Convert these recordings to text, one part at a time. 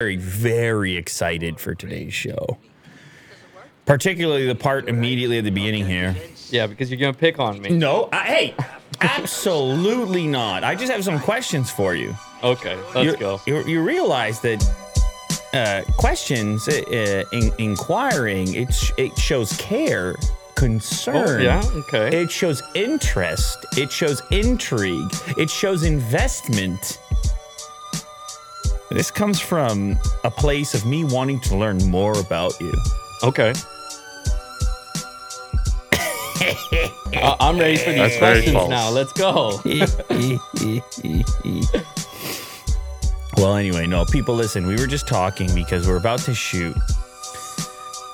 very, very excited for today's show. Particularly the part immediately at the beginning here. Yeah, because you're gonna pick on me. No, I, hey, absolutely not. I just have some questions for you. Okay, let's you, go. You, you realize that uh, questions, uh, in, inquiring, it, sh- it shows care, concern. Oh, yeah, okay. It shows interest. It shows intrigue. It shows investment. This comes from a place of me wanting to learn more about you. Okay. I- I'm ready for these That's very questions false. now. Let's go. well, anyway, no, people, listen. We were just talking because we're about to shoot,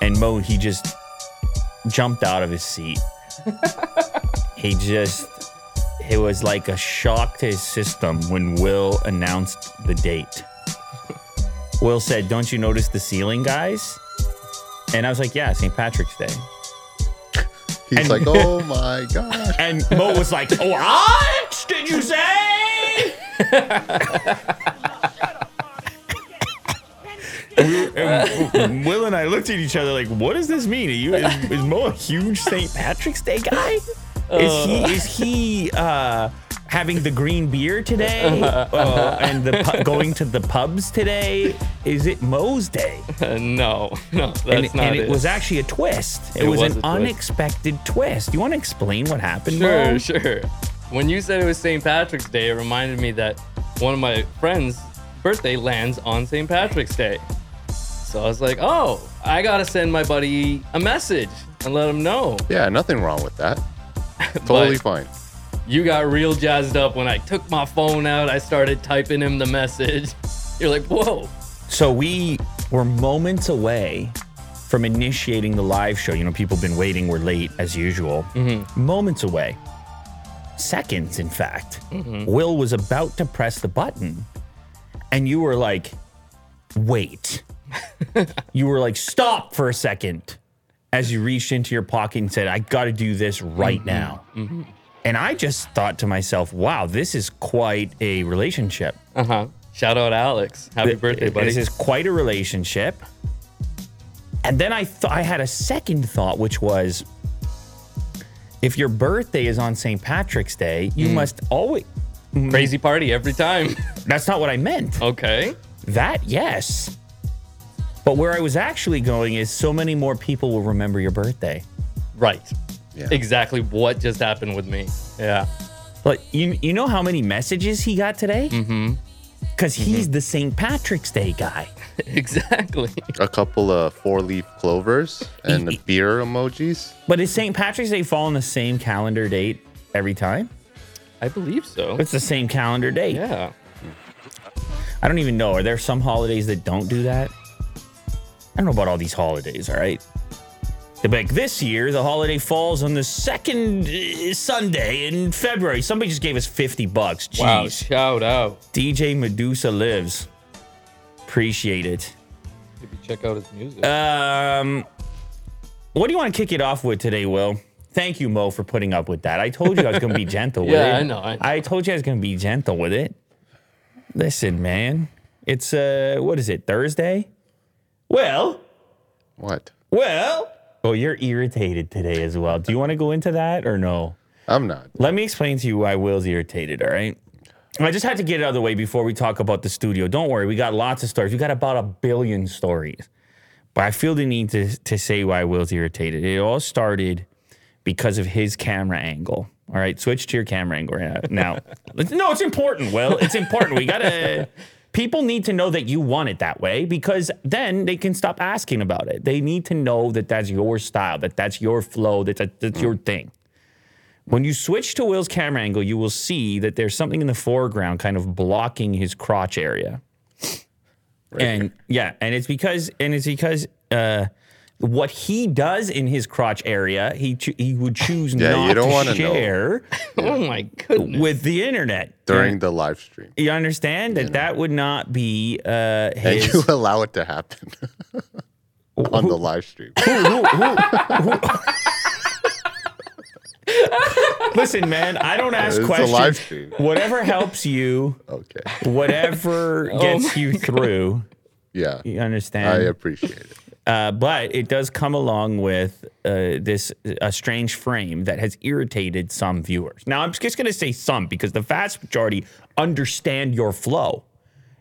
and Mo, he just jumped out of his seat. he just, it was like a shock to his system when Will announced the date. Will said, "Don't you notice the ceiling, guys?" And I was like, "Yeah, St. Patrick's Day." He's And- like, oh my gosh. And Mo was like, "What did you say?" And we and Will and I looked at each other like, "What does this mean? Are you is, is Mo a huge St. Patrick's Day guy? Is he is he uh, having the green beer today uh, and the pu- going to the pubs today? Is it Mo's Day?" no, no, that's and, not and it. it was actually a twist. It, It was, was an twist. unexpected twist. You want to explain what happened? Sure, Mo? sure. When you said it was St. Patrick's Day, it reminded me that one of my friends' birthday lands on St. Patrick's Day. So I was like, oh, I gotta send my buddy a message and let him know. Yeah, nothing wrong with that. Totally But fine. You got real jazzed up when I took my phone out. I started typing him the message. You're like, whoa. So we were moments away from initiating the live show. You know, people have been waiting. We're late as usual. Mm-hmm. Moments away. Seconds, in fact. Mm-hmm. Will was about to press the button, and you were like, wait. you were like, stop for a second as you reached into your pocket and said, I got to do this right mm-hmm. now. And I just thought to myself, wow, this is quite a relationship. Uh huh. Shout out Alex. Happy Th- birthday, buddy. This is quite a relationship. And then I thought I had a second thought, which was if your birthday is on St. Patrick's Day, you Mm. must always. Crazy party every time. That's not what I meant. okay. That, yes. But where I was actually going is so many more people will remember your birthday. Right. Yeah. Exactly what just happened with me. Yeah. But you, you know how many messages he got today? Mm-hmm. Because he's the St. Patrick's Day guy. exactly. A couple of four leaf clovers and the beer emojis. But does St. Patrick's Day fall on the same calendar date every time? I believe so. It's the same calendar date. Yeah. I don't even know. Are there some holidays that don't do that? I don't know about all these holidays, all right? They're this year, the holiday falls on the second uh, Sunday in February. Somebody just gave us 50 bucks. Jeez. Wow. Shout out. DJ Medusa lives. Appreciate it. Maybe check out his music. Um, what do you want to kick it off with today, Will? Thank you, Mo, for putting up with that. I told you I was going to be gentle with Yeah, it. I know, I know. I told you I was going to be gentle with it. Listen, man, it's uh, what is it? Thursday? Well, What? well. Oh, you're irritated today as well. Do you want to go into that or no? I'm not. Let me explain to you why Will's irritated, all right? I just had to get it out of the way before we talk about the studio. Don't worry, we got lots of stories. We got about a billion stories. But I feel the need to, to say why Will's irritated. It all started because of his camera angle. All right, switch to your camera angle right now. Now, no, it's important, Will. It's important. We got to, people need to know that you want it that way because then they can stop asking about it. They need to know that that's your style, that that's your flow, that that- that's your thing. When you switch to Will's camera angle, you will see that there's something in the foreground kind of blocking his crotch area. Right and yeah, and it's because and it's because uh, what he does in his crotch area, he cho- he would choose Yeah, you not don't to wanna know. share oh my goodness. with the internet. During the live stream. you understand that that would not be uh, And his. you allow it to happen on the live stream. Listen, man, I don't ask It's a questions. live stream. Whatever helps you, Okay. whatever Oh gets you through. Yeah. You understand. I appreciate it. Uh, but it does come along with uh, this a strange frame that has irritated some viewers. Now, I'm just going to say some because the vast majority understand your flow.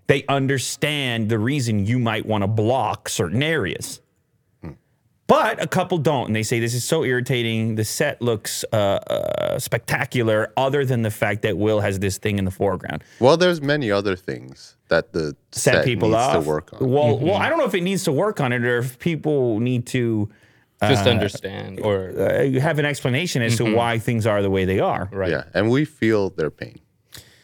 They understand the reason you might want to block certain areas. But a couple don't, and they say this is so irritating. The set looks uh, uh, spectacular, other than the fact that Will has this thing in the foreground. Well, there's many other things that the Set, set, people needs off. to work on. Well, well, I don't know if it needs to work on it or if people need to Just understand or uh, have an explanation as to why things are the way they are. right. Yeah, and we feel their pain,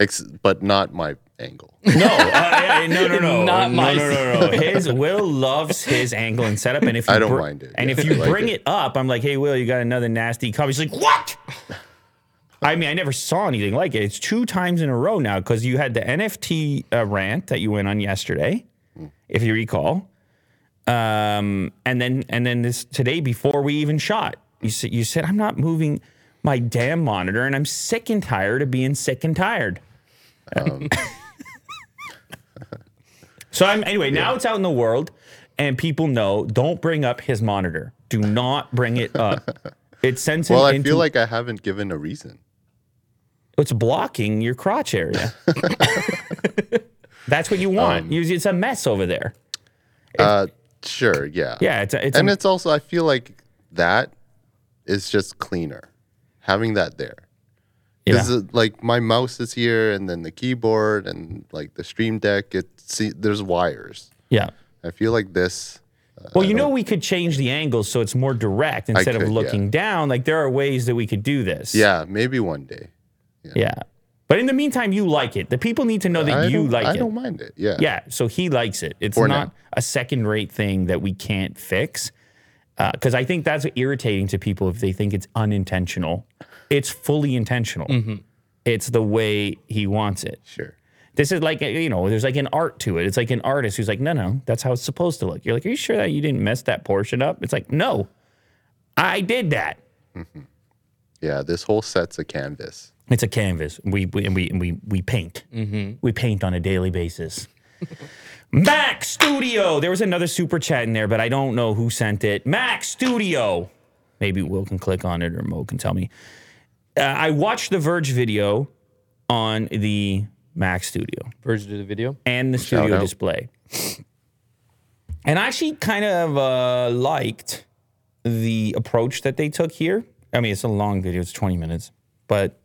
Ex- but not my angle. No, uh, yeah, no, no, no, Not no, my- no, no, no. His Will loves his angle and setup, and if you I don't br- mind it. and Yeah, if you like bring it. it up, I'm like, hey, Will, you got another nasty comment. He's like, what? I mean, I never saw anything like it. It's two times in a row now because you had the NFT uh, rant that you went on yesterday, if you recall, um, and then and then this today before we even shot, you said you said I'm not moving my damn monitor, and I'm sick and tired of being sick and tired. So I'm anyway. Now it's out in the world, and people know. Don't bring up his monitor. Do not bring it up. It sends him Well, I into feel like I haven't given a reason. it's blocking your crotch area. That's what you want. Um, it's a mess over there. Uh, sure, yeah, Yeah, it's a, it's and a, it's also I feel like that is just cleaner, having that there. yeah. Because like my mouse is here, and then the keyboard, and like the Stream Deck. It see, there's wires. yeah. I feel like this. Well, you know, we could change the angle so it's more direct instead of could, yeah. looking down. Like there are ways that we could do this. Yeah, maybe one day. Yeah. But in the meantime, you like it. The people need to know that I you don't, like I it. don't mind it. Yeah. Yeah. So he likes it. It's For not now. a second rate thing that we can't fix. Because I think that's irritating to people if they think it's unintentional. It's fully intentional. Mm-hmm. It's the way he wants it. Sure. This is like, you know, there's like an art to it. It's like an artist who's like, no, no, that's how it's supposed to look. You're like, are you sure that you didn't mess that portion up? It's like, no, I did that. Yeah, this whole set's a canvas. It's a canvas. We we and we and we we paint. We paint on a daily basis. Mac Studio. There was another super chat in there, but I don't know who sent it. Mac Studio. Maybe Will can click on it or Mo can tell me. Uh, I watched the Verge video on the Mac Studio Version of the video. and the Shout studio out. display. And I actually kind of uh, liked the approach that they took here. I mean, it's a long video, it's 20 minutes. But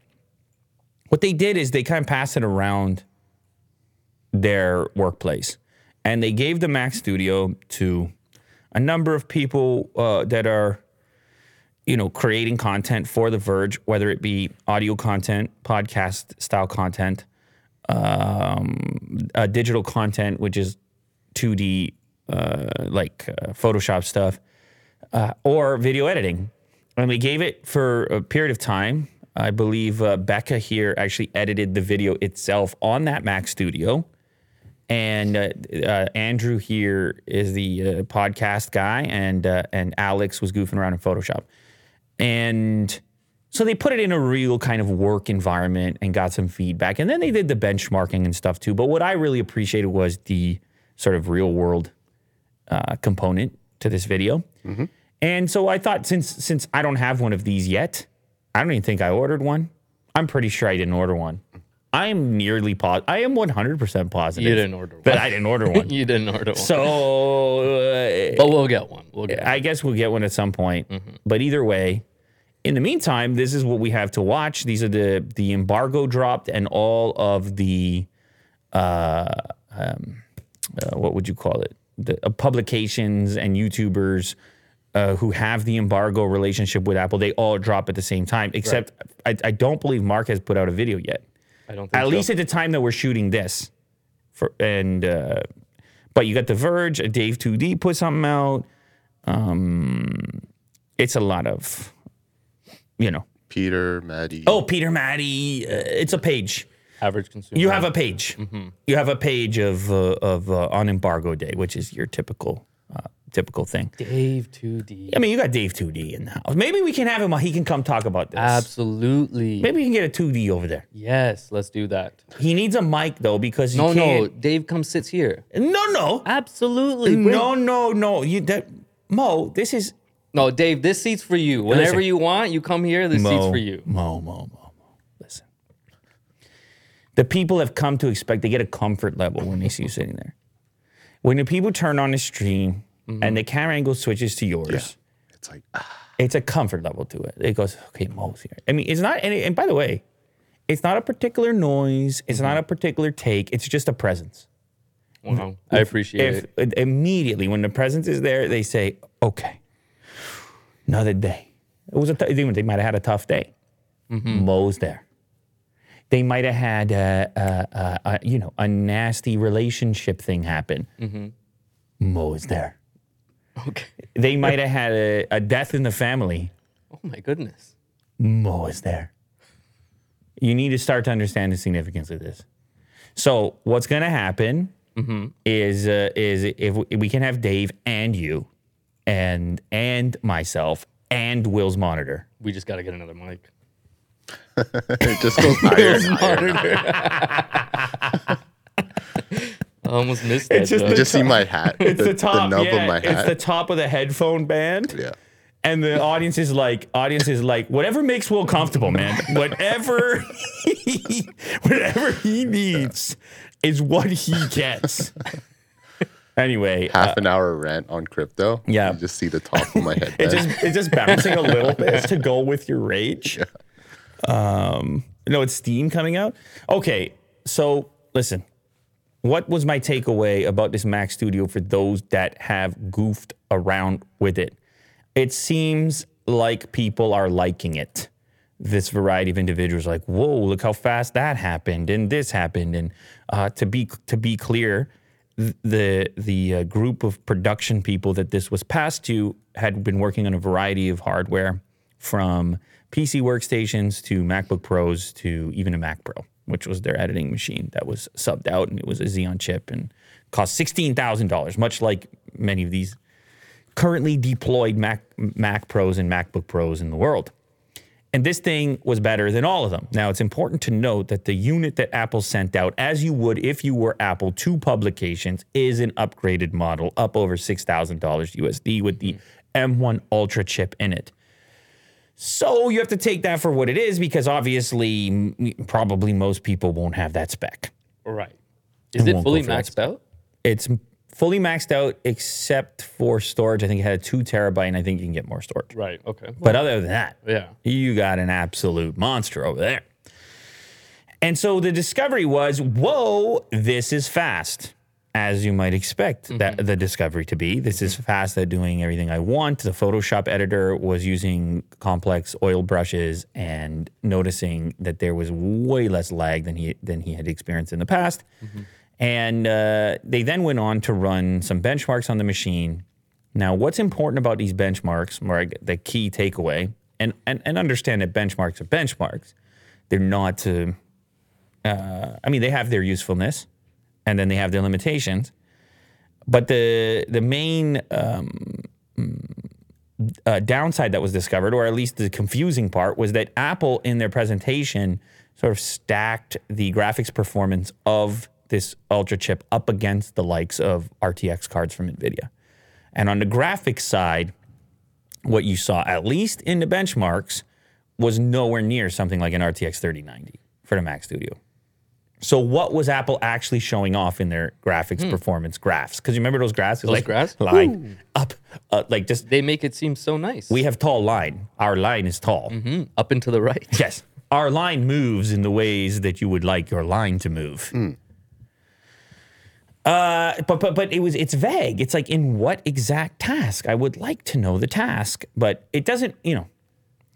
what they did is they kind of passed it around their workplace. And they gave the Mac Studio to a number of people uh, that are, you know, creating content for The Verge, whether it be audio content, podcast style content, um, uh, digital content, which is 2D, uh, like uh, Photoshop stuff, uh, or video editing. And we gave it for a period of time. I believe uh, Becca here actually edited the video itself on that Mac Studio. And uh, Andrew here is the podcast guy, and and Alex was goofing around in Photoshop. And so they put it in a real kind of work environment and got some feedback. And then they did the benchmarking and stuff too. But what I really appreciated was the sort of real world uh, component to this video. And so I thought since since I don't have one of these yet, I don't even think I ordered one. I'm pretty sure I didn't order one. I am nearly positive. I am 100% positive. You didn't order one. That I didn't order one. you didn't order one. so uh, but we'll get one. We'll get one. I guess we'll get one at some point. But either way, in the meantime, this is what we have to watch. These are the the embargo dropped and all of the uh, um, uh, what would you call it? The uh, publications and YouTubers uh, who have the embargo relationship with Apple. They all drop at the same time. Except I, I don't believe Mark has put out a video yet. I don't think At so. least at the time that we're shooting this. For and uh, but you got The Verge, Dave 2D put something out. Um, it's a lot of, you know. Peter, Maddie. Oh, Peter Maddie, uh, it's a page. average consumer. You have a page. You have a page of uh, of uh, on embargo day, which is your typical uh, typical thing. Dave 2D. I mean, you got Dave 2D in the house. Maybe we can have him. He can come talk about this. Absolutely. Maybe we can get a 2D over there. Yes, let's do that. He needs a mic though because you No, no, can't. Dave comes sits here. No, no, Absolutely. Bring- no, no, no. You that Mo. This is No, Dave, this seat's for you. Whenever Listen. you want, you come here. This seat's for you. Mo, Mo, Mo, Mo. Listen. The people have come to expect, they get a comfort level when they see you sitting there. When the people turn on the stream and the camera angle switches to yours, It's like, ah, it's a comfort level to it. It goes, okay, Mo's here. I mean, it's not any, and by the way, it's not a particular noise, it's not a particular take, it's just a presence. Wow. I appreciate If it. immediately when the presence is there, they say, okay, another day. It was a t- they might have had a tough day. Mm-hmm. Mo's there. They might have had a, a, a, you know a nasty relationship thing happen. Mm-hmm. Mo is there. Okay. They might have had a, a death in the family. Oh my goodness. Mo is there. You need to start to understand the significance of this. So what's going to happen mm-hmm. is uh, is if we, we can have Dave and you, and and myself and Will's monitor. We just got to get another mic. it just goes higher and higher. I almost missed that. It's just. You just see my hat. It's the, top, nub yeah, of my It's the top of the headphone band. yeah. And the audience is like, audience is like, whatever makes Will comfortable, man. Whatever, he, whatever he needs is what he gets. Anyway, uh, Half an hour rant on crypto. Yeah. You just see the top of my head. it's just it's just bouncing a little bit to go with your rage. Um, no, it's steam coming out. Okay, so listen, what was my takeaway about this Mac Studio for those that have goofed around with it? It seems like people are liking it. This variety of individuals, like, whoa, look how fast that happened, and this happened, and uh, to be to be clear, the the uh, group of production people that this was passed to had been working on a variety of hardware, from PC workstations to MacBook Pros to even a Mac Pro, which was their editing machine that was subbed out, and it was a Xeon chip and cost sixteen thousand dollars, much like many of these currently deployed Mac Mac Pros and MacBook Pros in the world. And this thing was better than all of them. Now, it's important to note that the unit that Apple sent out, as you would if you were Apple to publications, is an upgraded model, up over $6,000 USD with the M1 Ultra chip in it. So you have to take that for what it is because obviously, m- probably most people won't have that spec. right. Is It it fully maxed out? It's fully maxed out except for storage. I think it had a two terabyte, and I think you can get more storage. Right. Okay. But other than that, yeah. you got an absolute monster over there. And so the discovery was, whoa, this is fast, as you might expect that mm-hmm. the discovery to be. This is mm-hmm. fast at doing everything I want. The Photoshop editor was using complex oil brushes and noticing that there was way less lag than he than he had experienced in the past. Mm-hmm. And uh, they then went on to run some benchmarks on the machine. Now, what's important about these benchmarks, or the key takeaway, and, and, and understand that benchmarks are benchmarks. They're not to, uh, I mean, they have their usefulness and then they have their limitations. But the, the main um, uh, downside that was discovered, or at least the confusing part, was that Apple in their presentation sort of stacked the graphics performance of this Ultra chip up against the likes of RTX cards from NVIDIA. And on the graphics side, what you saw, at least in the benchmarks, was nowhere near something like an RTX 3090 for the Mac Studio. So, what was Apple actually showing off in their graphics performance graphs? Because you remember those graphs? Those like graphs? line up, uh, like just They make it seem so nice. we have tall line. Our line is tall. Mhm. up and to the right. Yes. Our line moves in the ways that you would like your line to move. Uh, but but but it was it's vague. It's like in what exact task? I would like to know the task, but it doesn't. You know,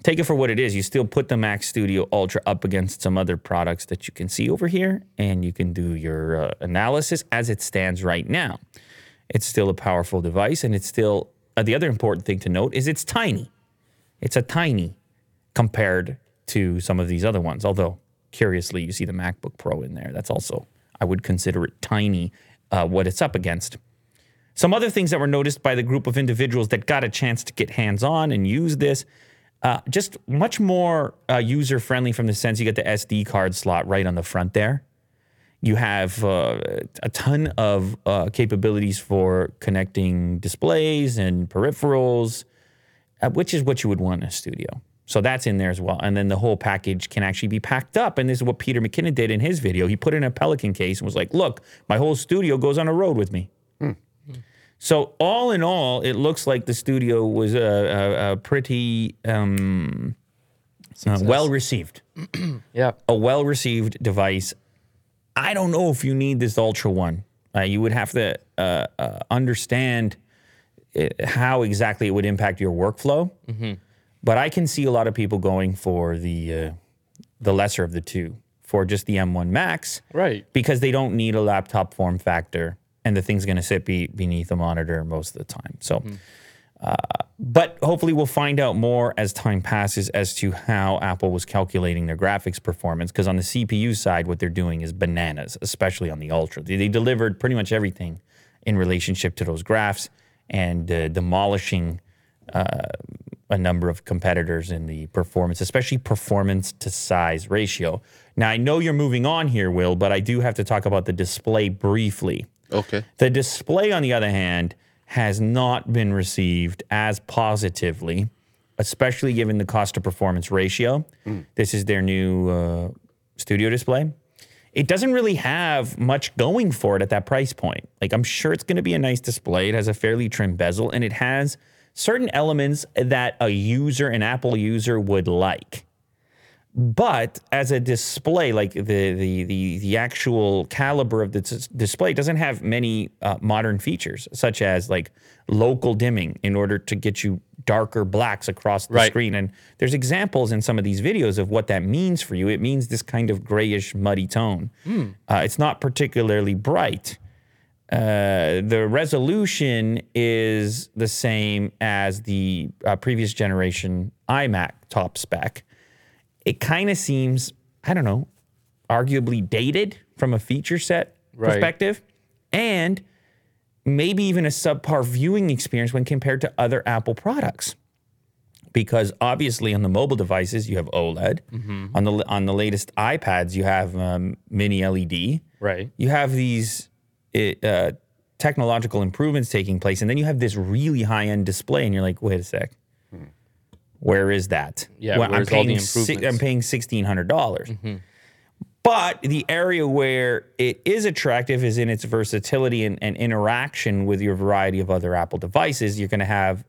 take it for what it is. You still put the Mac Studio Ultra up against some other products that you can see over here, and you can do your uh, analysis as it stands right now. It's still a powerful device, and it's still uh, the other important thing to note is it's tiny. It's a tiny compared to some of these other ones. Although, curiously, you see the MacBook Pro in there. That's also, I would consider it tiny, uh, what it's up against. Some other things that were noticed by the group of individuals that got a chance to get hands on and use this, uh, just much more uh, user friendly from the sense you get the SD card slot right on the front there. You have uh, a ton of uh, capabilities for connecting displays and peripherals, uh, which is what you would want in a studio. So that's in there as well. And then the whole package can actually be packed up. And this is what Peter McKinnon did in his video. He put in a Pelican case and was like, look, my whole studio goes on a road with me. So all in all, it looks like the studio was a, a, a pretty um, uh, well received, Yeah. a well received device. I don't know if you need this Ultra One. Uh, you would have to uh, uh, understand it, how exactly it would impact your workflow. But I can see a lot of people going for the uh, the lesser of the two, for just the M1 Max Right. because they don't need a laptop form factor and the thing's going to sit be, beneath a monitor most of the time. So, uh, but hopefully we'll find out more as time passes as to how Apple was calculating their graphics performance. Because on the CPU side, what they're doing is bananas, especially on the Ultra. They, they delivered pretty much everything in relationship to those graphs and uh, demolishing a number of competitors in the performance, especially performance to size ratio. Now, I know you're moving on here, Will, but I do have to talk about the display briefly. Okay. The display, on the other hand, has not been received as positively, especially given the cost to performance ratio. This is their new uh, studio display. It doesn't really have much going for it at that price point. Like, I'm sure it's going to be a nice display. It has a fairly trim bezel and it has certain elements that a user, an Apple user, would like but as a display, like the the the, the actual caliber of the dis- display doesn't have many uh, modern features, such as like local dimming in order to get you darker blacks across the Right. screen. And there's examples in some of these videos of what that means for you. It means this kind of grayish, muddy tone. Uh, it's not particularly bright. Uh, the resolution is the same as the uh, previous generation iMac top spec it kind of seems, I don't know, arguably dated from a feature set Right. perspective, and maybe even a subpar viewing experience when compared to other Apple products. Because obviously on the mobile devices you have OLED, on the on the latest iPads you have um, mini LED, Right. you have these it, uh, technological improvements taking place, and then you have this really high end display, and you're like, wait a sec, where is that? Yeah, Well, I'm paying si- I'm paying sixteen hundred dollars. But the area where it is attractive is in its versatility and, and interaction with your variety of other Apple devices. You're going to have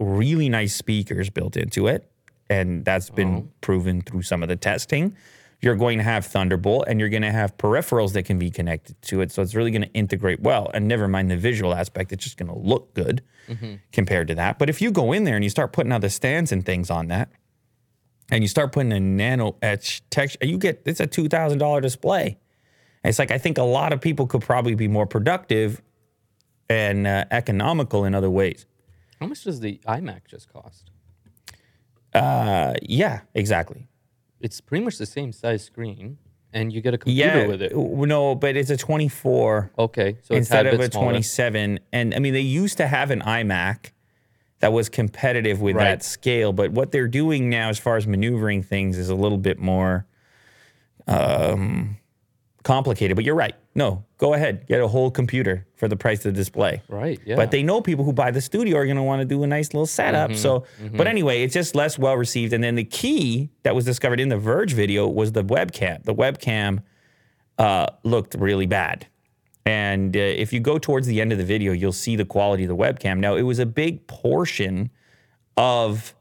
really nice speakers built into it, and that's been proven through some of the testing. You're going to have Thunderbolt, and you're going to have peripherals that can be connected to it. So it's really going to integrate well. And never mind the visual aspect; it's just going to look good compared to that. But if you go in there and you start putting other stands and things on that, and you start putting a nano etch texture, you get it's a two thousand dollar display. And it's like I think a lot of people could probably be more productive and uh, economical in other ways. How much does the iMac just cost? Uh, yeah, exactly. It's pretty much the same size screen, and you get a computer Yeah, with it. no, but it's a twenty four Okay, so it's instead a of a smaller. twenty seven. And I mean, they used to have an iMac that was competitive with Right. that scale, but what they're doing now, as far as maneuvering things, is a little bit more um, complicated. But you're right. No, go ahead, get a whole computer for the price of the display. Right. Yeah. But they know people who buy the studio are going to want to do a nice little setup. So, but anyway, it's just less well received. And then the key that was discovered in the Verge video was the webcam. The webcam uh, looked really bad. And uh, if you go towards the end of the video, you'll see the quality of the webcam. Now, it was a big portion of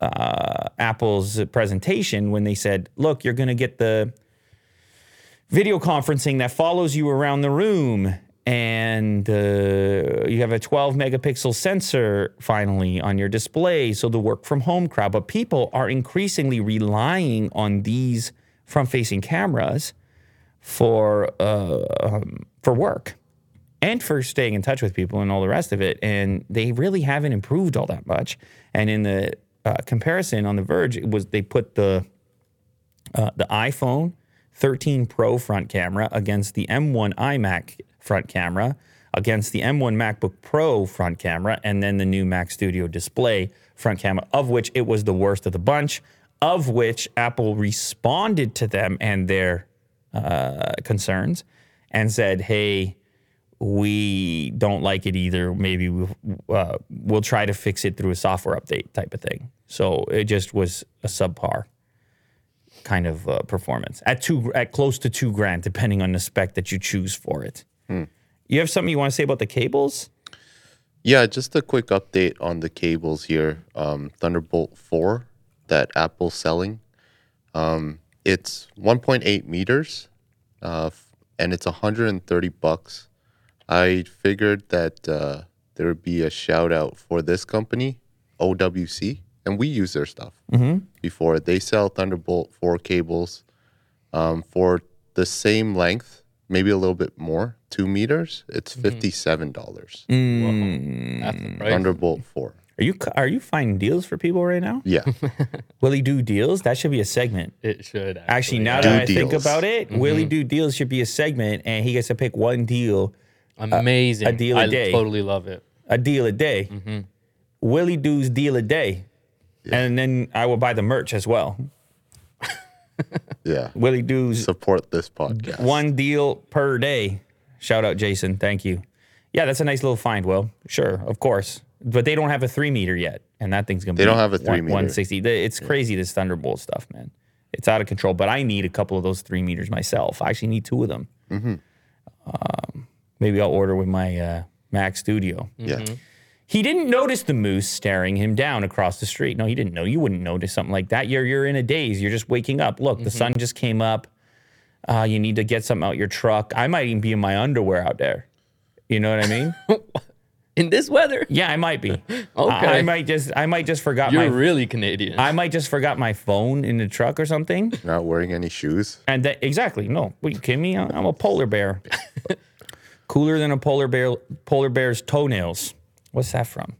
uh, Apple's presentation when they said, look, you're going to get the video conferencing that follows you around the room. And uh, you have a 12 megapixel sensor finally on your display. So the work from home crowd. But people are increasingly relying on these front facing cameras for uh, um, for work and for staying in touch with people and all the rest of it. And they really haven't improved all that much. And in the uh, comparison on the Verge, it was they put the uh, the iPhone 13 Pro front camera against the M1 iMac front camera against the M1 MacBook Pro front camera and then the new Mac Studio display front camera, of which it was the worst of the bunch, of which Apple responded to them and their uh, concerns and said, hey, we don't like it either. Maybe we'll, uh, we'll try to fix it through a software update type of thing. So it just was a subpar kind of uh, performance at two at close to two grand, depending on the spec that you choose for it. You have something you want to say about the cables? Yeah, just a quick update on the cables here. Um, Thunderbolt 4 that Apple's selling. Um, it's 1.8 meters, uh, and it's 130 bucks. I figured that uh, there would be a shout out for this company, OWC, and we use their stuff before. They sell Thunderbolt 4 cables um, for the same length, maybe a little bit more, two meters. It's mm-hmm. $57. Mm. That's the price. Thunderbolt 4. Are you are you finding deals for people right now? Yeah. Will he do deals? That should be a segment. It should actually. Actually, now Do that I think about it, Will he mm-hmm. do deals should be a segment, and he gets to pick one deal, uh, amazing. a deal a I day. totally love it. a deal a day. Mm-hmm. Willie do's deal a day, and then I will buy the merch as well. Yeah. Willie do's Support this podcast. one deal per day. Shout out Jason, thank you. Yeah, that's a nice little find. Will sure, of course, but they don't have a three meter yet, and that thing's gonna They be don't have a three meter. One sixty. It's crazy this Thunderbolt stuff, man. It's out of control. But I need a couple of those three meters myself. I actually need two of them. Mm-hmm. Um, maybe I'll order with my uh, Mac Studio. Yeah. He didn't notice the moose staring him down across the street. No, he didn't know. You wouldn't notice something like that. You're you're in a daze. You're just waking up. Look, the Mm-hmm. sun just came up. Uh, you need to get something out your truck. I might even be in my underwear out there. You know what I mean? In this weather, yeah, I might be. Okay. I, I might just I might just forgot you're my really Canadian. I might just forgot my phone in the truck or something. Not wearing any shoes. And that, exactly, no. What, you kidding me? I'm I'm a polar bear. Cooler than a polar bear. Polar bear's toenails. What's that from?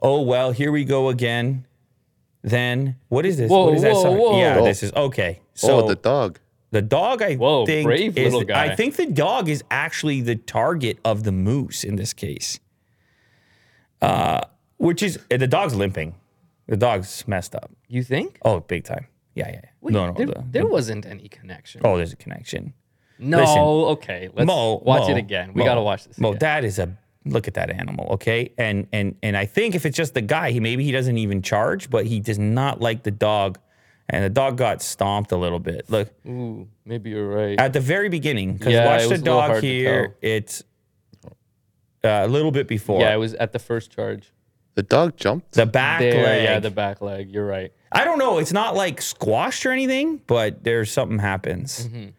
Oh well, here we go again. Then what is this? Whoa, what is that whoa, song? whoa. Yeah, Oh. this is okay. So oh, the dog. the dog, I Whoa, think, brave is, little guy. I think the dog is actually the target of the moose in this case. Uh, which is the dog's limping. The dog's messed up. you think? Oh, big time. Yeah, yeah. yeah. Wait, no, no. there, the- there wasn't any connection. oh, there's a connection. no, listen. okay. Let's Mo, watch Mo, it again. We Mo, gotta watch this. Mo, again. that is a look at that animal, okay? And and and I think if it's just the guy, he maybe he doesn't even charge, but he does not like the dog, and the dog got stomped a little bit. Look Ooh, maybe you're right. at the very beginning, because Yeah, watch the was a little dog here. It's uh, a little bit before. yeah, it was at the first charge. The dog jumped. the back There, leg. yeah, the back leg. You're right. I don't know. It's not like squashed or anything, but there's something happens, Mm-hmm.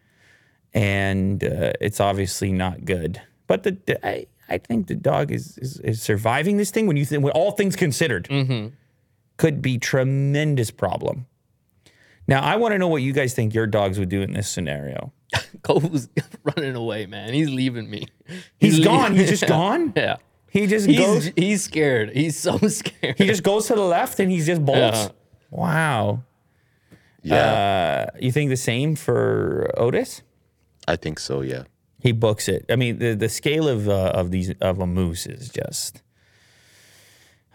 and uh, it's obviously not good. But the, the- I I think the dog is is, is surviving this thing when you think when all things considered Mm-hmm. could be tremendous problem. Now I want to know what you guys think your dogs would do in this scenario. Cole's running away, man. He's leaving me. He's leaving- gone. He's just gone. Yeah. He just He's goes. he's scared. He's so scared. He just goes to the left and he just bolts. Yeah. Wow. Yeah. Uh, you think the same for Otis? I think so. Yeah. He books it. I mean, the, the scale of uh, of these of a moose is just.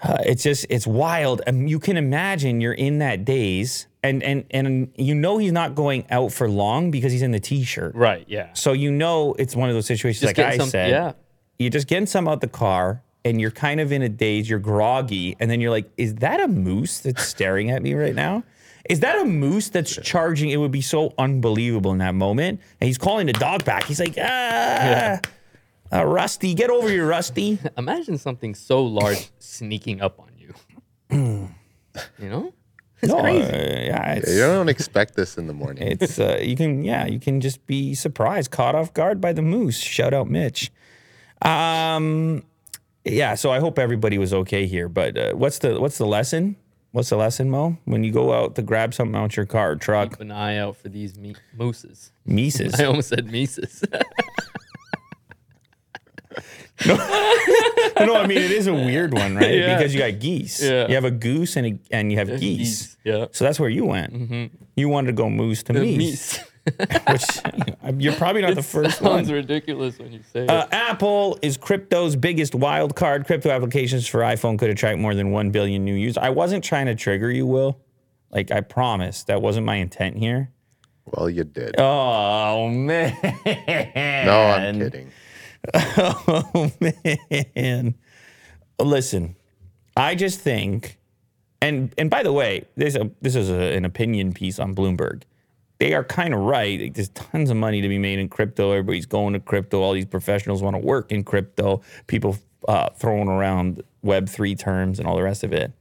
Uh, it's just it's wild, and you can imagine you're in that daze, and and and you know he's not going out for long because he's in the t-shirt. right. Yeah. So you know it's one of those situations Just like I some- said. yeah. You're just getting some out the car, and you're kind of in a daze. You're groggy, and then you're like, "Is that a moose that's staring at me right now?" Is that a moose that's charging? It would be so unbelievable in that moment. And he's calling the dog back. He's like, ah, uh, Rusty, get over here, Rusty. Imagine something so large sneaking up on you. you know? It's No, uh, crazy. yeah, it's, You don't expect this in the morning. it's uh, you can yeah you can just be surprised, caught off guard by the moose. Shout out, Mitch. Um, yeah. So I hope everybody was okay here. But uh, what's the what's the lesson? What's the lesson, Mo? When you go out to grab something out your car or truck, Keep an eye out for these me- mooses. Mises. I almost said Mises. no, no, I mean it is a weird one, right? Yeah. Because you got geese. Yeah. You have a goose and a, and you have geese. Yeah. So that's where you went. Mm-hmm. You wanted to go moose to uh, meese. Meese. which you're probably not the first Sounds one. ridiculous when you say Uh, it. Apple is crypto's biggest wild card. Crypto applications for iPhone could attract more than 1 billion new users. I wasn't trying to trigger you, Will. Like, I promise that wasn't my intent here. Well, you did. Oh, man. no, I'm kidding. Oh, man. Listen, I just think, and and by the way, this, a, this is a, an opinion piece on Bloomberg. They are kind of right. Like, there's tons of money to be made in crypto. Everybody's going to crypto. All these professionals want to work in crypto. People uh, throwing around Web3 terms and all the rest of it.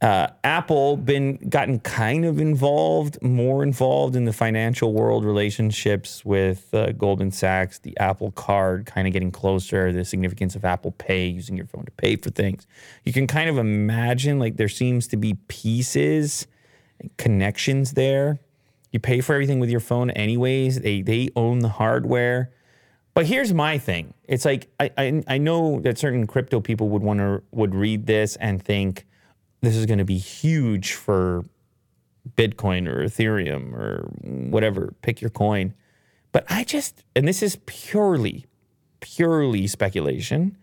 Uh, Apple been gotten kind of involved, more involved in the financial world, relationships with uh, Goldman Sachs, the Apple Card, kind of getting closer. The significance of Apple Pay, using your phone to pay for things. You can kind of imagine like there seems to be pieces, and connections there. You pay for everything with your phone, anyways. They they own the hardware. But here's my thing. It's like I, I I know that certain crypto people would want to would read this and think this is going to be huge for Bitcoin or Ethereum or whatever. Pick your coin. But I just and this is purely purely speculation.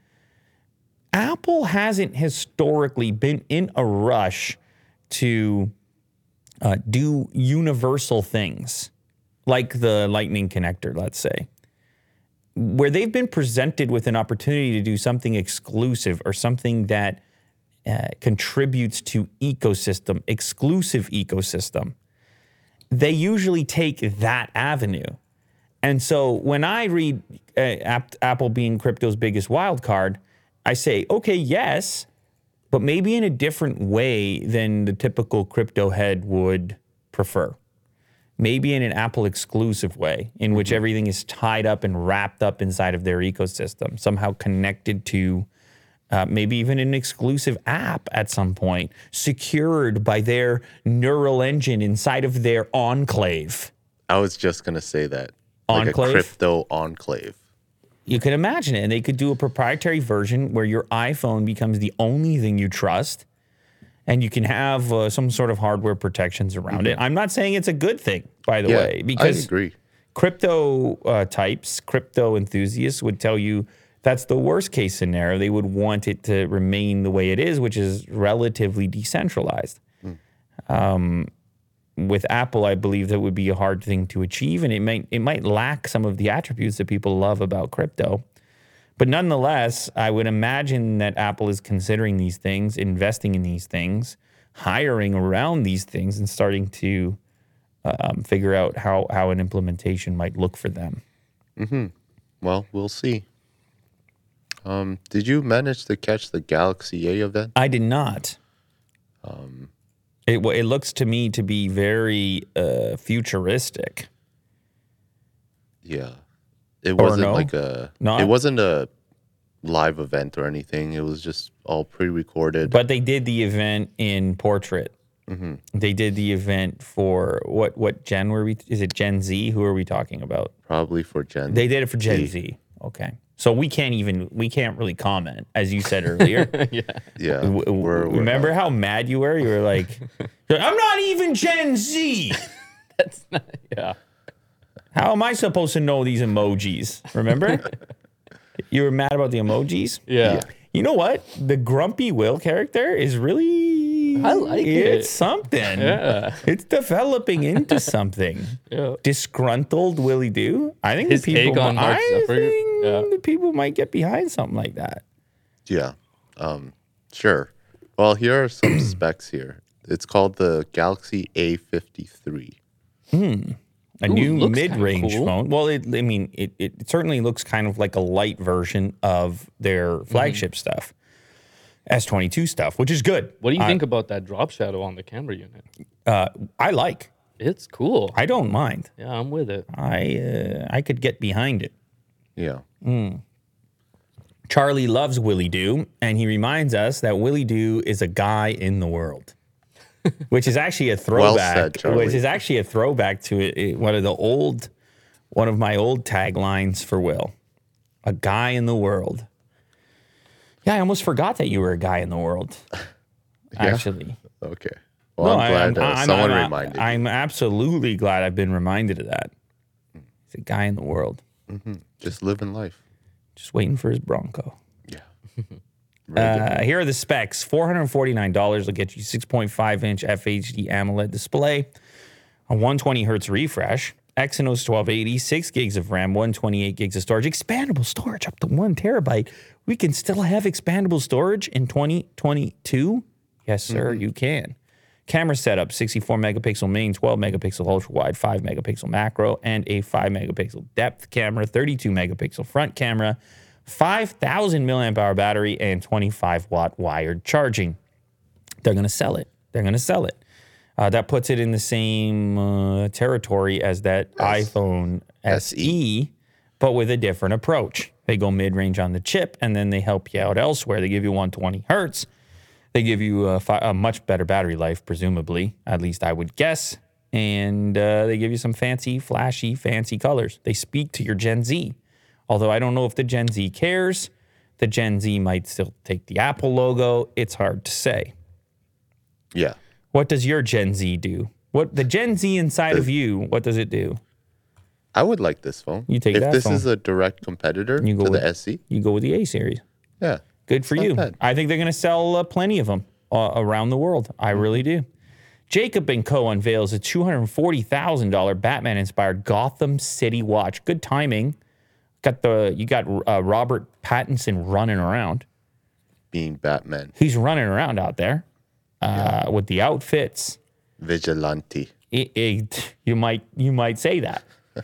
Apple hasn't historically been in a rush to uh, do universal things like the Lightning connector, let's say where they've been presented with an opportunity to do something exclusive or something that uh, contributes to ecosystem, exclusive ecosystem, they usually take that avenue. And so when I read uh, Apple being crypto's biggest wild card, I say, okay, yes, but maybe in a different way than the typical crypto head would prefer maybe in an Apple exclusive way, in which everything is tied up and wrapped up inside of their ecosystem, somehow connected to uh, maybe even an exclusive app at some point, secured by their neural engine inside of their enclave. I was just gonna say that. Enclave? Like a crypto enclave. You can imagine it. And they could do a proprietary version where your iPhone becomes the only thing you trust. And you can have uh, some sort of hardware protections around it. I'm not saying it's a good thing, by the Yeah, way, I because agree. crypto uh, types, crypto enthusiasts would tell you that's the worst case scenario. They would want it to remain the way it is, which is relatively decentralized. Um, with Apple, I believe that would be a hard thing to achieve, and it might it might lack some of the attributes that people love about crypto. But nonetheless, I would imagine that Apple is considering these things, investing in these things, hiring around these things, and starting to um, figure out how how an implementation might look for them. Well, we'll see. Um, did you manage to catch the Galaxy A event? I did not. It it looks to me to be very uh, futuristic. Yeah. It wasn't no? like a Not? It wasn't a live event or anything. It was just all pre-recorded. But they did the event in portrait. They did the event for what what gen were we? Is it Gen Z? Who are we talking about? probably for Gen. They did it for Gen Z. Z. Okay, so we can't even we can't really comment, as you said earlier. yeah. yeah. W- w- we're- we're remember not- how mad you were? You were like, "I'm not even Gen Z. That's not, yeah. How am I supposed to know these emojis?" Remember? you were mad about the emojis. Yeah. You know what? The grumpy Will character is really. I like It's it. It's something. Yeah. It's developing into something. Yeah. Disgruntled Willie Do. I think His the people. take on mi- Mark I think yeah. the people might get behind something like that. Yeah. Um, sure. Well, here are some specs here. It's called the Galaxy A53. Hmm. A Ooh, new mid-range cool. phone. Well, it, I mean, it, it certainly looks kind of like a light version of their Mm-hmm. flagship stuff, S22 stuff, which is good. What do you think about that drop shadow on the camera unit? Uh, I like. It's cool. I don't mind. yeah, I'm with it. I uh, I could get behind it. Yeah. Charlie loves Willie Doo, and he reminds us that Willie Doo is a guy in the world, which is actually a Well throwback. said, which is actually a throwback to it, it- one of the old, one of my old taglines for Will, a guy in the world. Yeah, I almost forgot that you were a guy in the world. Actually, Okay. Well, I'm I- glad uh, I'm- someone I'm- reminded. I'm absolutely glad I've been reminded of that. He's a guy in the world, Just living life. just waiting for his Bronco. Yeah. Uh, here are the specs: four hundred forty-nine dollars will get you six point five inch FHD AMOLED display, a one twenty hertz refresh, Exynos twelve eighty, six gigs of RAM, one twenty eight gigs of storage, expandable storage up to one terabyte. We can still have expandable storage in twenty twenty two. Yes, sir, mm-hmm. you can. Camera setup: sixty-four megapixel main, twelve megapixel ultra wide, five megapixel macro, and a five megapixel depth camera, thirty-two megapixel front camera. 5,000 milliamp hour battery and 25 watt wired charging. They're going to sell it. They're going to sell it. Uh, that puts it in the same uh, territory as that iPhone SE, but with a different approach. They go mid range on the chip and then they help you out elsewhere. They give you 120 hertz. They give you a, fi- a much better battery life, presumably, at least I would guess. And uh, they give you some fancy, flashy, fancy colors. They speak to your Gen Z. Although I don't know if the Gen Z cares. The Gen Z might still take the Apple logo. It's hard to say. Yeah. What does your Gen Z do? What the Gen Z inside of you? What does it do? I would like this phone. You take if that this phone. is a direct competitor You go to with- the SE. You go with the A series. Yeah. Good for you. bad. I think they're going to sell uh, plenty of them uh, around the world. I Mm-hmm. really do. Jacob and Co. unveils a $240,000 Batman-inspired Gotham City watch. Good timing. Got the you got uh, Robert Pattinson running around. Being Batman, He's running around out there uh, with the outfits. vigilante. It, it, you might you might say that.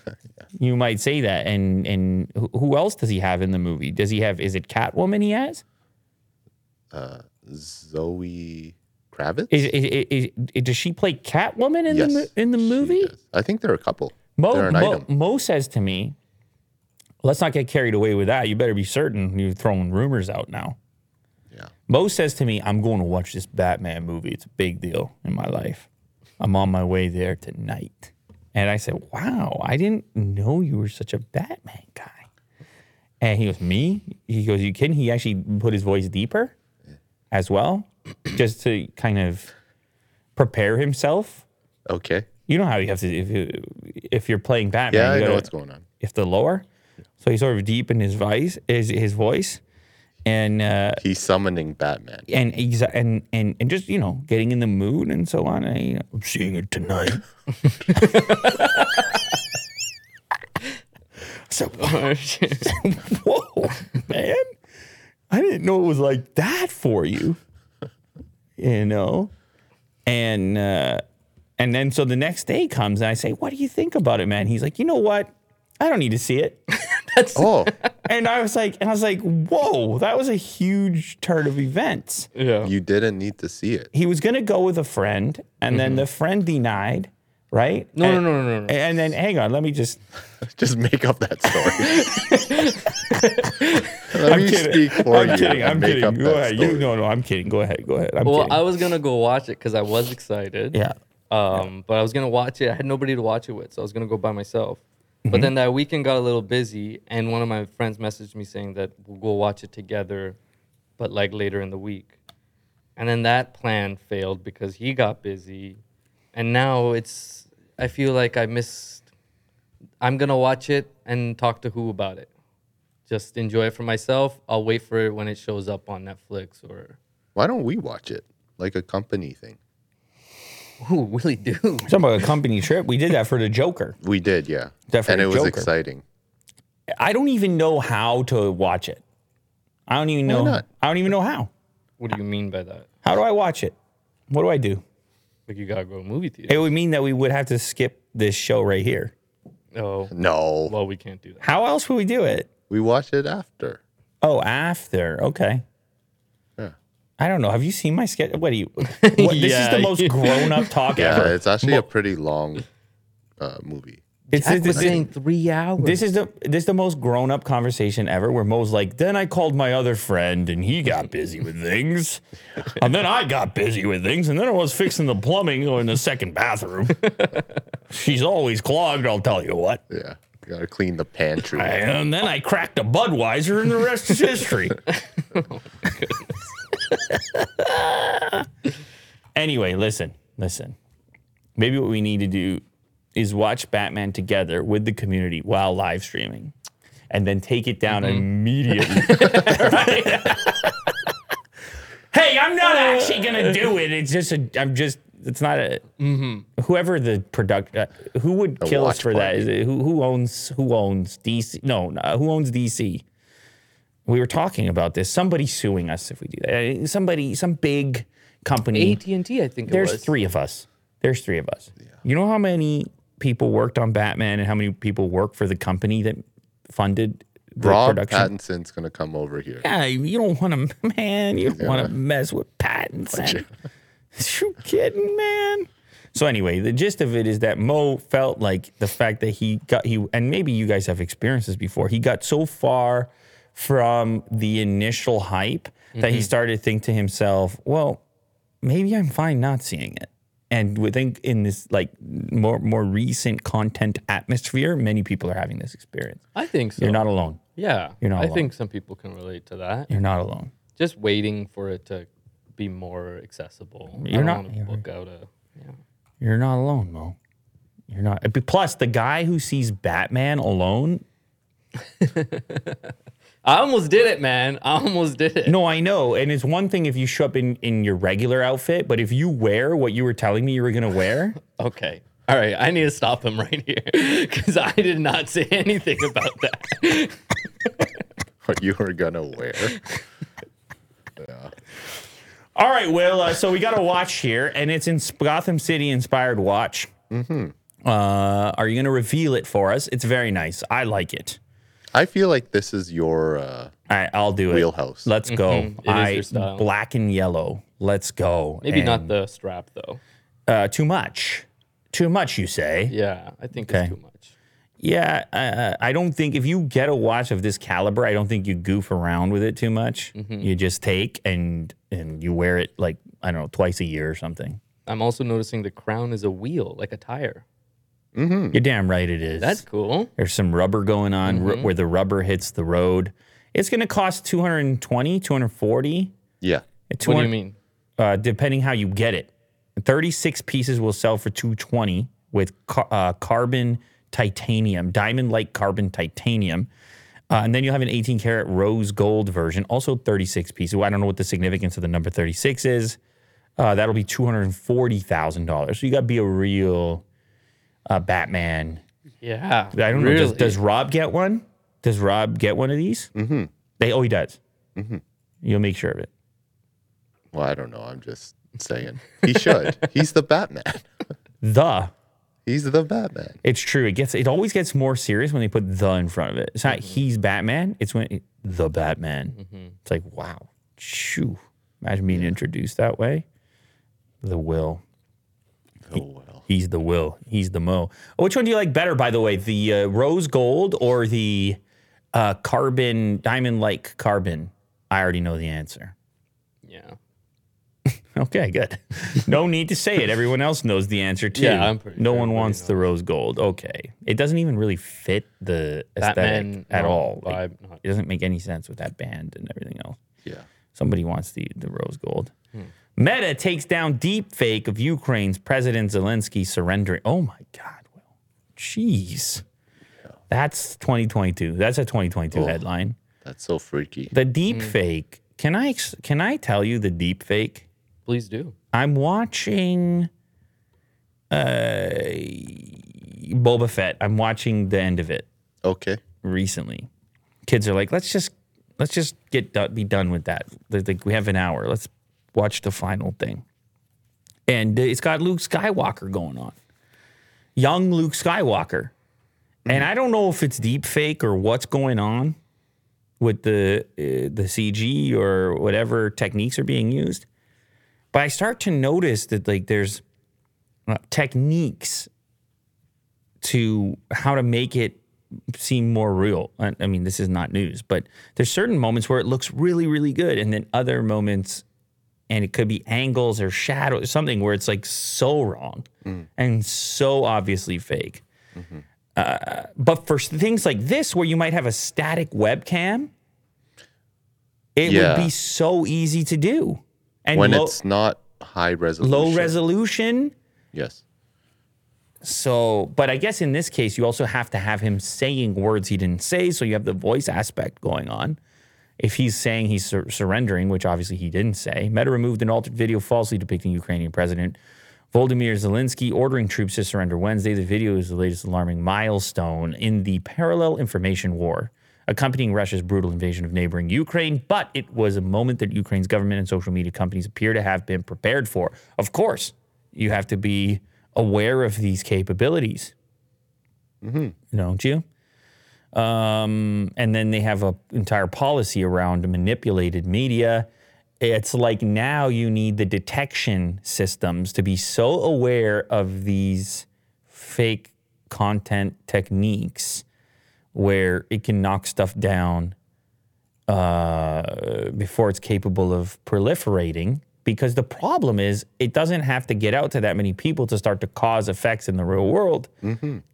You might say that. And and who- else does he have in the movie? Does he have? Is it Catwoman? He has. Uh, Zoe Kravitz. Is, is, is, does she play Catwoman in the Yes, mo- in the movie? I think there are a couple. Mo, Mo. Mo says to me, "Let's not get carried away with that. You better be certain you're throwing rumors out now." Mo says to me, "I'm going to watch this Batman movie. It's a big deal in my life. I'm on my way there tonight." And I said, "Wow, I didn't know you were such a Batman guy." And he goes, "Me?" He goes, "You kidding?" He actually put his voice deeper as well, just to kind of prepare himself. Okay. You know how you have to if you, if you're playing Batman. Yeah, you I know what's going on. If the lower. So he sort of deepened his voice, his his voice, and uh, He's summoning Batman. and exa- and and and just you know getting in the mood and so on. And, you know, I'm seeing it tonight. so whoa, man! I didn't know it was like that for you. You know, and uh, and then so the next day comes and I say, "What do you think about it, man?" He's like, "You know what? I don't need to see it." Oh, And I was like, and I was like, whoa, that was a huge turn of events. Yeah. you didn't need to see it. He was gonna go with a friend, and then the friend denied, right? No, no, and, no, no, no. And then hang on, let me just Just make up that story. Let me speak for I'm you. kidding. and I'm kidding. Go that ahead. You, no, no, I'm kidding. Go ahead. Go ahead. I'm Well, kidding. I was gonna go watch it because I was excited. yeah. Um, but I was gonna watch it. I had nobody to watch it with, so I was gonna go by myself. Mm-hmm. But then that weekend got a little busy, and one of my friends messaged me saying that we'll go watch it together, but like later in the week. And then that plan failed because he got busy, and now it's. I feel like I missed. I'm gonna watch it and talk to who about it. Just enjoy it for myself. I'll wait for it when it shows up on Netflix or. Why don't we watch it like a company thing? Ooh, really do. Talking about a company trip, we did that for the Joker. We did, yeah. Definitely and it was Joker. exciting. I don't even know how to watch it. I don't even know. not? I don't even know how. What do you mean by that? How do I watch it? What do I do? Like you gotta go to movie theater. It would mean that we would have to skip this show right here. Oh, No, well, we can't do that. How else would we do it? we watched it after. Oh, after. Okay. Yeah. I don't know. Have you seen my sketch? What do you? What, this is Yeah. the most grown-up talk ever? Yeah, ever. it's actually a pretty long uh, movie. It's, Jack this, was this, saying three hours. this is the this is the most grown-up conversation ever. Where Mo's like, then I called my other friend and he got busy with things, and then I got busy with things, and then I was fixing the plumbing in the second bathroom. She's always clogged. I'll tell you what. Yeah, you gotta clean the pantry. And then I cracked a Budweiser, and the rest is history. anyway, listen. listen. Maybe what we need to do is watch Batman together with the community while live streaming, and then take it down immediately. Hey, I'm not actually gonna do it. It's just a. I'm just. It's not a. Whoever the product, uh, who would kill us for that? party. Is it, who who owns who owns DC? No, no, who owns DC? We were talking about this. Somebody suing us if we do that. Uh, Somebody, some big company. AT and T, I think it There's was. three of us. There's three of us. Yeah. You know how many people worked on Batman and how many people work for the company that funded the Rob production? Pattinson's gonna come over here. Yeah, you don't want to, man. You don't want to mess with Pattinson. you kidding, man? So anyway, the gist of it is that Mo felt like the fact that he got he and maybe you guys have experienced this before. He got so far from the initial hype that he mm-hmm. started to think to himself, "Well, maybe I'm fine not seeing it." And we think in this like more more recent content atmosphere, many people are having this experience. I think so. You're not alone. Yeah, You're not I alone. think some people can relate to that. You're not alone. Just waiting for it to be more accessible. You're not- you're- book out a. Yeah. You're not alone, Mo. You're not. Plus, the guy who sees Batman alone. I almost did it, man. I almost did it. No, I know, and it's one thing if you show up in in your regular outfit, but if you wear what you were telling me you were gonna wear, Okay. All right. I need to stop him right here because I did not say anything about that. What you were gonna wear. all right. Well, uh, so we got a watch here, and it's in Gotham City inspired watch. Mm-hmm. Uh, are you gonna reveal it for us? It's very nice. I like it. I feel like this is your uh, All right, I'll do it. wheelhouse. Let's go. Mm-hmm. It is I your style. black and yellow. Let's go. Maybe not And, the strap though. uh, too much. Too much, you say? Yeah, I think Okay. it's too much. Yeah, uh, I don't think if you get a watch of this caliber, I don't think you goof around with it too much. Mm-hmm. You just take and and you wear it like I don't know twice a year or something. I'm also noticing the crown is a wheel, like a tire. You're damn right it is. That's cool. There's some rubber going on ru- where the rubber hits the road. It's going to cost 220, 240. yeah. What do you mean? uh, depending how you get it. 36 pieces will sell for 220 with car- uh, carbon titanium, diamond like carbon titanium. Uh, and then you'll have an 18 karat rose gold version, also 36 pieces. Well, I don't know what the significance of the number 36 is. Uh, that'll be $240,000. So you got to be a real uh, Batman. Yeah. I don't know. Does, does Rob get one? Does Rob get one of these? Mm-hmm. They, oh, he does. Mm-hmm. You'll make sure of it. Well, I don't know. I'm just saying. He should. He's the Batman. The He's the Batman. It's true. It gets it always gets more serious when they put the in front of it. It's not he's Batman. It's when it, the Batman. It's like wow, shoo. Imagine being introduced that way. The will. Oh well. He's the will. He's the mo. Which one do you like better, by the way? The uh, rose gold or the uh, carbon diamond like carbon? I already know the answer. Yeah. Okay, good. no need to say it. Everyone else knows the answer too. Yeah, I'm pretty No sure one everybody wants the rose gold. Okay, it doesn't even really fit the aesthetic Batman at no, all. Like, vibe, not- it doesn't make any sense with that band and everything else. Yeah. Somebody wants the the rose gold. Hmm. Meta takes down deep fake of Ukraine's President Zelensky surrendering. Oh my God, Will. Jeez. That's 2022. That's a 2022 Oh. headline. That's so freaky. The deep fake. Can I can I tell you the deep fake? Please do. I'm watching uh Boba Fett. I'm watching the end of it Okay. recently. Kids are like, let's just let's just get do- be done with that. Like, we have an hour. Let's watch the final thing. And it's got Luke Skywalker going on, young Luke Skywalker. And I don't know if it's deep fake or what's going on with the uh, the CG or whatever techniques are being used. But I start to notice that like there's uh, techniques to how to make it seem more real. I, I mean, this is not news, but there's certain moments where it looks really, really good, and then other moments, and it could be angles or shadows, something where it's like so wrong and so obviously fake. Uh, but for things like this, where you might have a static webcam, it Yeah. would be so easy to do. And When lo- it's not high resolution. low resolution. Yes. So, but I guess in this case, you also have to have him saying words he didn't say. So you have the voice aspect going on. If he's saying he's sur- surrendering, which obviously he didn't say, Meta removed an altered video falsely depicting Ukrainian President Volodymyr Zelensky ordering troops to surrender Wednesday. The video is the latest alarming milestone in the parallel information war accompanying Russia's brutal invasion of neighboring Ukraine. But it was a moment that Ukraine's government and social media companies appear to have been prepared for. Of course, you have to be aware of these capabilities, mm-hmm. don't you? Um, and then they have an entire policy around manipulated media. It's like now you need the detection systems to be so aware of these fake content techniques where it can knock stuff down uh, before it's capable of proliferating. Because the problem is, it doesn't have to get out to that many people to start to cause effects in the real world.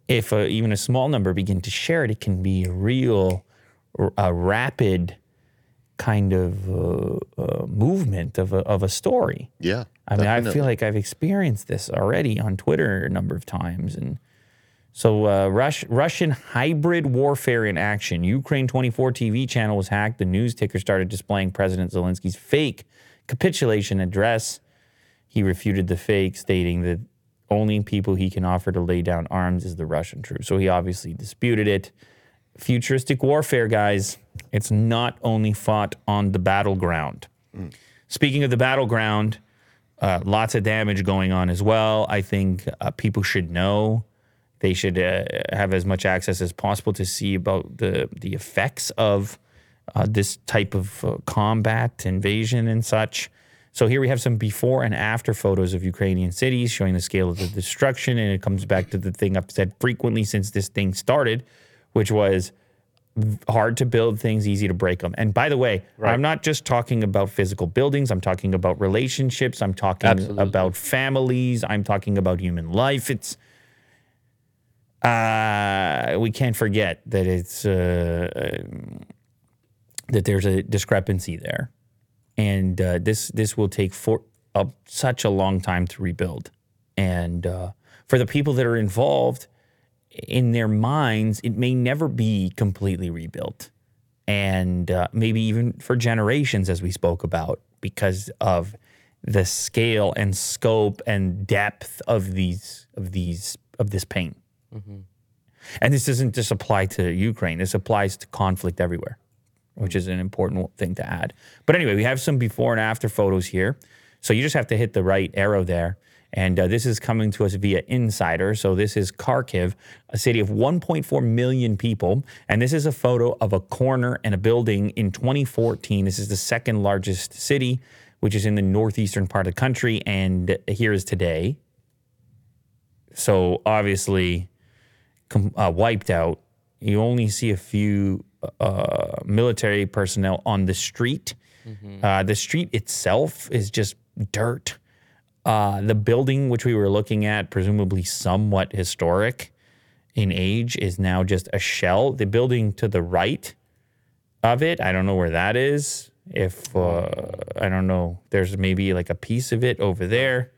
If uh, even a small number begin to share it, it can be a real, a rapid kind of uh, uh, movement of a, of a story. Yeah. I mean, I feel like I've experienced this already on Twitter a number of times. And so, uh, Rush, Russian hybrid warfare in action. Ukraine 24 TV channel was hacked. The news ticker started displaying President Zelensky's fake capitulation address. He refuted the fake, stating that only people he can offer to lay down arms is the Russian troops. So he obviously disputed it. Futuristic warfare, guys. It's not only fought on the battleground. Speaking of the battleground, uh, lots of damage going on as well. I think uh, people should know. They should uh, have as much access as possible to see about the the effects of uh, this type of uh, combat, invasion, and such. So here we have some before and after photos of Ukrainian cities showing the scale of the destruction, and it comes back to the thing I've said frequently since this thing started, which was hard to build things, easy to break them. And by the way, I'm not just talking about physical buildings. I'm talking about relationships. I'm talking Absolutely. about families. I'm talking about human life. It's uh, we can't forget that it's uh, um, that there's a discrepancy there, and uh, this this will take for a, such a long time to rebuild, and uh, for the people that are involved in their minds, it may never be completely rebuilt. And uh, maybe even for generations, as we spoke about, because of the scale and scope and depth of these of these of this pain. And this doesn't just apply to Ukraine. This applies to conflict everywhere, which is an important thing to add. But anyway, we have some before and after photos here. So you just have to hit the right arrow there. And uh, this is coming to us via Insider. So this is Kharkiv, a city of 1.4 million people. And this is a photo of a corner and a building in 2014. This is the second largest city, which is in the northeastern part of the country. And here is today. So obviously, com- uh, wiped out. You only see a few uh, military personnel on the street. Uh, the street itself is just dirt. Uh, the building, which we were looking at, presumably somewhat historic in age, is now just a shell. The building to the right of it, I don't know where that is. If uh, I don't know, there's maybe like a piece of it over there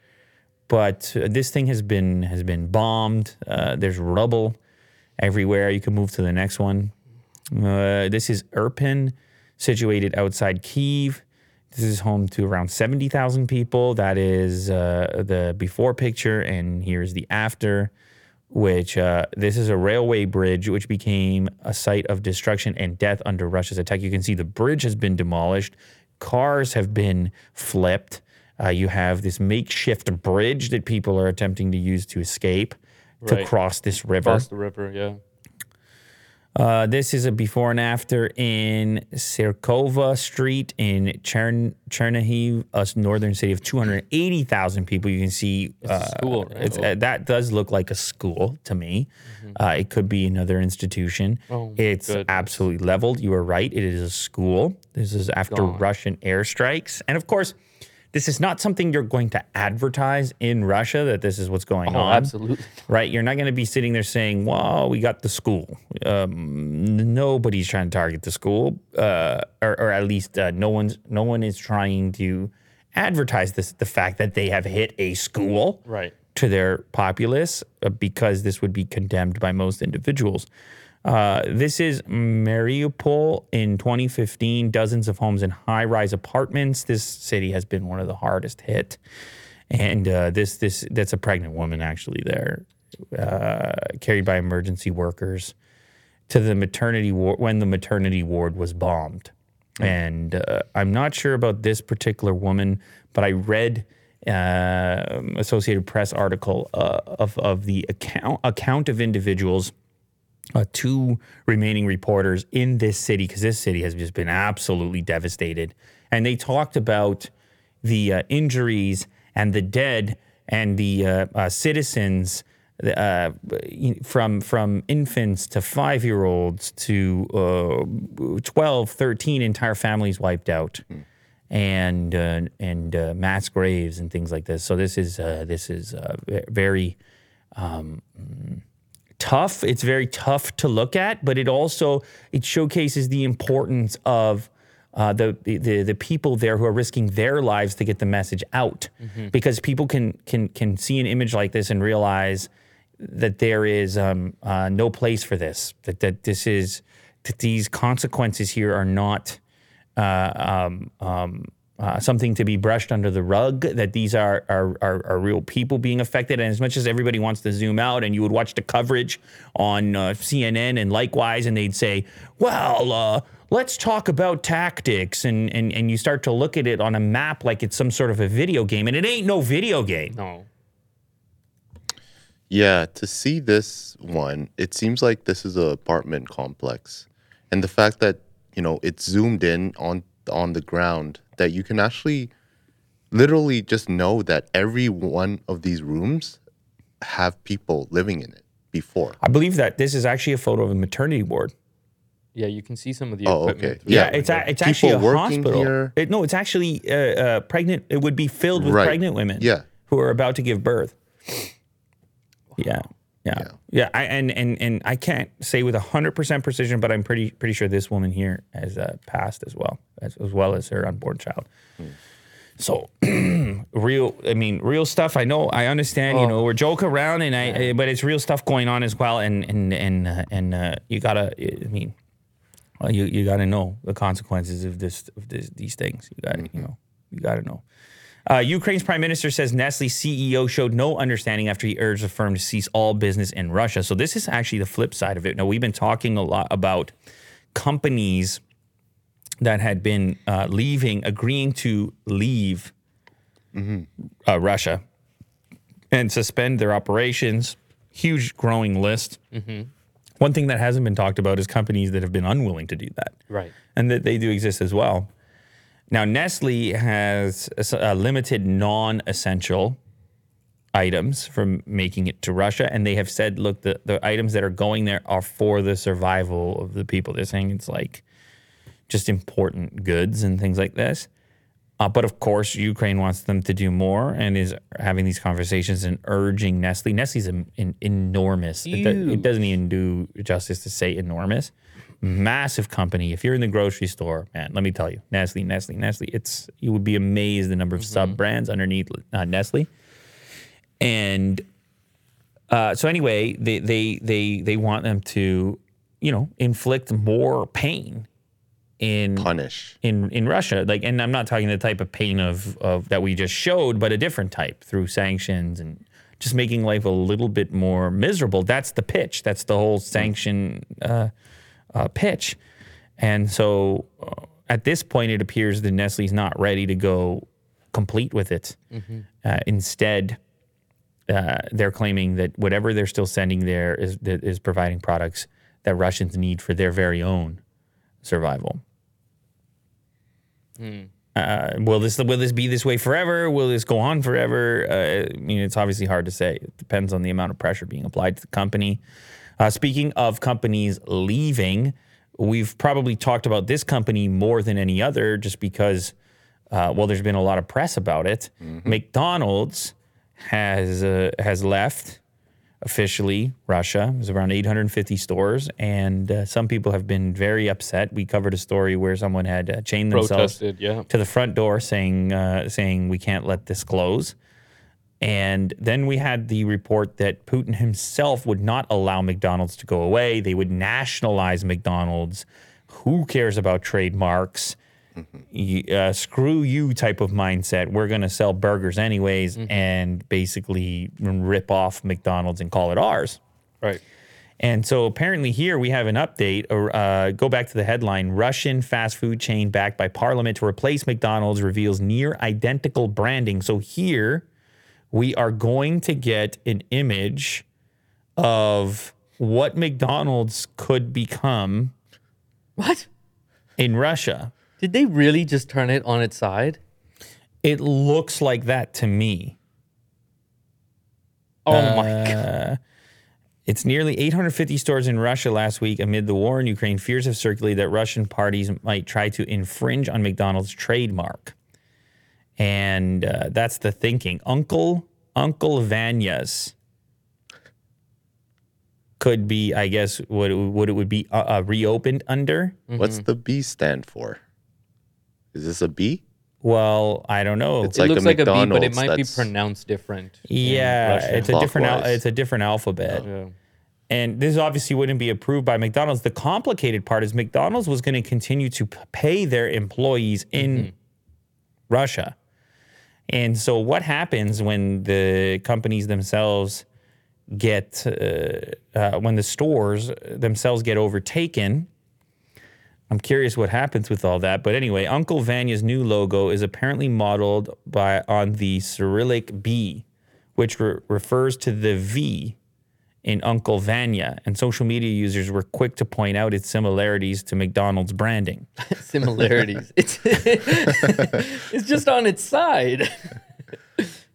but uh, this thing has been has been bombed. Uh, there's rubble everywhere. You can move to the next one. Uh, this is Irpin, situated outside Kiev. This is home to around seventy thousand people. That is uh, the before picture, and here's the after. Which uh, this is a railway bridge, which became a site of destruction and death under Russia's attack. You can see the bridge has been demolished. Cars have been flipped. Uh, you have this makeshift bridge that people are attempting to use to escape to cross this river. Across the river, yeah. Uh, this is a before and after in Sirkova Street in Chern- Chernihiv, a northern city of 280,000 people. You can see uh, school, right? it's, uh, that does look like a school to me. Uh, it could be another institution. Mm-hmm. Oh, it's goodness. absolutely leveled. You are right. It is a school. This is after Gone. Russian airstrikes. And of course, this is not something you're going to advertise in Russia that this is what's going Oh, on absolutely. right? You're not going to be sitting there saying, "Well, we got the school." Um, nobody's trying to target the school, uh, or, or at least uh, no one's no one is trying to advertise this the fact that they have hit a school Right. to their populace uh, because this would be condemned by most individuals. Uh, this is Mariupol in 2015. Dozens of homes in high-rise apartments. This city has been one of the hardest hit, and uh, this this that's a pregnant woman actually there, uh, carried by emergency workers to the maternity ward when the maternity ward was bombed. And uh, I'm not sure about this particular woman, but I read uh, Associated Press article uh, of of the account account of individuals. Uh, two remaining reporters in this city because this city has just been absolutely devastated, and they talked about the uh, injuries and the dead and the uh, uh, citizens uh, from from infants to five year olds to uh, 12, 13 entire families wiped out, and uh, and uh, mass graves and things like this. So this is uh, this is uh, very um, tough. It's very tough to look at, but it also it showcases the importance of uh, the, the the people there who are risking their lives to get the message out, because people can can can see an image like this and realize that there is um, uh, no place for this. That that this is that these consequences here are not uh, um, um, uh, something to be brushed under the rug. That these are, are are are real people being affected. And as much as everybody wants to zoom out, and you would watch the coverage on uh, CNN and likewise, and they'd say, "Well, uh, let's talk about tactics," and and and you start to look at it on a map like it's some sort of a video game, and it ain't no video game. No. Yeah, to see this one, it seems like this is a apartment complex. And the fact that, you know, it's zoomed in on on the ground that you can actually literally just know that every one of these rooms have people living in it before. I believe that this is actually a photo of a maternity ward. Yeah, you can see some of the Oh, equipment. okay. through Yeah, it's a, it's actually a working hospital. here. It, no, it's actually uh, uh, pregnant. It would be filled with Right. pregnant women. Yeah. who are about to give birth. Yeah, yeah, Yeah. yeah. I, and and and I can't say with hundred percent precision, but I'm pretty pretty sure this woman here has uh, passed as well, as, as well as her unborn child. So real, I mean, real stuff. I know, I understand. You know, we're joking around, and I, uh, but it's real stuff going on as well. And and and uh, and uh, you gotta, I mean, you you gotta know the consequences of this of this, these things. You gotta, you know, you gotta know. Uh, Ukraine's prime minister says Nestle CEO showed no understanding after he urged the firm to cease all business in Russia. So this is actually the flip side of it. Now we've been talking a lot about companies that had been uh, leaving, agreeing to leave uh, Russia and suspend their operations. Huge growing list. One thing that hasn't been talked about is companies that have been unwilling to do that Right. and that they do exist as well. Now, Nestle has a s- a limited non-essential items from making it to Russia, and they have said, look, the, the items that are going there are for the survival of the people. They're saying it's like just important goods and things like this. Uh, but of course, Ukraine wants them to do more and is having these conversations and urging Nestle. Nestle's an, an enormous. It, do- it doesn't even do justice to say enormous. Massive company. If you're in the grocery store, man, let me tell you, Nestle, Nestle, Nestle. It's you would be amazed the number of sub brands underneath uh, Nestle. And uh, so anyway, they they they they want them to, you know, inflict more pain in Punish. in in Russia. Like, and I'm not talking the type of pain of of that we just showed, but a different type through sanctions and just making life a little bit more miserable. That's the pitch. That's the whole sanction uh, uh, pitch. And so, uh, at this point, it appears that Nestle's not ready to go complete with it. Uh, instead, uh, they're claiming that whatever they're still sending there is that is providing products that Russians need for their very own survival. Uh, will this will this be this way forever? Will this go on forever? Uh, I mean, it's obviously hard to say. It depends on the amount of pressure being applied to the company. Uh, speaking of companies leaving, we've probably talked about this company more than any other, just because. Uh, well, there's been a lot of press about it. McDonald's has uh, has left officially Russia. There's around 850 stores, and uh, some people have been very upset. We covered a story where someone had uh, chained themselves yeah. to the front door, saying uh, saying we can't let this close. And then we had the report that Putin himself would not allow McDonald's to go away. They would nationalize McDonald's. Who cares about trademarks? Y- uh, screw you type of mindset. We're going to sell burgers anyways and basically rip off McDonald's and call it ours. Right. And so apparently here we have an update. Uh, go back to the headline: Russian fast food chain backed by Parliament to replace McDonald's reveals near identical branding. So here we are going to get an image of what McDonald's could become What? in Russia. Did they really just turn it on its side? It looks like that to me. Oh Uh, my god. It's nearly 850 stores in Russia last week amid the war in Ukraine. Fears have circulated that Russian parties might try to infringe on McDonald's trademark. And uh, that's the thinking. Uncle Uncle Vanya's could be, I guess, what it, what it would be uh, uh, reopened under. What's the B stand for? Is this a B? Well, I don't know. It's It like a looks like a B, but it might be pronounced different. yeah, it's a different al- it's a different alphabet. Yeah. And this obviously wouldn't be approved by McDonald's. The complicated part is McDonald's was going to continue to pay their employees in Russia. And so, what happens when the companies themselves get, uh, uh, when the stores themselves get overtaken? I'm curious what happens with all that. But anyway, Uncle Vanya's new logo is apparently modeled by on the Cyrillic B, which re- refers to the V in Uncle Vanya, and social media users were quick to point out its similarities to McDonald's branding. similarities. It's it's just on its side,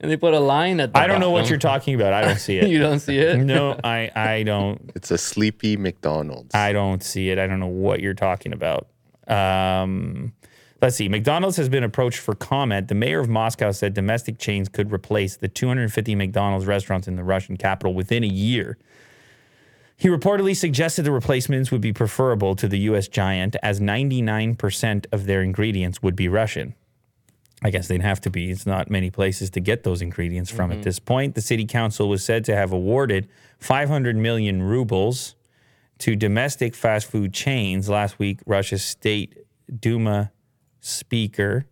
and they put a line at the. I don't know what you're talking about. I don't see it. you don't see it. no, I I don't It's a sleepy McDonald's. I don't see it. I don't know what you're talking about. Um, let's see. McDonald's has been approached for comment. The mayor of Moscow said domestic chains could replace the 250 McDonald's restaurants in the Russian capital within a year. He reportedly suggested the replacements would be preferable to the U.S. giant, as 99% of their ingredients would be Russian. I guess they'd have to be. It's not many places to get those ingredients from at mm-hmm. this point. The city council was said to have awarded 500 million rubles to domestic fast food chains last week. Russia's state Duma speaker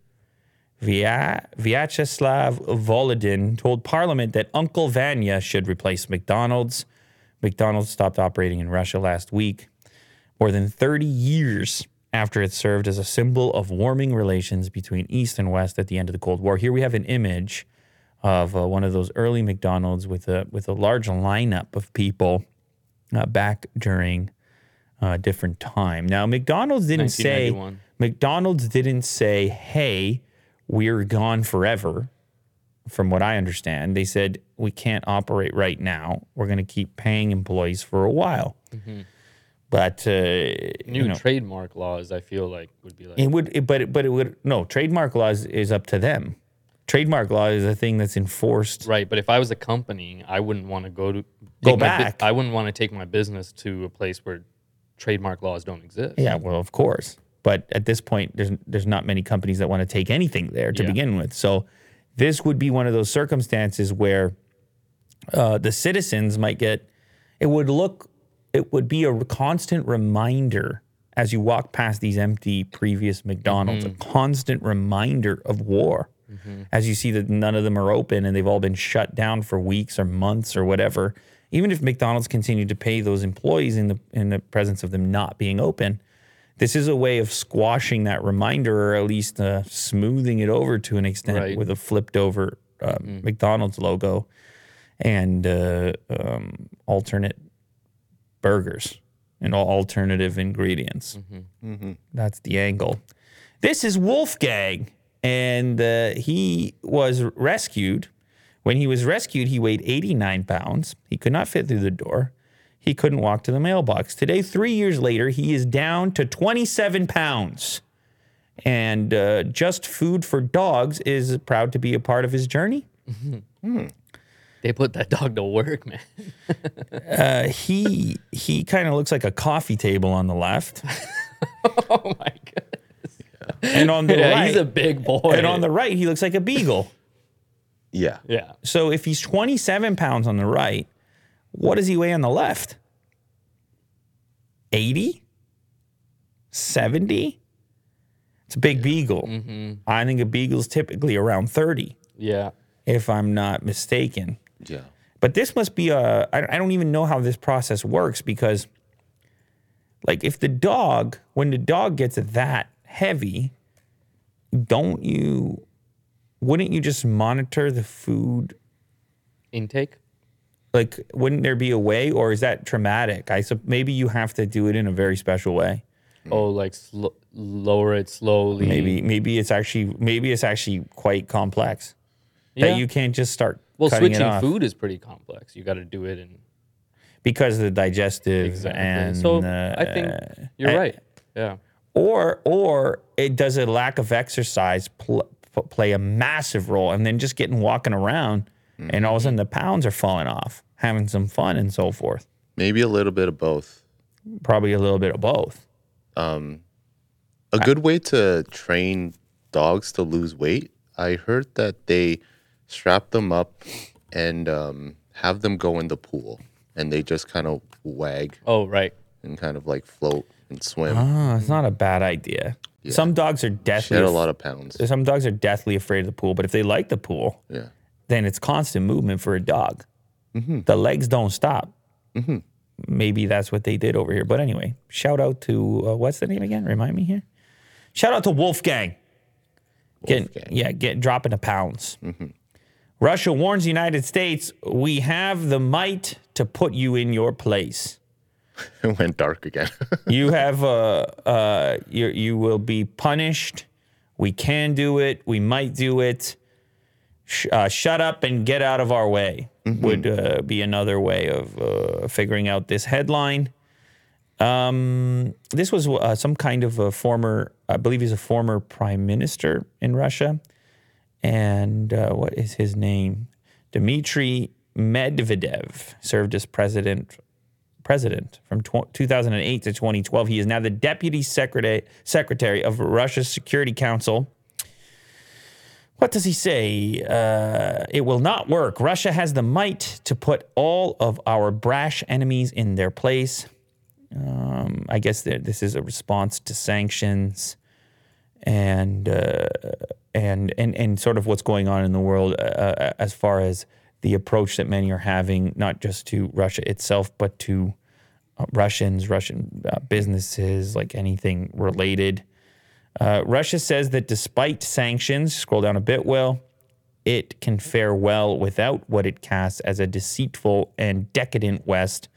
Vya- Vyacheslav Volodin told Parliament that Uncle Vanya should replace McDonald's. McDonald's stopped operating in Russia last week, more than 30 years after it served as a symbol of warming relations between East and West at the end of the Cold War. Here we have an image of uh, one of those early McDonald's with a with a large lineup of people uh, back during a different time. Now, McDonald's didn't say 1991. McDonald's didn't say, "Hey, we're gone forever." From what I understand, they said we can't operate right now. We're going to keep paying employees for a while. But uh, New you know, trademark laws, I feel like would be like. it would, it, but it, but it would no trademark laws is up to them. Trademark law is a thing that's enforced. Right, but if I was a company, I wouldn't want to go to Go take my bu- back. I wouldn't want to take my business to a place where trademark laws don't exist. Yeah, well, of course. But at this point, there's there's not many companies that want to take anything there to Yeah. begin with. So this would be one of those circumstances where uh, the citizens might get. It would look. It would be a constant reminder as you walk past these empty previous McDonald's, a constant reminder of war. As you see that none of them are open and they've all been shut down for weeks or months or whatever. Even if McDonald's continued to pay those employees in the in the presence of them not being open, this is a way of squashing that reminder or at least uh, smoothing it over to an extent Right. with a flipped over uh, McDonald's logo and uh, um, alternate burgers and all alternative ingredients. That's the angle. This is Wolfgang, and uh, he was rescued. When he was rescued, he weighed 89 pounds. He could not fit through the door. He couldn't walk to the mailbox. Today, three years later, he is down to 27 pounds. And uh, Just Food for Dogs is proud to be a part of his journey. They put that dog to work, man. Uh, he he kind of looks like a coffee table on the left, oh my god. and on the Yeah, right, he's a big boy. and on the right, he looks like a beagle. Yeah. yeah. So if he's 27 pounds on the right, what does he weigh on the left? 80? 70? It's a big beagle. Mm-hmm. I think a beagle's typically around 30, Yeah. if I'm not mistaken. Yeah. But this must be a, I don't even know how this process works because, like, if the dog, when the dog gets that heavy, don't you, wouldn't you just monitor the food Intake. Like wouldn't there be a way or is that traumatic i so maybe you have to do it in a very special way Oh, like sl- lower it slowly. maybe maybe it's actually maybe it's actually quite complex Yeah. that you can't just start well, switching food is pretty complex. You got to do it in because of the digestive exactly. and so uh, I think you're uh, right. Yeah. or or it does a lack of exercise pl- play a massive role and then just getting walking around and all of a sudden the pounds are falling off having some fun and so forth Maybe a little bit of both. probably a little bit of both A good way to train dogs to lose weight, I heard that they strap them up and um, have them go in the pool and they just kind of wag Oh, right. and kind of like float and swim. oh it's not a bad idea some dogs are deathly Shed a lot of pounds. some dogs are deathly afraid of the pool, but if they like the pool, Yeah. then it's constant movement for a dog. The legs don't stop. Maybe that's what they did over here. But anyway, shout out to uh, what's the name again? Remind me here. Shout out to Wolfgang. Wolfgang. yeah, get dropping the pounds. Russia warns the United States, we have the might to put you in your place. It went dark again. you have uh uh you you will be punished. We can do it. We might do it. Sh- uh, shut up and get out of our way would uh, be another way of uh, figuring out this headline. Um, this was uh, some kind of a former, I believe he's a former prime minister in Russia. And uh, what is his name? Dmitry Medvedev served as president president from tw- 2008 to 2012. He is now the deputy secretary secretary of Russia's Security Council. What does he say? Uh, it will not work. Russia has the might to put all of our brash enemies in their place. Um, I guess this is a response to sanctions and uh, and and and sort of what's going on in the world uh, as far as the approach that many are having, not just to Russia itself, but to uh, Russians, Russian uh, businesses, like anything related. Uh, Russia says that despite sanctions, scroll down a bit, Will, it can fare well without what it casts as a deceitful and decadent West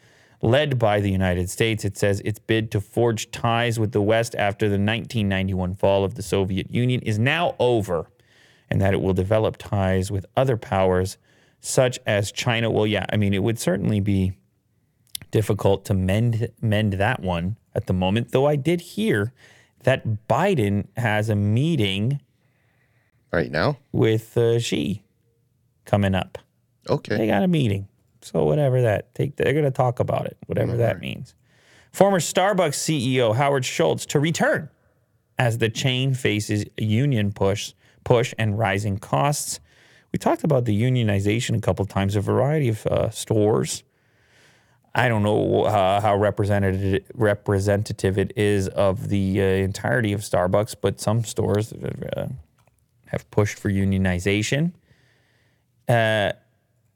led by the United States. It says its bid to forge ties with the West after the 1991 fall of the Soviet Union is now over, and that it will develop ties with other powers such as China. Well, yeah, I mean, it would certainly be difficult to mend mend that one at the moment. Though I did hear that Biden has a meeting right now? with uh, Xi coming up. Okay. They got a meeting. So whatever that take, they're going to talk about it. Whatever that means. Former Starbucks CEO Howard Schultz to return as the chain faces union push, push and rising costs. We talked about the unionization a couple times. A variety of uh, stores. I don't know uh, how representative representative it is of the uh, entirety of Starbucks, but some stores uh, have pushed for unionization. Uh,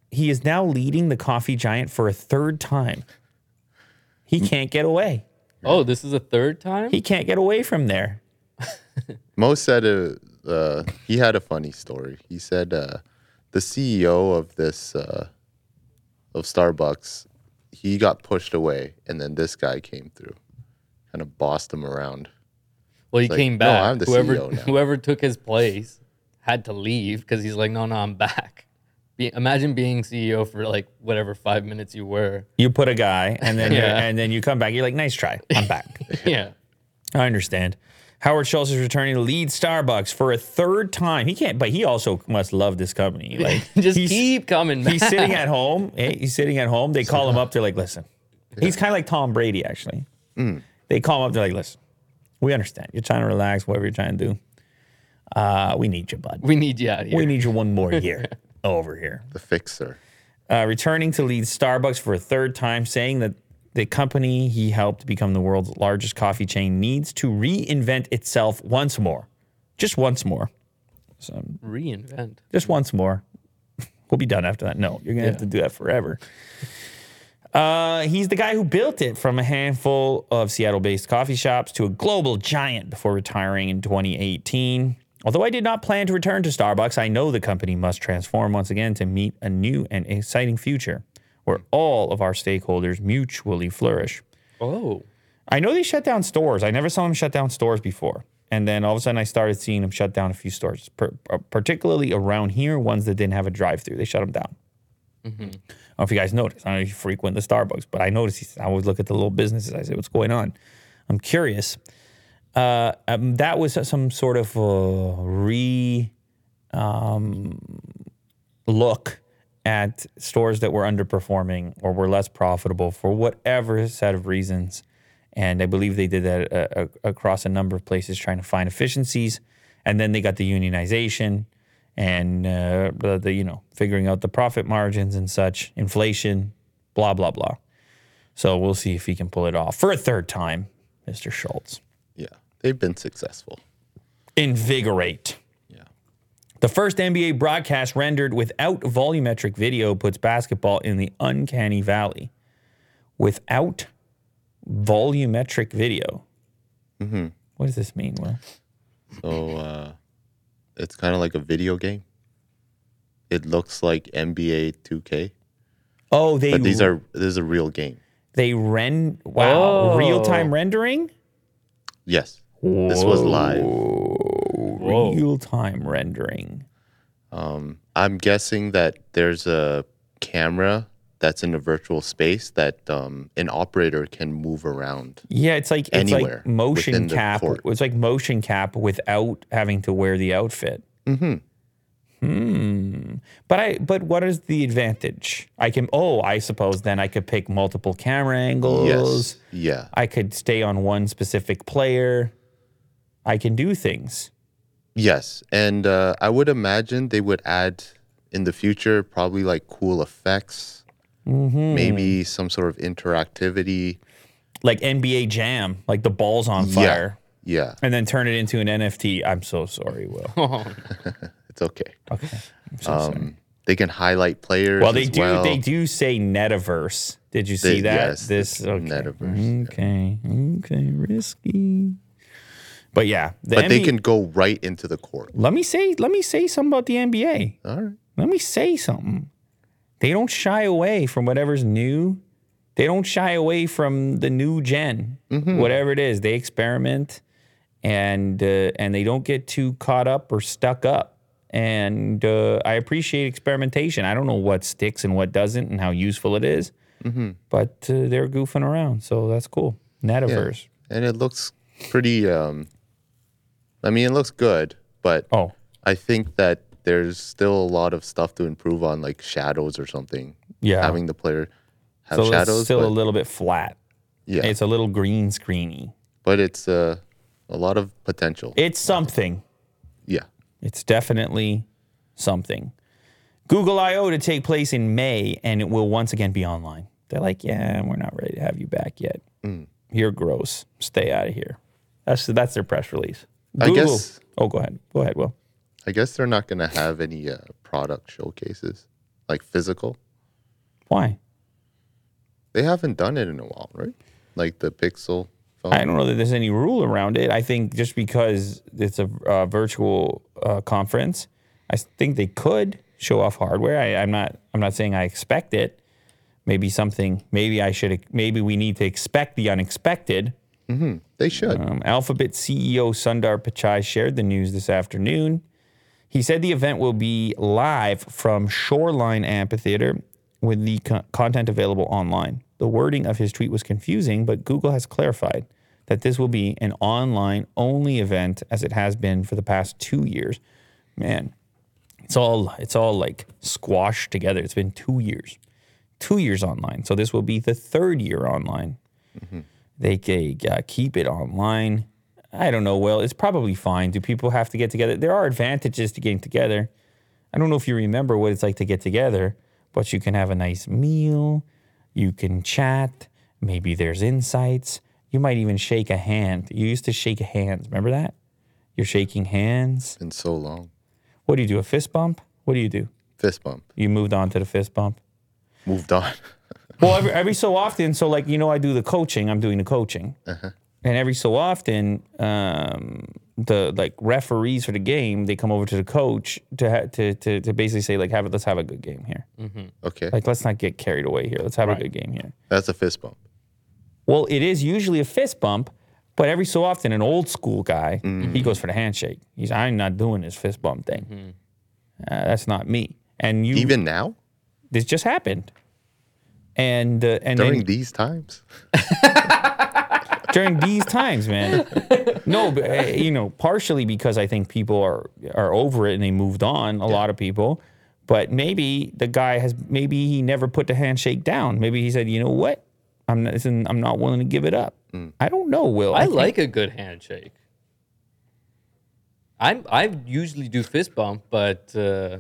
he is now leading the coffee giant for a third time. He can't get away. Oh, this is a third time? He can't get away from there. Mo said uh, uh, he had a funny story. He said uh, the CEO of this uh, of Starbucks, he got pushed away, and then this guy came through, kind of bossed him around. well, he like, came no, back. I'm the whoever CEO now. whoever took his place had to leave because he's like, no, no, I'm back. Be, imagine being CEO for like whatever five minutes you were. You put a guy, and then Yeah. and then you come back. You're like, nice try. I'm back. yeah. I understand. Howard Schultz is returning to lead Starbucks for a third time. He can't, but he also must love this company. Like Just keep coming back. He's sitting at home. He's sitting at home. They call him up. They're like, listen. He's kind of like Tom Brady, actually. They call him up. They're like, listen, we understand. You're trying to relax, whatever you're trying to do. Uh, we need you, bud. We need you out here. We need you one more year over here. The fixer. Uh, returning to lead Starbucks for a third time, saying that the company he helped become the world's largest coffee chain needs to reinvent itself once more. Just once more. So, Reinvent. just once more. We'll be done after that. No, you're gonna have to do that forever. Uh, he's the guy who built it from a handful of Seattle-based coffee shops to a global giant before retiring in 2018. Although I did not plan to return to Starbucks, I know the company must transform once again to meet a new and exciting future where all of our stakeholders mutually flourish. Oh. I know they shut down stores. I never saw them shut down stores before. And then all of a sudden, I started seeing them shut down a few stores, per, uh, particularly around here, ones that didn't have a drive through. They shut them down. I don't know if you guys noticed. I don't know if you frequent the Starbucks, but I noticed. I always look at the little businesses. I say, what's going on? I'm curious. Uh, um, that was some sort of uh, re um, look at stores that were underperforming or were less profitable for whatever set of reasons. And I believe they did that uh, uh, across a number of places trying to find efficiencies. And then they got the unionization and uh, the, the, you know, figuring out the profit margins and such, inflation, blah, blah, blah. So we'll see if he can pull it off for a third time, Mr. Schultz. Yeah, they've been successful. Invigorate. Yeah. The first NBA broadcast rendered without volumetric video puts basketball in the uncanny valley. Without volumetric video. What does this mean, Will? So uh, it's kind of like a video game. It looks like NBA 2K, Oh, they but these are this is a real game. they rend wow Oh. real time rendering. Yes, this was live. Real time rendering. I'm guessing that there's a camera that's in a virtual space that um, an operator can move around. Yeah, it's like it's Anywhere like motion within the cap. court. It's like motion cap without having to wear the outfit. Mm-hmm. Hmm. But I. But what is the advantage? I can. Oh, I suppose then I could pick multiple camera angles. Yes, yeah, I could stay on one specific player. I can do things. Yes, and uh, I would imagine they would add in the future probably like cool effects, Mm-hmm. maybe some sort of interactivity. Like NBA Jam, like the balls on fire, Yeah, and then turn it into an NFT. I'm so sorry, Will. it's okay. Okay. So. Um, they can highlight players. Well, they as do. Well. They do say metaverse. Did you see They- that? yes, this okay. metaverse, Okay. Okay. Risky. But yeah, the But they can go right into the court. Let me say. Let me say something about the NBA. All right. Let me say something. They don't shy away from whatever's new. They don't shy away from the new gen, whatever it is. They experiment, and uh, and they don't get too caught up or stuck up. And uh, I appreciate experimentation. I don't know what sticks and what doesn't, and how useful it is, but uh, they're goofing around, so that's cool. Metaverse. And it looks pretty. Um, I mean, it looks good, but Oh, I think that there's still a lot of stuff to improve on, like shadows or something. Yeah. Having the player have so it's shadows, still but, a little bit flat. yeah, It's a little green screeny. but it's uh, a lot of potential. It's something. yeah. It's definitely something. Google I/O to take place in May, and it will once again be online. They're like, yeah, we're not ready to have you back yet. You're gross. Stay out of here. That's that's their press release. I guess- Oh, go ahead. Go ahead. Will. I guess they're not gonna have any uh, product showcases, like physical. Why? They haven't done it in a while, right? Like the Pixel phone. I don't know that there's any rule around it. I think just because it's a uh, virtual uh, conference, I think they could show off hardware. I, I'm not. I'm not saying I expect it. Maybe something. Maybe I should. Maybe we need to expect the unexpected. They should. Um, Alphabet CEO Sundar Pichai shared the news this afternoon. He said the event will be live from Shoreline Amphitheater with the co- content available online. The wording of his tweet was confusing, but Google has clarified that this will be an online only event as it has been for the past two years. Man, it's all it's all like squashed together. It's been two years, two years online. So this will be the third year online. They can uh, keep it online. I don't know. Well, it's probably fine. Do people have to get together? There are advantages to getting together. I don't know if you remember what it's like to get together, but you can have a nice meal. You can chat. Maybe there's insights. You might even shake a hand. You used to shake hands. Remember that? You're shaking hands. It's Been so long. What do you do? A fist bump? What do you do? Fist bump. You moved on to the fist bump. Moved on. Well, every, every so often, so like you know, I do the coaching. I'm doing the coaching, and every so often, um, the like referees for the game they come over to the coach to ha- to, to to basically say like, have it. Let's have a good game here. Okay. Like, let's not get carried away here. Let's have a good game here. That's a fist bump. Well, it is usually a fist bump, but every so often, an old school guy he goes for the handshake. He's I'm not doing this fist bump thing. Uh, that's not me. And you Even now? this just happened. And uh, and During then, these times? during these times, man. No, but, uh, you know, partially because I think people are are over it and they moved on. A lot of people, but maybe the guy has maybe he never put the handshake down. Maybe he said, you know what, I'm not listen, I'm not willing to give it up. I don't know, Will. I think- like a good handshake. I I usually do fist bump, but uh,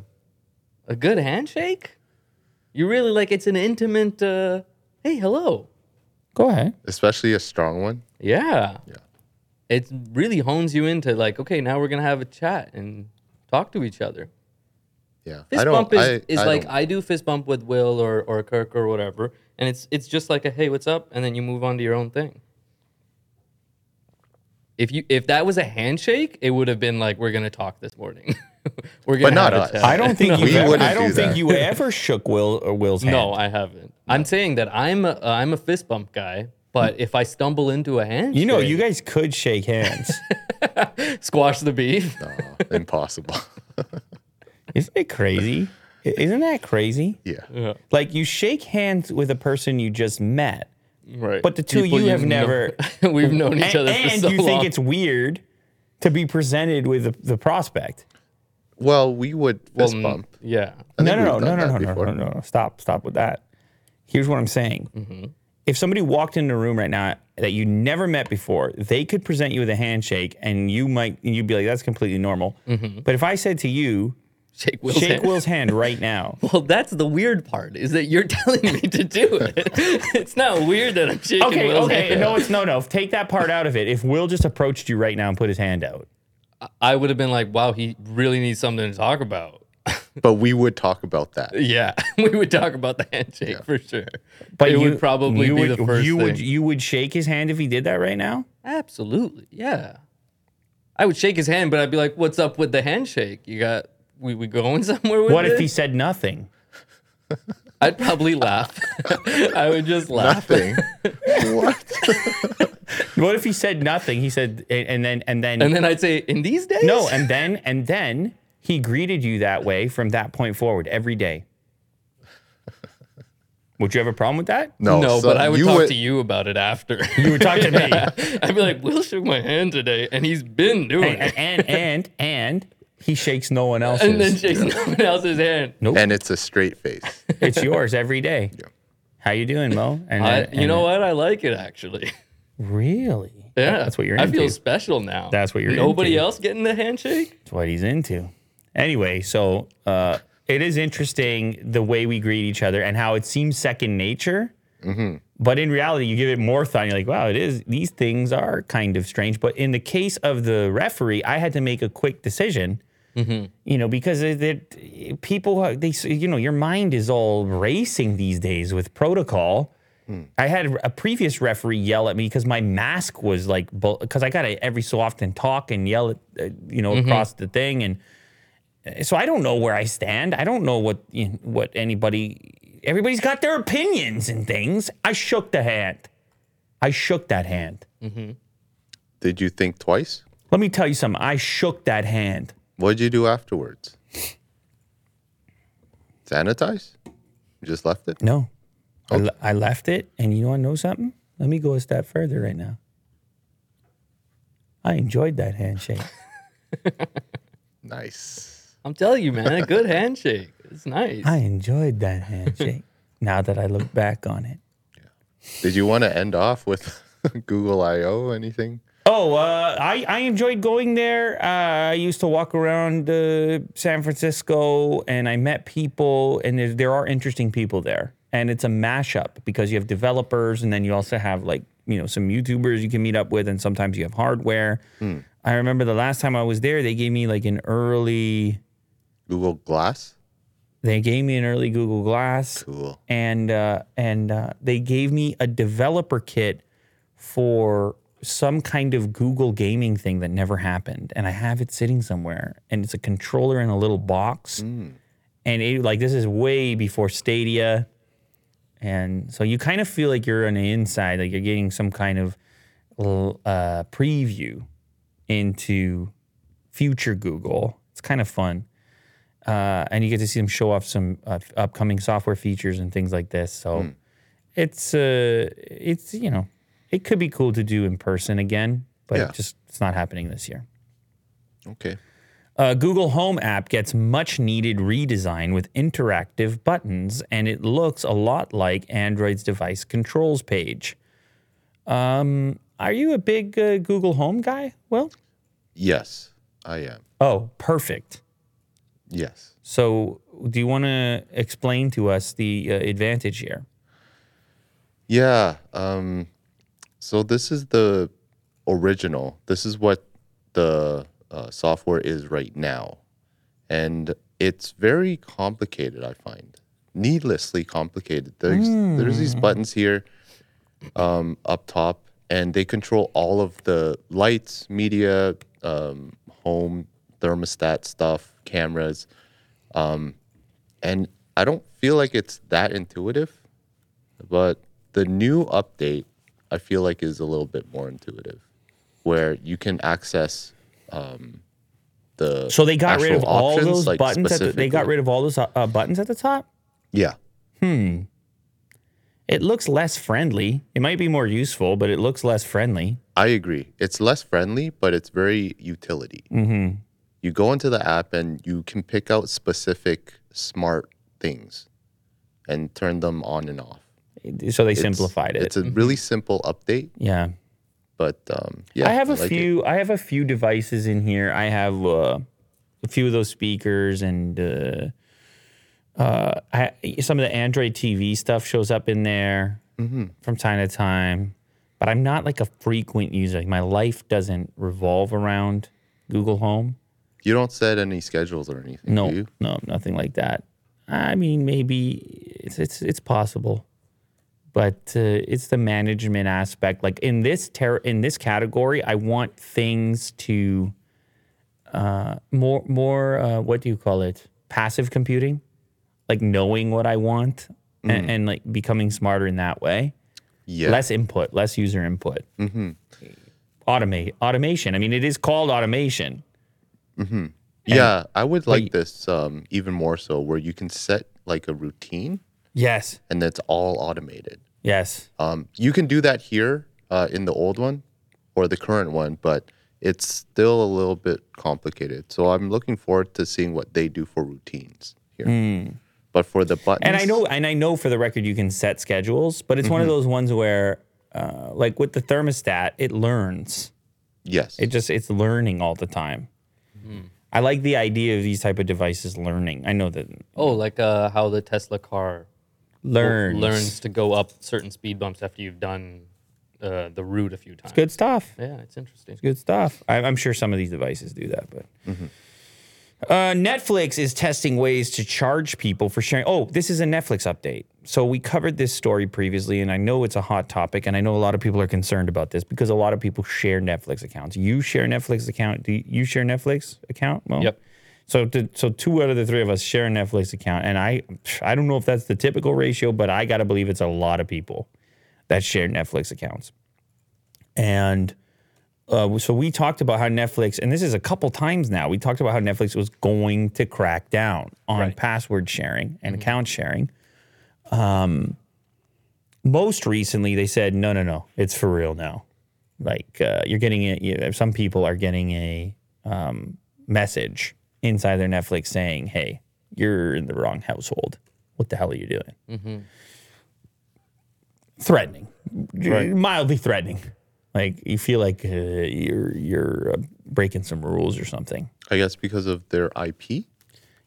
a good handshake, you really like. It's an intimate. Uh, hey, hello. Go ahead. Especially a strong one. Yeah. Yeah. It really hones you into like, okay, now we're gonna have a chat and talk to each other. Yeah. Fist I don't, bump is, I, is I like don't- I do fist bump with Will or or Kirk or whatever, and it's it's just like a hey, what's up, and then you move on to your own thing. If you if that was a handshake, it would have been like we're gonna talk this morning. we're gonna But not us. I don't think you. Ever, wouldn't I don't do think that. you ever shook Will or Will's hand. No, I haven't. I'm saying that I'm a, I'm a fist bump guy, but if I stumble into a hand, you know, you guys could shake hands. squash the beef. No, impossible. Isn't it crazy? Isn't that crazy? yeah. Like you shake hands with a person you just met, Right. but the two People you have know- never. we've known each and other for and so you long. think it's weird to be presented with the, the prospect. Well, we would fist Mm, bump. Yeah. I No, no, no, no, no, no, no, no, no, no. Stop, stop with that. Here's what I'm saying. Mm-hmm. If somebody walked in the room right now that you never met before, they could present you with a handshake, and you might, you'd be like, "That's completely normal." Mm-hmm. But if I said to you, Shake Will's "Shake hand. Will's hand right now," Well, that's the weird part is that you're telling me to do it. it's not weird that I'm shaking okay, Will's okay, hand. no, it's no, no. Take that part out of it. If Will just approached you right now and put his hand out, I would have been like, wow, he really needs something to talk about. But we would talk about that. yeah, we would talk about the handshake for sure. but it you would probably you be would, the first you thing. would you would shake his hand if he did that right now. Absolutely, yeah. I would shake his hand, but I'd be like, "What's up with the handshake? You got we we going somewhere with What if he said nothing? I'd probably laugh. I would just laugh. Nothing. what? What if he said nothing? He said, and and then and then And then I'd say, "In these days, no, and then and then he greeted you that way from that point forward every day. Would you have a problem with that? No, no." so but I would you talk to you about it after. You would talk to me. I'd be like, "Will shook my hand today, and he's been doing and, it." and and and he shakes no one else's. And then shakes no one else's hand. nope, And it's a straight face. it's yours every day. Yeah. How you doing, Mo? And, I, then- you know then- what? I like it actually. Really? Yeah, that's what you're into. I into. feel special now. That's what you're into. Nobody into. else getting the handshake. That's what he's into. Anyway, so uh, it is interesting the way we greet each other and how it seems second nature. But in reality, you give it more thought. And you're like, wow, it is. These things are kind of strange. But in the case of the referee, I had to make a quick decision. You know, because it, it, people, are- they, you know, your mind is all racing these days with protocol. I had a previous referee yell at me because my mask was like, because I got to every so often talk and yell at, uh, you know, across the thing. And uh, so I don't know where I stand. I don't know what, you know, what anybody, everybody's got their opinions and things. I shook the hand. I shook that hand. Did you think twice? Let me tell you something. I shook that hand. What did you do afterwards? Sanitize? You just left it? No, I, le- I left it. And you want to know something? Let me go a step further right now. I enjoyed that handshake. Nice. I'm telling you, man, a good handshake. It's nice. I enjoyed that handshake. now that I look back on it. Did you want to end off with Google I/O? Anything? Oh, uh, I I enjoyed going there. Uh, I used to walk around uh, San Francisco, and I met people, and there, there are interesting people there. And it's a mashup because you have developers, and then you also have like you know some YouTubers you can meet up with, and sometimes you have hardware. I remember the last time I was there, they gave me like an early. Google Glass. They gave me an early Google Glass. Cool. and uh, and uh, they gave me a developer kit for some kind of Google gaming thing that never happened, and I have it sitting somewhere, and it's a controller in a little box, and it like this is way before Stadia, and so you kind of feel like you're on the inside, like you're getting some kind of uh, preview into future Google. It's kind of fun uh, and you get to see them show off some uh, upcoming software features and things like this. So it's uh, it's you know it could be cool to do in person again, but Yeah. it just it's not happening this year. Okay. Uh, Google Home app gets much needed redesign with interactive buttons, and it looks a lot like Android's device controls page. Um, are you a big uh, Google Home guy? Well, Yes, I am. oh, perfect. Yes. So, do you want to explain to us the uh, advantage here? Yeah. Um, so this is the original. This is what the uh, software is right now, and it's very complicated. I find needlessly complicated. There's there's these buttons here um, up top, and they control all of the lights, media, um, home thermostat stuff, cameras, um, and I don't feel like it's that intuitive. But the new update, I feel like, is a little bit more intuitive, where you can access um, the. So they got rid of all options, those like, buttons. At the, they got rid of all those uh, uh, buttons at the top. Yeah. Hmm. It looks less friendly. It might be more useful, but it looks less friendly. I agree. It's less friendly, but it's very utility. Mm-hmm. You go into the app and you can pick out specific smart things and turn them on and off. So they It's- simplified it. It's a really simple update, yeah. But um, yeah, I have a like it. few. I have a few devices in here. I have uh, a few of those speakers, and uh, uh, I, some of the Android TV stuff shows up in there Mm-hmm. from time to time. But I'm not like a frequent user. Like, my life doesn't revolve around Google Home. You don't set any schedules or anything, No, do you? no, nothing like that. I mean, maybe it's it's it's possible, but uh, it's the management aspect. Like in this ter- in this category, I want things to uh, more more uh, what do you call it? Passive computing, like knowing what I want and, and like becoming smarter in that way. Yeah. Less input, less user input. Mm-hmm. Automate automation. I mean, it is called automation. Mm-hmm. Yeah, I would like this um, even more so, where you can set like a routine Yes. and it's all automated. Yes. Um, you can do that here uh, in the old one or the current one, but it's still a little bit complicated. So I'm looking forward to seeing what they do for routines here. But for the buttons. And I know, and I know for the record, you can set schedules, but it's one of Mm-hmm. those ones where, uh, like with the thermostat, it learns. yes, It just it's learning all the time. I like the idea of these type of devices learning. I know that oh, like uh, how the Tesla car learns. learns to go up certain speed bumps after you've done uh, the route a few times. It's good stuff. Yeah, it's interesting. It's Good stuff. I, I'm sure some of these devices do that, but. Mm-hmm. Uh, Netflix is testing ways to charge people for sharing. Oh, this is a Netflix update. So we covered this story previously, and I know it's a hot topic, and I know a lot of people are concerned about this because a lot of people share Netflix accounts. You share Netflix account. Do you share Netflix account? Mo? Yep. So, to, so two out of the three of us share a Netflix account, and I, I don't know if that's the typical ratio, but I gotta believe it's a lot of people that share Netflix accounts. And uh, so we talked about how Netflix, and this is a couple times now, we talked about how Netflix was going to crack down on Right. password sharing and account sharing. Um, most recently, they said, no, no, no, it's for real now. like uh, you're getting it. You some people are getting a um, message inside their Netflix saying, "Hey, you're in the wrong household. What the hell are you doing?" Threatening, mildly threatening. Like you feel like uh, you're you're uh, breaking some rules or something. I guess because of their IP.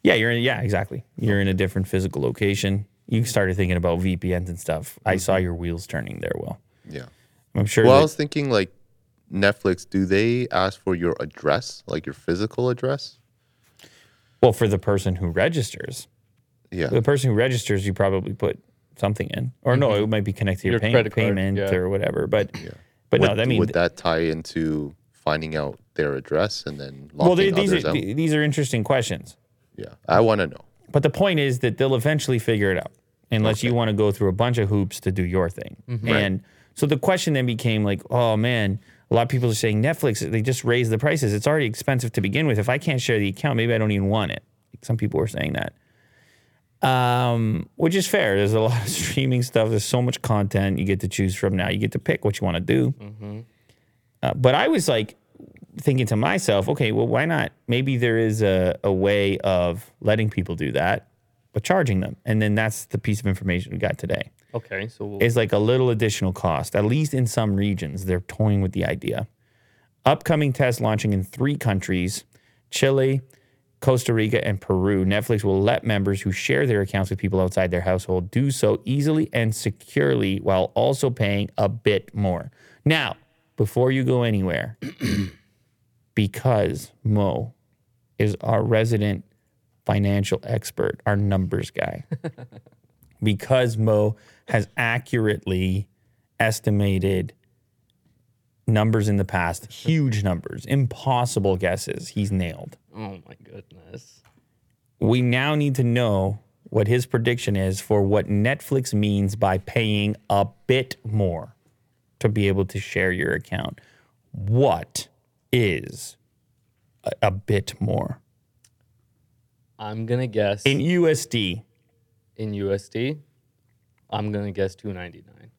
Yeah, you're in. Yeah, exactly. You're in a different physical location. You started thinking about VPNs and stuff. I saw your wheels turning there. Will Yeah. I'm sure. Well, I was thinking like Netflix. Do they ask for your address, like your physical address? Well, for the person who registers, Yeah. the person who registers, you probably put something in, or no, mm-hmm. it might be connected to your, Your pay- credit card, payment yeah. or whatever. But but would, no, I mean, would that tie into finding out their address and then locking well, they, these others are out? these are interesting questions. yeah, I want to know. But the point is that they'll eventually figure it out, unless you want to go through a bunch of hoops to do your thing. Mm-hmm. And so the question then became like, oh man, a lot of people are saying Netflix, they just raised the prices. It's already expensive to begin with. If I can't share the account, maybe I don't even want it. Some people were saying that. Um, which is fair. There's a lot of streaming stuff. There's so much content you get to choose from now. You get to pick what you want to do. Uh, but I was like thinking to myself, okay, well, why not? Maybe there is a, a way of letting people do that, but charging them. And then that's the piece of information we got today. Okay, so we'll, Is like a little additional cost, at least in some regions. They're toying with the idea. Upcoming tests launching in three countries Chile, Costa Rica, and Peru. Netflix will let members who share their accounts with people outside their household do so easily and securely while also paying a bit more. Now, before you go anywhere, because Mo is our resident financial expert, our numbers guy, because Mo has accurately estimated numbers in the past, huge numbers, impossible guesses, he's nailed. oh my goodness. We now need to know what his prediction is for what Netflix means by paying a bit more to be able to share your account. What is a, a bit more? I'm gonna guess In USD, in USD. I'm gonna guess 299.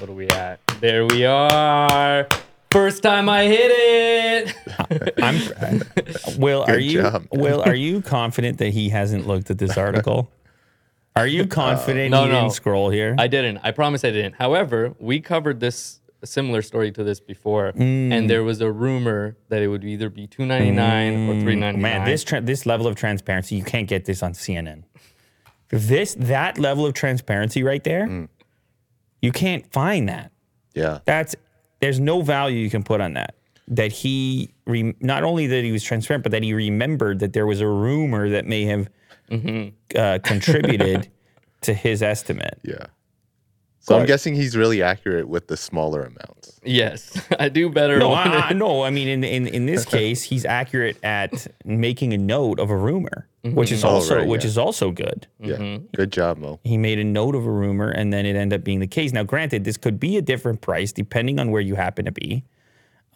What are we at? There we are. First time I hit it. I'm Will, are Good you job. Will, are you confident that he hasn't looked at this article? Are you uh, confident no, he no. didn't scroll here? I didn't. I promise I didn't. However, we covered this a similar story to this before, and mm. there was a rumor that it would either be 299 or mm. 399. Man, this tra- this level of transparency, you can't get this on CNN. This that level of transparency right there, mm. you can't find that. Yeah. That's there's no value you can put on that. That he re- not only that he was transparent, but that he remembered that there was a rumor that may have mm-hmm. uh, contributed to his estimate. Yeah. So I'm guessing he's really accurate with the smaller amounts. yes, I do better. No, on I, I, it. no. I mean, in, in in this case, he's accurate at making a note of a rumor, which is Oh, also right, which yeah. is also good. Yeah. Good job, Mo. He made a note of a rumor, and then it ended up being the case. Now, granted, this could be a different price depending on where you happen to be,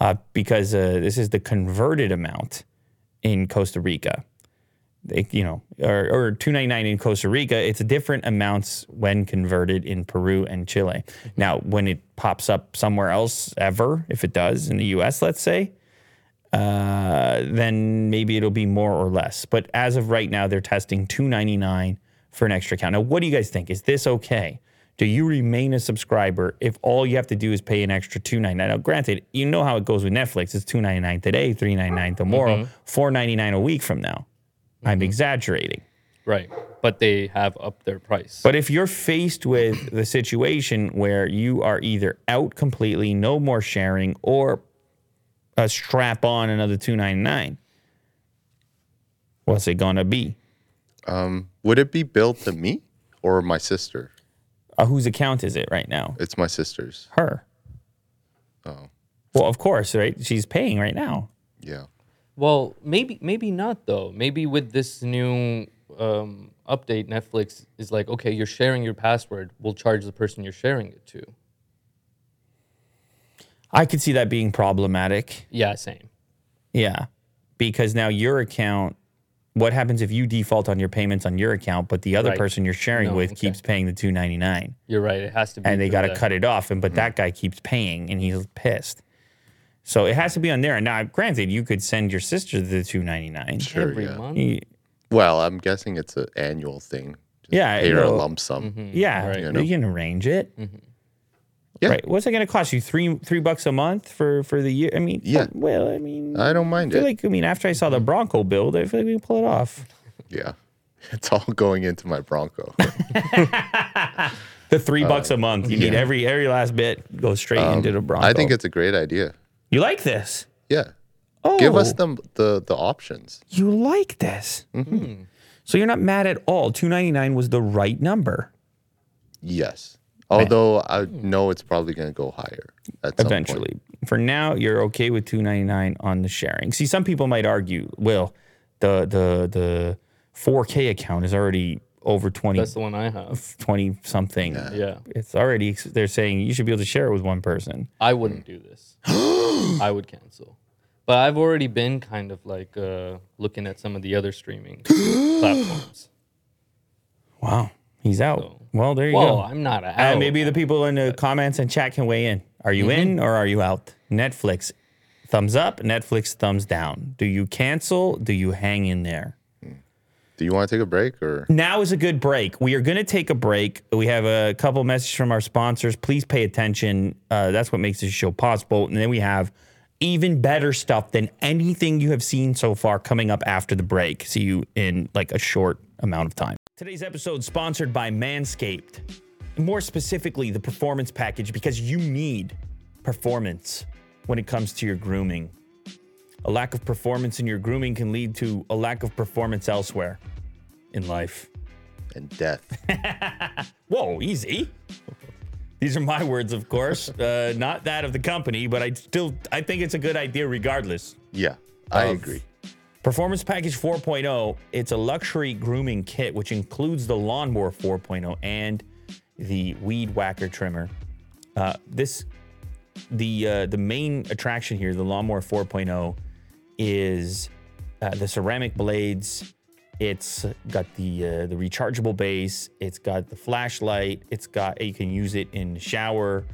uh, because uh, this is the converted amount in Costa Rica. You know, or, or two ninety nine in Costa Rica. It's different amounts when converted in Peru and Chile. Now, when it pops up somewhere else ever, if it does in the U.S., let's say, uh, then maybe it'll be more or less. But as of right now, they're testing two ninety nine for an extra account. Now, what do you guys think? Is this okay? Do you remain a subscriber if all you have to do is pay an extra two ninety nine? Now, granted, you know how it goes with Netflix. It's two ninety nine today, three ninety nine tomorrow, four ninety nine a week from now. I'm exaggerating. Right, but they have upped their price. But if you're faced with the situation where you are either out completely, no more sharing, or a strap on another two ninety nine, what's it gonna be? Would it be billed to me or my sister? Uh, whose account is it right now? It's my sister's. Her. Oh, Well, of course, right? She's paying right now. yeah. Well, maybe maybe not though. Maybe with this new um, update, Netflix is like, okay, you're sharing your password. We'll charge the person you're sharing it to. I could see that being problematic. Yeah, same. Yeah. Because now your account what happens if you default on your payments on your account, but the other Right. person you're sharing No, with okay. keeps paying the two ninety nine, You're right. It has to be. and they got to cut it off, and but that guy keeps paying, and he's pissed. So it has to be on there. Now, granted, you could send your sister the two ninety nine. Sure, every yeah. month. Well, I'm guessing it's an annual thing. Just Yeah, pay her a it'll- lump sum. Mm-hmm. Yeah, Right. You you, can arrange it. Mm-hmm. Yeah. Right. What's it going to cost you? Three three bucks a month for for the year? I mean, Yeah. Uh, well, I mean, I don't mind I feel it. like I mean, after I saw the mm-hmm. Bronco build, I feel like we can pull it off. yeah, it's all going into my Bronco. The three uh, bucks a month. You need Uh, every every last bit goes straight um, into the Bronco. I think it's a great idea. You like this. Yeah, Oh, give us the the the options. You like this. Mm-hmm. So you're not mad at all. Two ninety nine was the right number. Yes, although I know it's probably going to go higher some point. Eventually, for now, you're okay with two ninety nine on the sharing. See, some people might argue, well, the the the four K account is already over 20, That's the one I have. 20 something. Yeah. It's already they're saying you should be able to share it with one person. I wouldn't do this. I would cancel. But I've already been kind of like uh, looking at some of the other streaming platforms. Wow, he's out. So- well, there you Whoa, go. I'm not out. And maybe the people in the comments and chat can weigh in. Are you in or are you out? Netflix, thumbs up. Netflix, thumbs down. Do you cancel? Do you hang in there? Do you want to take a break or? Now is a good break. We are going to take a break. We have a couple messages from our sponsors. Please pay attention. Uh, that's what makes this show possible. And then we have even better stuff than anything you have seen so far coming up after the break. See you in like a short amount of time. Today's episode sponsored by Manscaped. More specifically, the performance package because you need performance when it comes to your grooming. A lack of performance in your grooming can lead to a lack of performance elsewhere in life. And death. Whoa, easy. These are my words, of course, uh, not that of the company, but I still I think it's a good idea regardless. Yeah, I agree. Performance Package 4.0, it's a luxury grooming kit which includes the Lawnmower 4.0 and the Weed Whacker trimmer. Uh, this the uh, the main attraction here, the Lawnmower 4.0, is uh, the ceramic blades. It's got the uh, the rechargeable base. It's got the flashlight. It's got you can use it in the shower.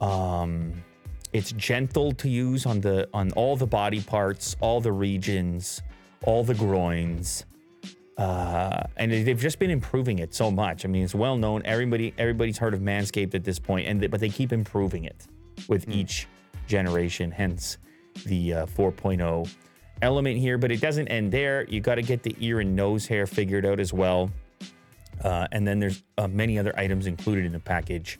Um, it's gentle to use on the on all the body parts, all the regions, all the groins. Uh, and they- they've just been improving it so much. I mean, it's well known. Everybody, everybody's heard of Manscaped at this point, and they, but they keep improving it with each generation. Hence, the uh, 4.0 element here. But it doesn't end there. You got to get the ear and nose hair figured out as well. Uh, and then there's uh, many other items included in the package: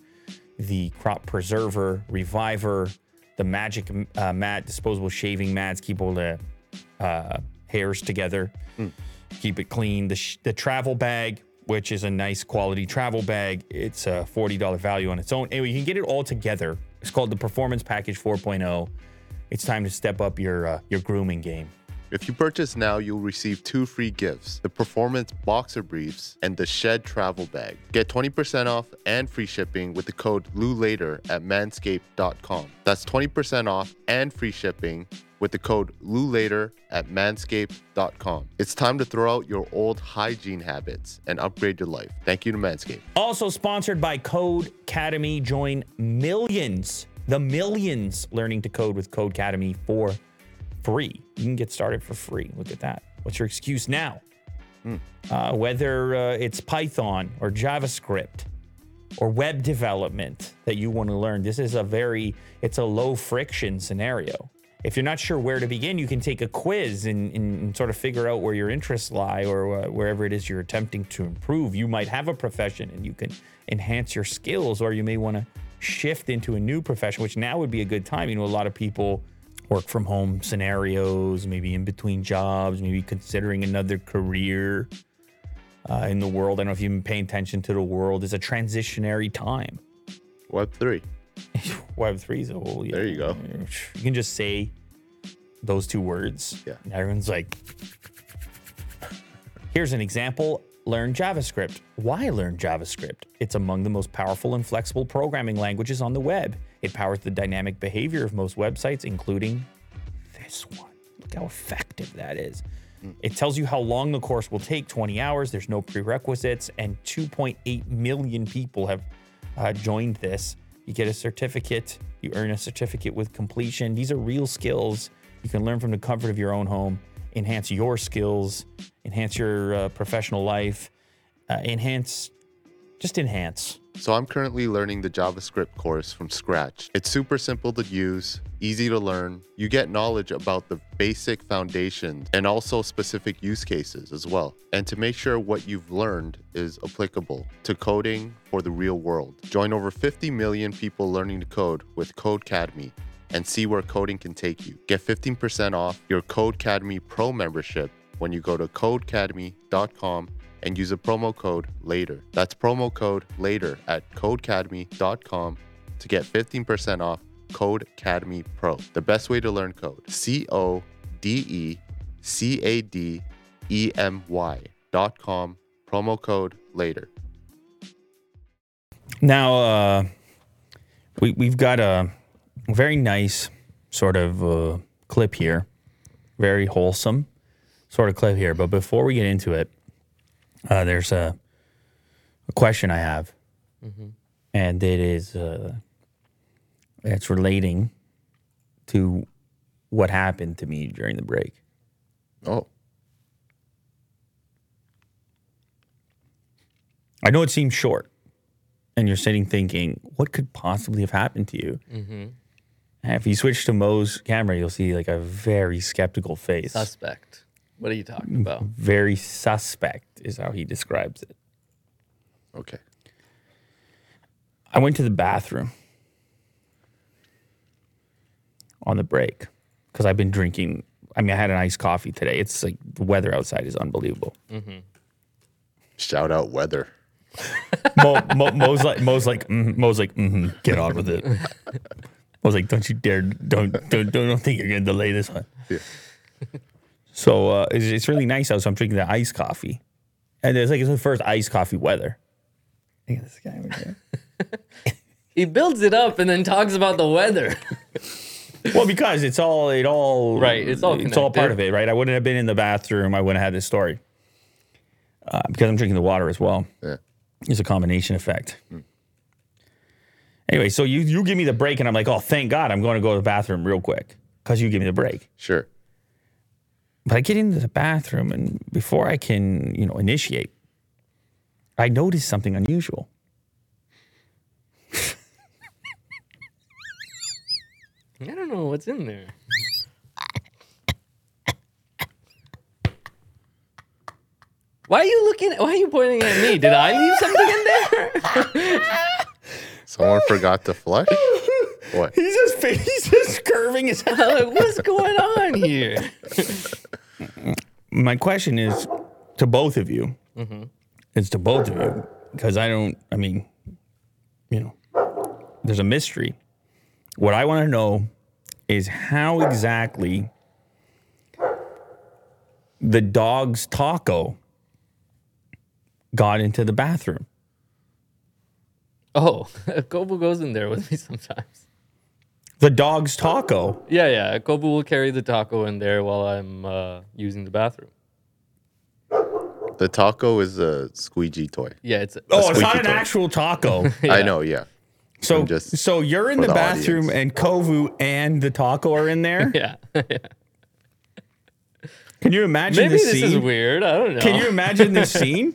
the crop preserver, reviver, the magic uh, mat, disposable shaving mats, keep all the uh, hairs together, keep it clean. The, sh- the travel bag, which is a nice quality travel bag, it's a forty dollar value on its own. Anyway, you can get it all together. It's called the Performance Package 4.0. It's time to step up your uh, your grooming game. If you purchase now, you'll receive two free gifts the Performance Boxer Briefs and the Shed Travel Bag. Get 20% off and free shipping with the code LULATER at manscaped.com. That's 20% off and free shipping with the code LULATER at manscaped.com. It's time to throw out your old hygiene habits and upgrade your life. Thank you to Manscaped. Also sponsored by Code Academy. Join millions, the millions learning to code with Codecademy for free. You can get started for free. Look at that. What's your excuse now? Uh, whether uh, it's Python or JavaScript or web development that you want to learn, this is a very, it's a low friction scenario. If you're not sure where to begin, you can take a quiz and, and, and sort of figure out where your interests lie or uh, wherever it is you're attempting to improve. You might have a profession and you can enhance your skills, or you may want to shift into a new profession, which now would be a good time. You know, a lot of people work from home scenarios, maybe in between jobs, maybe considering another career uh, in the world. I don't know if you've been paying attention to the world. It's a transitionary time. Web3. Web three is a whole. There you go. You can just say those two words. Yeah. And everyone's like, here's an example. Learn JavaScript. Why learn JavaScript? It's among the most powerful and flexible programming languages on the web. It powers the dynamic behavior of most websites, including this one. Look how effective that is. It tells you how long the course will take 20 hours. There's no prerequisites, and 2.8 million people have uh, joined this. You get a certificate, you earn a certificate with completion. These are real skills you can learn from the comfort of your own home, enhance your skills, enhance your uh, professional life, uh, enhance, just enhance. So I'm currently learning the JavaScript course from scratch. It's super simple to use, easy to learn. You get knowledge about the basic foundations and also specific use cases as well. And to make sure what you've learned is applicable to coding for the real world. Join over 50 million people learning to code with Codecademy and see where coding can take you. Get 15% off your Codecademy Pro membership when you go to codecademy.com and use a promo code LATER. That's promo code LATER at codecademy.com to get 15% off Codecademy Pro. The best way to learn code. C O D E C A D E M Y dot com. Promo code LATER. Now, uh, we, we've got a very nice sort of uh, clip here, very wholesome sort of clip here. But before we get into it, uh, there's a, a question I have, and it is uh, it's relating to what happened to me during the break. Oh, I know it seems short, and you're sitting thinking, what could possibly have happened to you? And if you switch to Mo's camera, you'll see like a very skeptical face. Suspect. What are you talking about? Very suspect is how he describes it. okay. I went to the bathroom on the break because I've been drinking. I mean, I had an iced coffee today. It's like the weather outside is unbelievable. Shout out weather. Mo, Mo, Mo's like, Mo's like, mm, Mo's like, mm get on with it. Mo's like, don't you dare, don't, don't, don't, don't think you're gonna delay this one. Yeah. So uh, it's, it's really nice out. So I'm drinking the iced coffee, and it's like it's the first iced coffee weather. Look at this guy over here. He builds it up and then talks about the weather. Well, because it's all it all Right, it's all it's all part of it, right? I wouldn't have been in the bathroom. I wouldn't have had this story uh, because I'm drinking the water as well. Yeah. It's a combination effect. Anyway, so you you give me the break, and I'm like, oh, thank God, I'm going to go to the bathroom real quick because you give me the break. Sure. But I get into the bathroom, and before I can, you know, initiate, I notice something unusual. I don't know what's in there. Why are you looking? Why are you pointing at me? Did I leave something in there? Someone forgot to flush? What? He's just he's just curving his head. Like, What's going on here? my question is to both of you. Mm-hmm. It's to both of you because I don't. I mean, you know, there's a mystery. What I want to know is how exactly the dog's taco got into the bathroom. Oh, Kovu goes in there with me sometimes. The dog's taco. Yeah, yeah. Kovu will carry the taco in there while I'm uh, using the bathroom. The taco is a squeegee toy. Yeah, it's Oh, it's squeaky not an toy. actual taco. I know, yeah. So, just so you're in the, the bathroom, audience. and Kovu and the taco are in there. yeah. Can you imagine Maybe this this scene? is weird. I don't know. Can you imagine this scene?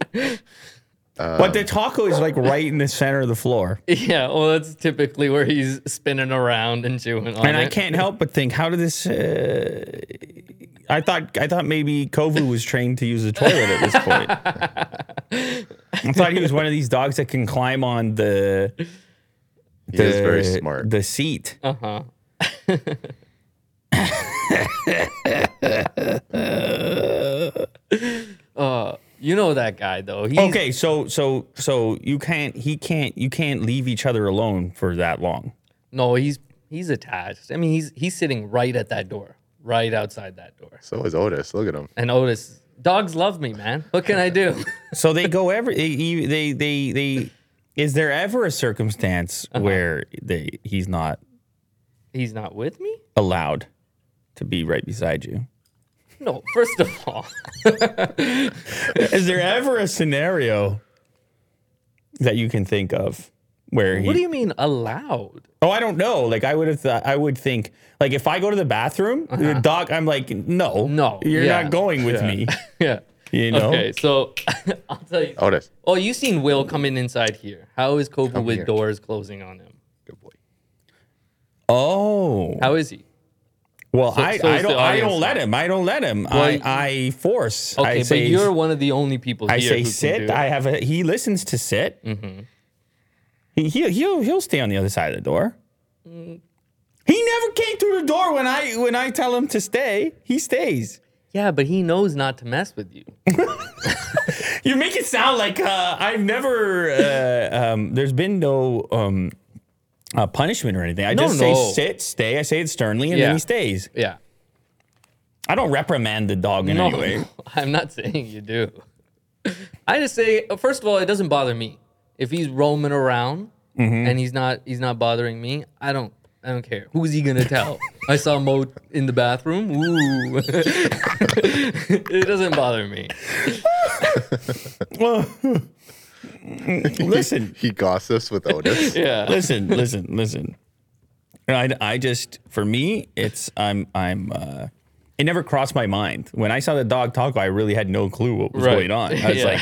But the taco is like right in the center of the floor. Yeah, well, that's typically where he's spinning around and chewing on And I can't help but think, how did this? Uh, I thought I thought maybe Kovu was trained to use the toilet at this point. I thought he was one of these dogs that can climb on the. He is very smart. The seat. Uh huh. uh, you know that guy though. He's, Okay, so so so you can't he can't you can't leave each other alone for that long. No, he's he's attached. I mean, he's he's sitting right at that door, right outside that door. So is Otis. Look at him. And Otis, dogs love me, man. What can I do? So they go every they they they, they is there ever a circumstance uh-huh. where they he's not he's not with me. allowed to be right beside you? No, first of all, Is there ever a scenario that you can think of where he? what do you mean allowed? oh, I don't know. Like I would have thought. I would think like if I go to the bathroom, the dog. I'm like, no, Uh-huh. No, you're yeah, not going with yeah. me. Yeah. You know. Okay, so I'll tell you. Otis. Oh, you seen Will coming inside here? How is Cobra with here. doors closing on him? Good boy. Oh, How is he? Well, So- I, so I don't. I don't let him. I don't let him. Well, I, I force. Okay, I but say, you're one of the only people I say who can sit. I have a. He listens to sit. Mm-hmm. He he he'll he'll stay on the other side of the door. Mm. He never came through the door when I when I tell him to stay. He stays. Yeah, but he knows not to mess with you. You make it sound like uh, I've never. Uh, um, there's been no um, uh, punishment or anything. I No, just no. say sit, stay. I say it sternly, and Yeah. then he stays. Yeah. I don't reprimand the dog in No, any way. I'm not saying you do. I just say, first of all, it doesn't bother me. If he's roaming around Mm-hmm. and he's not he's not bothering me, I don't I don't care. Who's he gonna tell? I saw Mo in the bathroom. Ooh, it doesn't bother me. listen, He gossips with Otis. Yeah. listen, listen, listen. I, I just for me, it's I'm I'm. uh It never crossed my mind when I saw the dog taco. I really had no clue what was Right. going on. I was Yeah.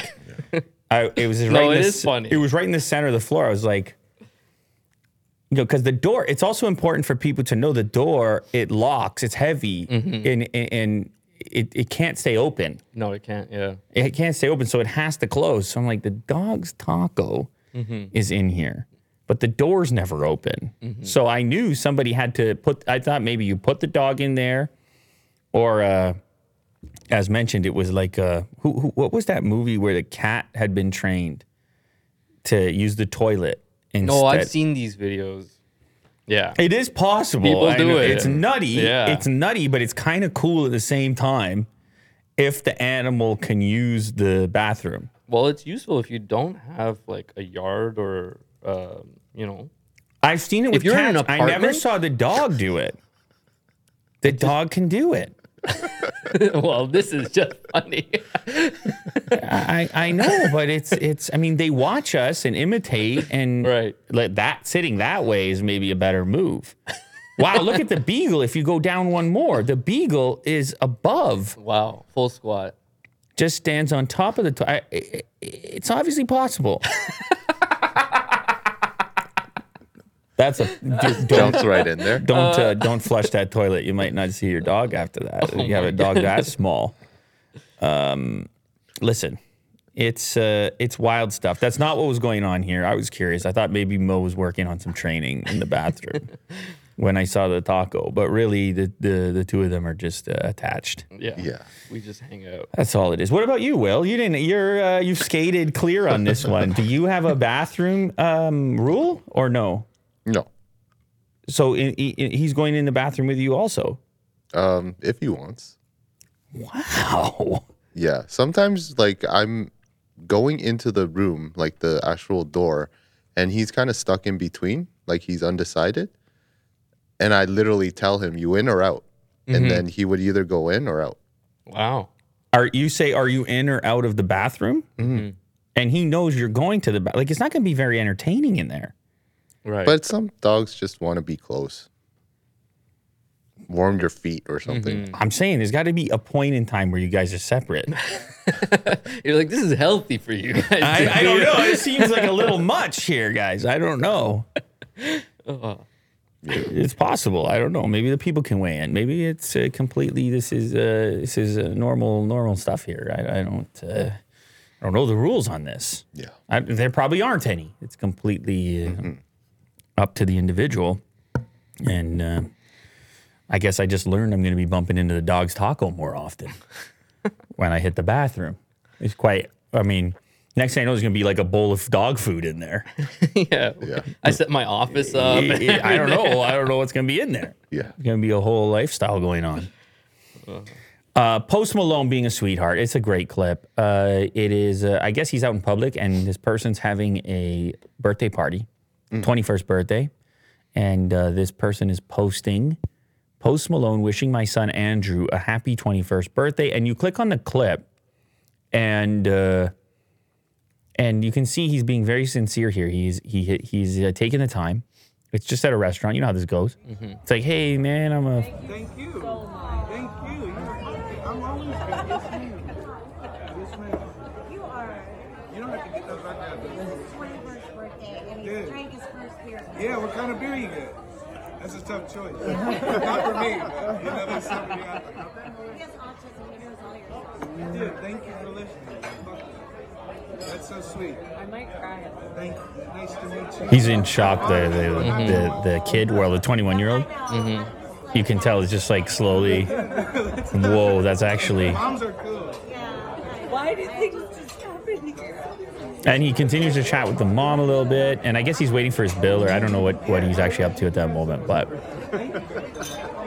like, I it was right. in it the, is funny. It was right in the center of the floor. I was like. You know, because the door, it's also important for people to know the door, it locks, it's heavy, Mm-hmm. and, and, and it, it can't stay open. No, it can't. Yeah. It can't stay open, so it has to close. So I'm like, the dog's taco Mm-hmm. is in here, but the door's never open. Mm-hmm. So I knew somebody had to put. I thought maybe you put the dog in there, or uh, as mentioned, it was like uh, who, who? What was that movie where the cat had been trained to use the toilet? Instead? No, I've seen these videos. Yeah. It is possible. People do know it. It's nutty. Yeah. It's nutty, but it's kind of cool at the same time if the animal can use the bathroom. Well, it's useful if you don't have like a yard or um, you know. I've seen it with you're in cats. I never saw the dog do it. The dog can do it. well, this is just funny. I, I know, but it's it's. I mean, they watch us and imitate, and Right. like that sitting that way is maybe a better move. Wow, look at the beagle. If you go down one more, the beagle is above. wow, full squat. just stands on top of the. To- I, i- it's obviously possible. That's a dude, don't Jumps right in there. don't uh, don't flush that toilet. You might not see your dog after that. you have a dog that small. Um, listen, it's uh, it's wild stuff. That's not what was going on here. I was curious. I thought maybe Mo was working on some training in the bathroom when I saw the taco, but really the the, the two of them are just uh, attached. Yeah. Yeah. We just hang out. That's all it is. What about you, Will? You didn't. You're uh, you skated clear on this one. Do you have a bathroom um, rule or no? No. So i i he's going in the bathroom with you also. Um, if he wants. Wow. Yeah. Sometimes like I'm going into the room, like the actual door, and he's kind of stuck in between, like he's undecided. And I literally tell him, "You in or out?" And then he would either go in or out. Wow. Are you say are you in or out of the bathroom? Mm-hmm. And he knows you're going to the bath. Like it's not going to be very entertaining in there. Right. But some dogs just want to be close. Warm your feet or something. I'm saying there's got to be a point in time where you guys are separate. you're like, this is healthy for you guys. I, I don't know. It seems like a little much here, guys. I don't know. It's possible. I don't know. Maybe the people can weigh in. Maybe it's uh, completely. This is uh, this is uh, normal normal stuff here. I, I don't uh, I don't know the rules on this. Yeah. I, there probably aren't any. It's completely uh, up to the individual. And uh, I guess I just learned I'm going to be bumping into the dog's taco more often when I hit the bathroom. It's quite. I mean, next thing I know, there's going to be like a bowl of dog food in there. yeah. Yeah. I set my office up. I don't know. I don't know what's going to be in there. Yeah. It's going to be a whole lifestyle going on. Uh, Post Malone being a sweetheart. It's a great clip. Uh, it is, uh, I guess he's out in public and this person's having a birthday party, 21st birthday. And uh, this person is posting Post Malone wishing my son Andrew a happy 21st birthday. And you click on the clip, and uh, and you can see he's being very sincere here. He's he he's uh, taking the time. It's just at a restaurant. You know how this goes. It's like, hey man, I'm a Thank you. Thank you. You're, I'm always good. Yes, ma'am. Yes, ma'am. You are. You don't have to get those right now. It's his 21st birthday, and he Good. drank his first beer. Yeah, what kind of beer you get? That's a tough choice. Not for me, but you know, that's somebody out there. He has autism. He knows all your songs. Dude, thank you for listening. That's so sweet. I might cry. Thank you. Nice to meet you. he's in shock. The the mm-hmm. the, the kid, well, the 21 year old. Mm-hmm. You can tell it's just like slowly. Whoa, that's actually. Moms are cool. Why did things just happen here? And he continues to chat with the mom a little bit, and I guess he's waiting for his bill, or I don't know what, what he's actually up to at that moment, but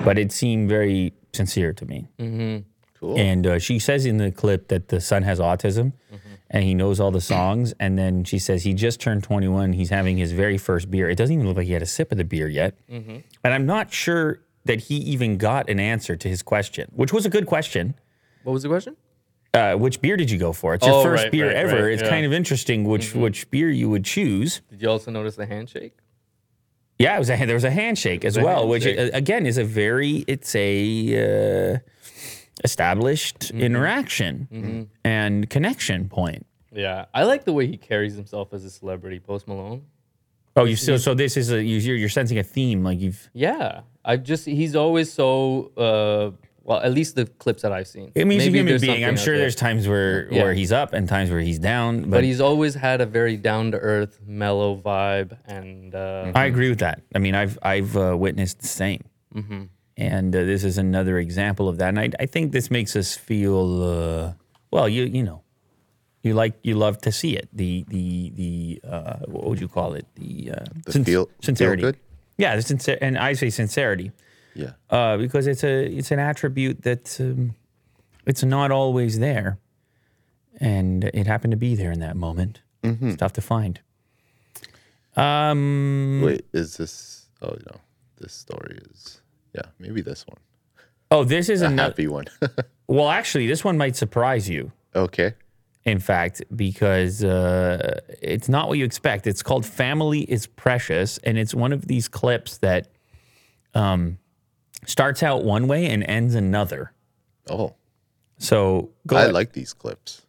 but it seemed very sincere to me. Mm-hmm. Cool. And uh, she says in the clip that the son has autism, mm-hmm. and he knows all the songs. And then she says he just turned 21. He's having his very first beer. It doesn't even look like he had a sip of the beer yet. Mm-hmm. And I'm not sure that he even got an answer to his question, which was a good question. What was the question? Uh, which beer did you go for? It's your Oh, first right, beer right, ever. right, it's yeah. kind of interesting which which beer you would choose. Did you also notice the handshake? Yeah, it was a, there was a handshake as a well, which handshake. uh, again is a very it's a uh, established Mm-hmm. interaction and connection point. Yeah, I like the way he carries himself as a celebrity, Post Malone. Oh, you still so this is a you- you're, you're sensing a theme like you've. Yeah, I just he's always so uh, well. At least the clips that I've seen. I mean, he's a human being. I'm sure there. there's times where Yeah. where he's up and times where he's down, but, but he's always had a very down to earth, mellow vibe, and uh, I agree with that. I mean, I've I've uh, witnessed the same, Mm-hmm. and uh, this is another example of that. And I I think this makes us feel uh, well. You you know, you like you love to see it. The the the uh, what would you call it? The, uh, The feel- feel sincerity. good? Yeah, the sincer- and I say sincerity yeah. uh, because it's a it's an attribute that um, it's not always there, and it happened to be there in that moment. It's tough to find. Um. Wait, is this? Oh no, this story is. Yeah, maybe this one. Oh, this is A another. happy one. Well, actually, this one might surprise you. okay. In fact, because uh, it's not what you expect. It's called "Family is Precious," and it's one of these clips that um, starts out one way and ends another. Oh, So go. I ahead. like these clips.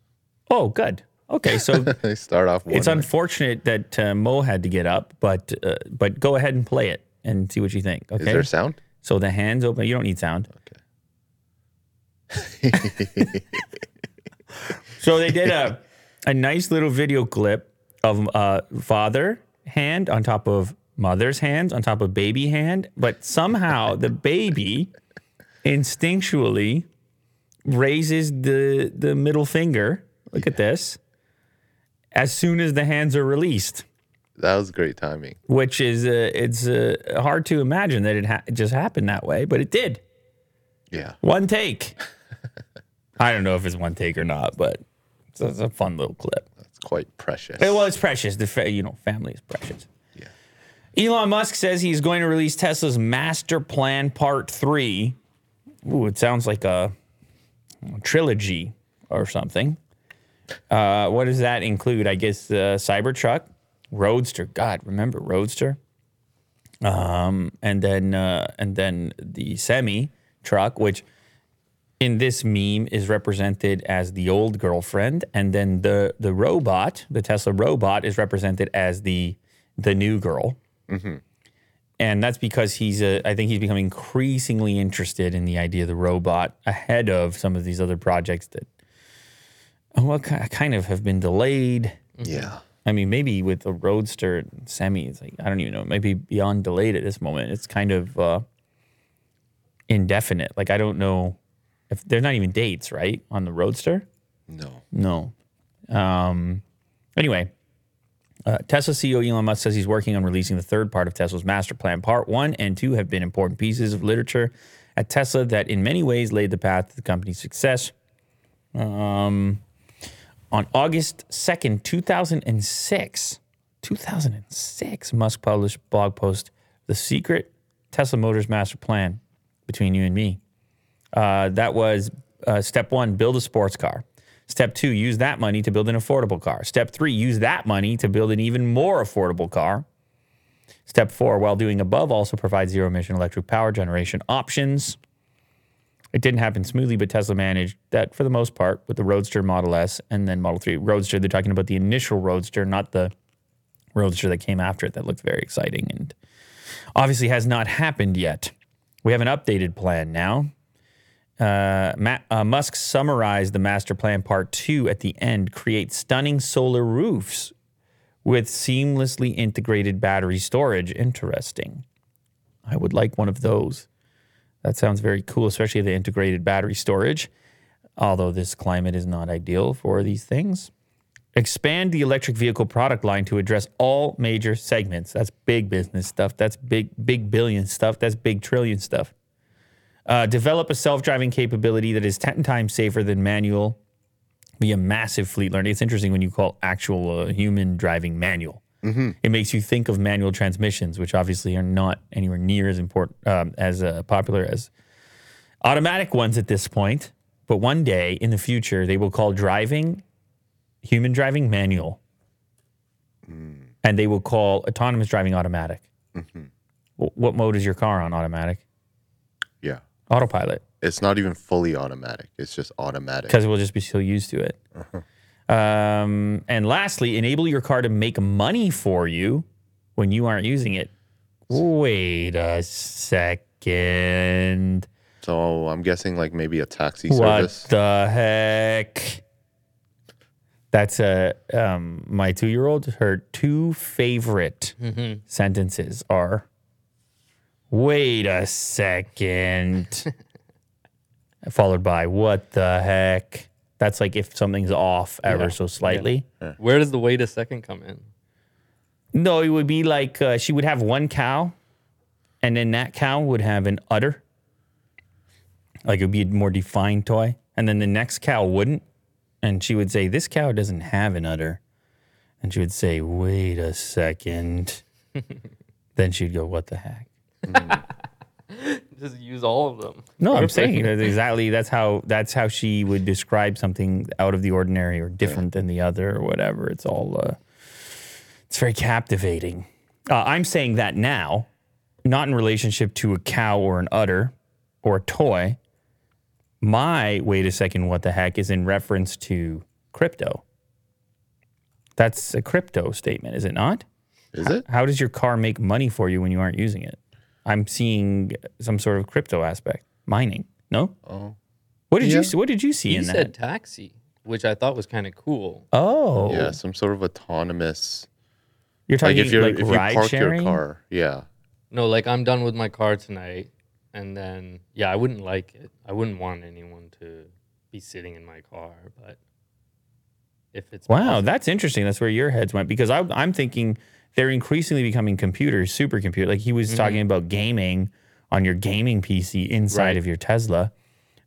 Oh, good. Okay, so They start off. One it's way. unfortunate that uh, Mo had to get up, but uh, but go ahead and play it and see what you think. Okay. Is there sound? so the hands open. You don't need sound. Okay. So they did a a nice little video clip of uh, father hand on top of mother's hands on top of baby hand, but somehow the baby instinctually raises the the middle finger. Look at this. As soon as the hands are released, That was great timing. which is uh, it's uh, hard to imagine that it, ha- it just happened that way, but it did. Yeah. One take. I don't know if it's one take or not, but it's, it's a fun little clip. That's quite precious. Well, it's precious. The fa- you know, family is precious. Elon Musk says he's going to release Tesla's Master Plan Part Three. Ooh, it sounds like a, a trilogy or something. Uh, what does that include? I guess uh, Cybertruck, Roadster. God, remember Roadster? Um, and then uh, and then the semi truck, which in this meme is represented as the old girlfriend, and then the the robot, the Tesla robot, is represented as the the new girl. And that's because he's a, I think he's becoming increasingly interested in the idea of the robot ahead of some of these other projects that, well, kind of have been delayed. Yeah. I mean, maybe with the Roadster and Semi, it's like I don't even know. Maybe beyond delayed at this moment. It's kind of uh, indefinite. Like I don't know if there's not even dates, right, on the Roadster. No. No. Um, anyway, uh, Tesla CEO Elon Musk says he's working on releasing the third part of Tesla's master plan. Part one and two have been important pieces of literature at Tesla that, in many ways, laid the path to the company's success. Um, on August 2nd, 2006, 2006, Musk published blog post, The Secret Tesla Motors Master Plan. between you and me. Uh, that was uh, step one: build a sports car. Step two: use that money to build an affordable car. Step three: use that money to build an even more affordable car. Step four: while doing above, also provide zero emission electric power generation options. It didn't happen smoothly, but Tesla managed that for the most part with the Roadster Model S and then Model 3 Roadster. They're talking about the initial Roadster, not the Roadster that came after it that looked very exciting and obviously has not happened yet. We have an updated plan now. Uh, uh, Musk summarized the master plan part two at the end create stunning solar roofs with seamlessly integrated battery storage. Interesting. I would like one of those. That sounds very cool, especially the integrated battery storage. Although this climate is not ideal for these things. Expand the electric vehicle product line to address all major segments. That's big business stuff. That's big, big billion stuff. That's big trillion stuff. Uh, develop a self-driving capability that is 10 times safer than manual via massive fleet learning. It's interesting when you call actual uh, human driving manual. It makes you think of manual transmissions, which obviously are not anywhere near as important um, as uh, popular as automatic ones at this point. But one day in the future, they will call driving human driving manual, and they will call autonomous driving automatic. Wh- What mode is your car on automatic? Yeah. Autopilot. It's not even fully automatic. It's just automatic. because we'll just be so used to it. Um, and lastly, enable your car to make money for you when you aren't using it. Wait a second. So I'm guessing like maybe a taxi What service. the heck? That's a um, my two-year-old. Her two favorite sentences are, "Wait a second. followed by "What the heck." That's like if something's off ever so slightly. Where does the wait a second come in? No, it would be like uh, she would have one cow, and then that cow would have an udder. Like it would be a more defined toy. And then the next cow wouldn't. And she would say, This cow doesn't have an udder. And she would say, Wait a second. then she'd go, What the heck? Just use all of them. No, I'm saying that exactly that's how that's how she would describe something out of the ordinary or different than the other or whatever. It's all uh, it's very captivating. Uh, I'm saying that now, not in relationship to a cow or an udder or a toy. My wait a second, what the heck is in reference to crypto. That's a crypto statement, is it not? Is it? How does your car make money for you when you aren't using it? I'm seeing some sort of crypto aspect, mining. No. Oh. What did Yeah. you see? What did you see He in said taxi, which I thought was kind of cool. Oh, Yeah, some sort of autonomous. You're talking Like if you're like if you ride park sharing. your car, yeah. No, like I'm done with my car tonight, and then yeah, I wouldn't like it. I wouldn't want anyone to be sitting in my car, but if it's Wow, possible- that's interesting. That's where your heads went because I, I'm thinking they're increasingly becoming computers, supercomputer. Like he was Mm-hmm. talking about gaming on your gaming PC inside Right. of your Tesla.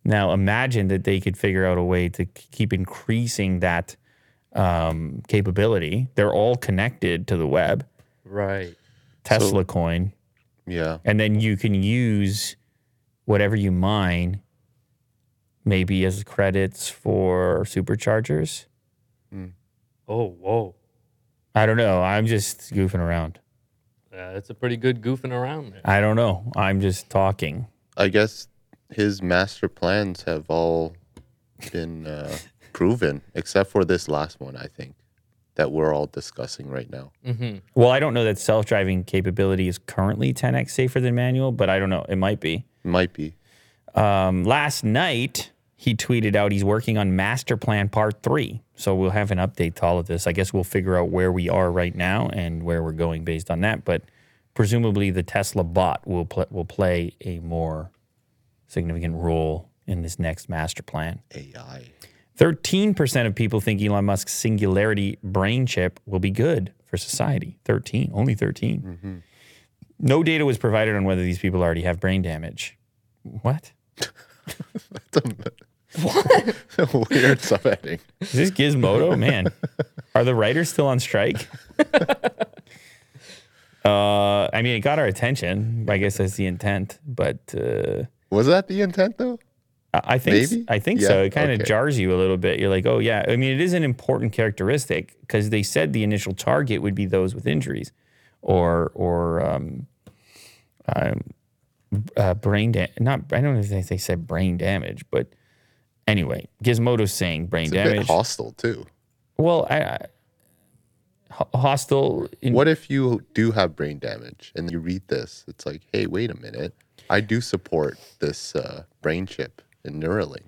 Now imagine that they could figure out a way to keep increasing that um, capability. They're all connected to the web. right. Tesla coin. Yeah. and then you can use whatever you mine maybe as credits for superchargers Oh, whoa, i don't know i'm just goofing around yeah, that's a pretty good goofing around there. i don't know i'm just talking I guess his master plans have all been uh, proven, except for this last one, I think, that we're all discussing right now. Mm-hmm. well i don't know that self-driving capability is currently 10x safer than manual but i don't know it might be Might be. um, last night he tweeted out he's working on master plan part three. So we'll have an update to all of this. I guess we'll figure out where we are right now and where we're going based on that but presumably the tesla bot will, pl- will play a more significant role in this next master plan. AI. 13% of people think elon musk's singularity brain chip will be good for society. 13 only 13 mm-hmm. no data was provided on whether these people already have brain damage. What what? Weird subheading. Is this Gizmodo? Man, are the writers still on strike? uh, I mean, it got our attention. I guess that's the intent. But uh, Was that the intent though? I think Maybe? I think Yeah, so. It kind of okay. jars you a little bit. You're like, oh yeah. I mean, it is an important characteristic because they said the initial target would be those with injuries, or or um, um, uh, brain damage. Not I don't know if they, they said brain damage, but anyway, Gizmodo's saying brain It's a bit damage. hostile too. well, I, I hostile. In, What if you do have brain damage and you read this? It's like, hey, wait a minute. I do support this uh, brain chip and Neuralink.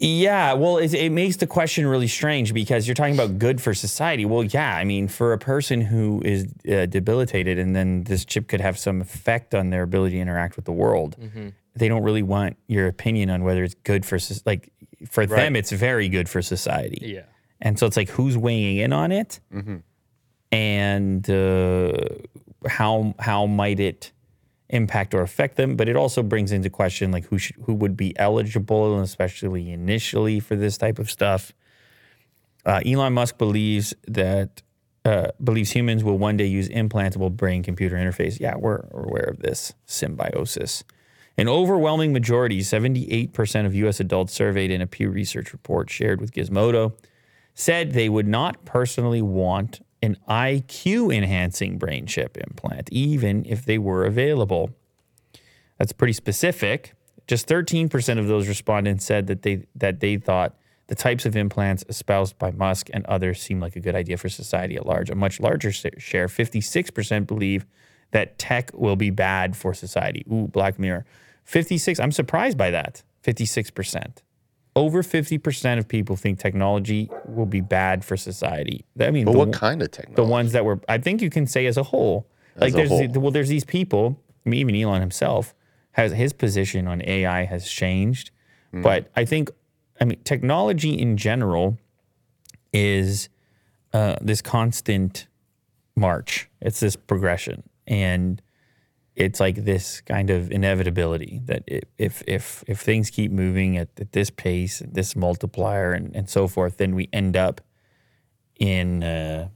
Yeah, well, it, it makes the question really strange because you're talking about good for society. Well, yeah, I mean, for a person who is uh, debilitated and then this chip could have some effect on their ability to interact with the world, they don't really want your opinion on whether it's good for like for them. It's very good for society. Yeah. And so it's like who's weighing in on it, and uh, how how might it impact or affect them? But it also brings into question like who should, who would be eligible, and especially initially for this type of stuff. Uh, Elon Musk believes that uh, believes humans will one day use implantable brain computer interface. Yeah, we're, we're aware of this symbiosis. An overwhelming majority, 78% of US adults surveyed in a Pew Research report shared with Gizmodo, said they would not personally want an IQ enhancing brain chip implant, even if they were available. That's pretty specific. Just 13% of those respondents said that they that they thought the types of implants espoused by Musk and others seem like a good idea for society at large. A much larger share, 56%, believe that tech will be bad for society. Ooh, Black Mirror. 56, I'm surprised by that. 56%. Over 50% of people think technology will be bad for society. I mean, But the what kind of technology? the ones that were I think you can say as a whole. Like As a there's whole. well there's these people, I mean, even Elon himself has his position on AI has changed. Hmm. But I think I mean technology in general is uh, this constant march. It's this progression and it's like this kind of inevitability that if if if things keep moving at, at this pace, this multiplier, and, and so forth, then we end up in uh,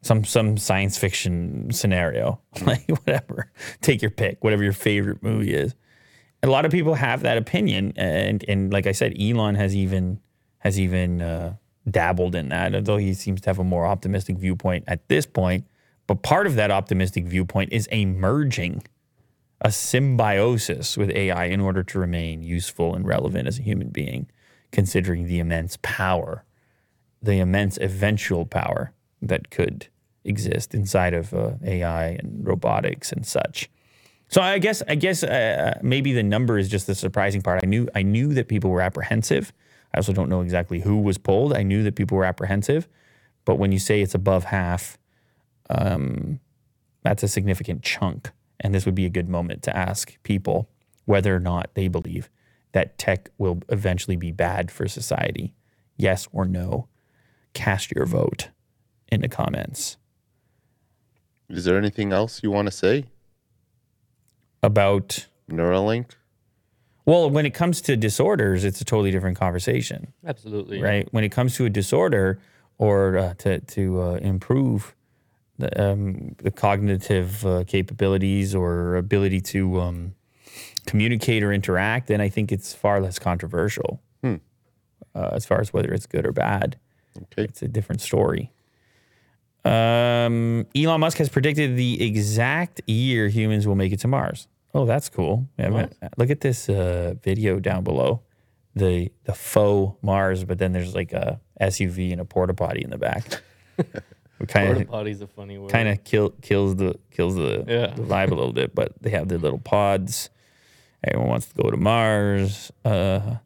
some some science fiction scenario, like whatever. Take your pick, whatever your favorite movie is. A lot of people have that opinion, and and like I said, Elon has even has even uh, dabbled in that, although he seems to have a more optimistic viewpoint at this point. But part of that optimistic viewpoint is a merging, a symbiosis with AI in order to remain useful and relevant as a human being, considering the immense power, the immense eventual power that could exist inside of uh, AI and robotics and such. So I guess I guess uh, maybe the number is just the surprising part. I knew I knew that people were apprehensive. I also don't know exactly who was polled. I knew that people were apprehensive, but when you say it's above half, um, that's a significant chunk. And this would be a good moment to ask people whether or not they believe that tech will eventually be bad for society. Yes or no. Cast your vote in the comments Is there anything else you want to say? about Neuralink? Well, when it comes to disorders, it's a totally different conversation, Absolutely. right? When it comes to a disorder or uh, to to uh, improve the, um, the cognitive uh, capabilities or ability to um, communicate or interact, then I think it's far less controversial uh, as far as whether it's good or bad. Okay. It's a different story. Um, Elon Musk has predicted the exact year humans will make it to Mars. Oh, that's cool. Yeah, man, look at this uh, video down below. The the faux Mars, but then there's like a SUV and a porta potty in the back. kind of potty's a funny word. kind of kill, kills the kills the, Yeah. the vibe a little bit, but they have their little pods. Everyone wants to go to Mars. Uh,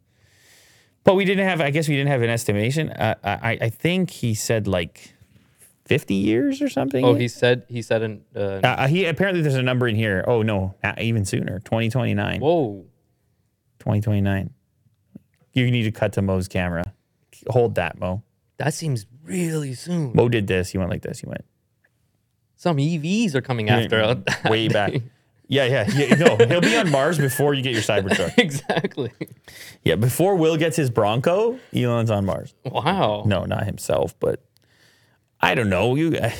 but we didn't have. I guess we didn't have an estimation. Uh, I I think he said like fifty years or something. Oh, he said he said an uh, Uh, he apparently there's a number in here. Oh no, even sooner. 2029. whoa. 2029. You need to cut to Mo's camera. Hold that, Mo. That seems really soon. Mo did this. He went like this. He went Some EVs are coming after way back. Yeah, yeah, yeah. No, he'll be on Mars before you get your Cybertruck. exactly. Yeah, before Will gets his Bronco, Elon's on Mars. Wow. No, not himself, but I don't know. You, eh,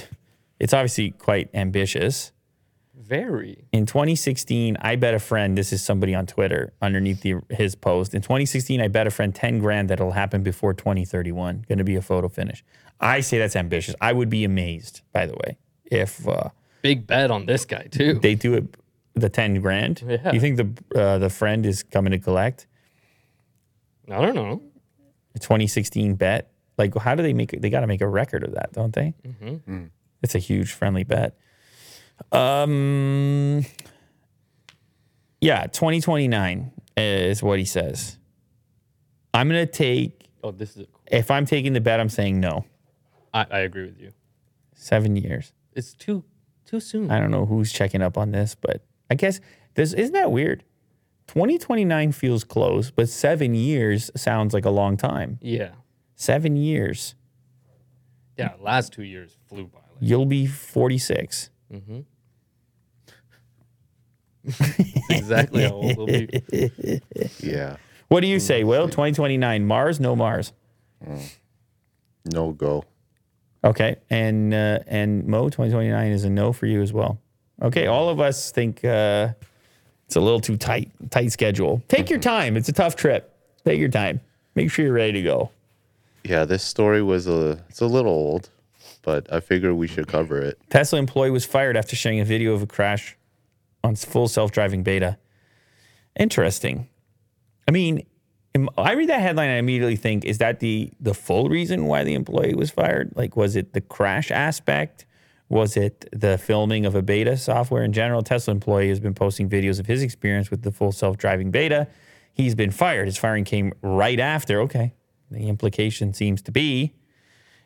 it's obviously quite ambitious. Very. In 2016, I bet a friend, this is somebody on Twitter underneath the, his post. In 2016, I bet a friend 10 grand that it'll happen before 2031. Going to be a photo finish. I say that's ambitious. I would be amazed, by the way, if uh, Big bet on this guy too. they do it the 10 grand. Yeah. You think the uh, the friend is coming to collect? I don't know. A 2016 bet? Like, how do they make it? They got to make a record of that, don't they? Mm-hmm. It's a huge friendly bet. Um, yeah, 2029 is what he says. I'm going to take, Oh, this is. if I'm taking the bet, I'm saying no. I, I agree with you. Seven years. It's too too soon. I don't know who's checking up on this, but I guess this isn't that weird. 2029 feels close, but seven years sounds like a long time. yeah. Seven years. Yeah. Last two years flew by. Like, You'll be 46. exactly how old we'll be. Yeah. What do you say, Will? 2029. Mars? No Mars. No go. Okay. And uh, and Mo, 2029 is a no for you as well. Okay. All of us think uh, it's a little too tight, tight schedule. Take your time. It's a tough trip. Take your time. Make sure you're ready to go. Yeah, this story was a it's a little old, but I figure we should cover it. Tesla employee was fired after sharing a video of a crash on full self-driving beta. Interesting. I mean, I read that headline and I immediately think, is that the the full reason why the employee was fired? Like, was it the crash aspect? Was it the filming of a beta software in general? Tesla employee has been posting videos of his experience with the full self-driving beta. He's been fired. His firing came right after. Okay, the implication seems to be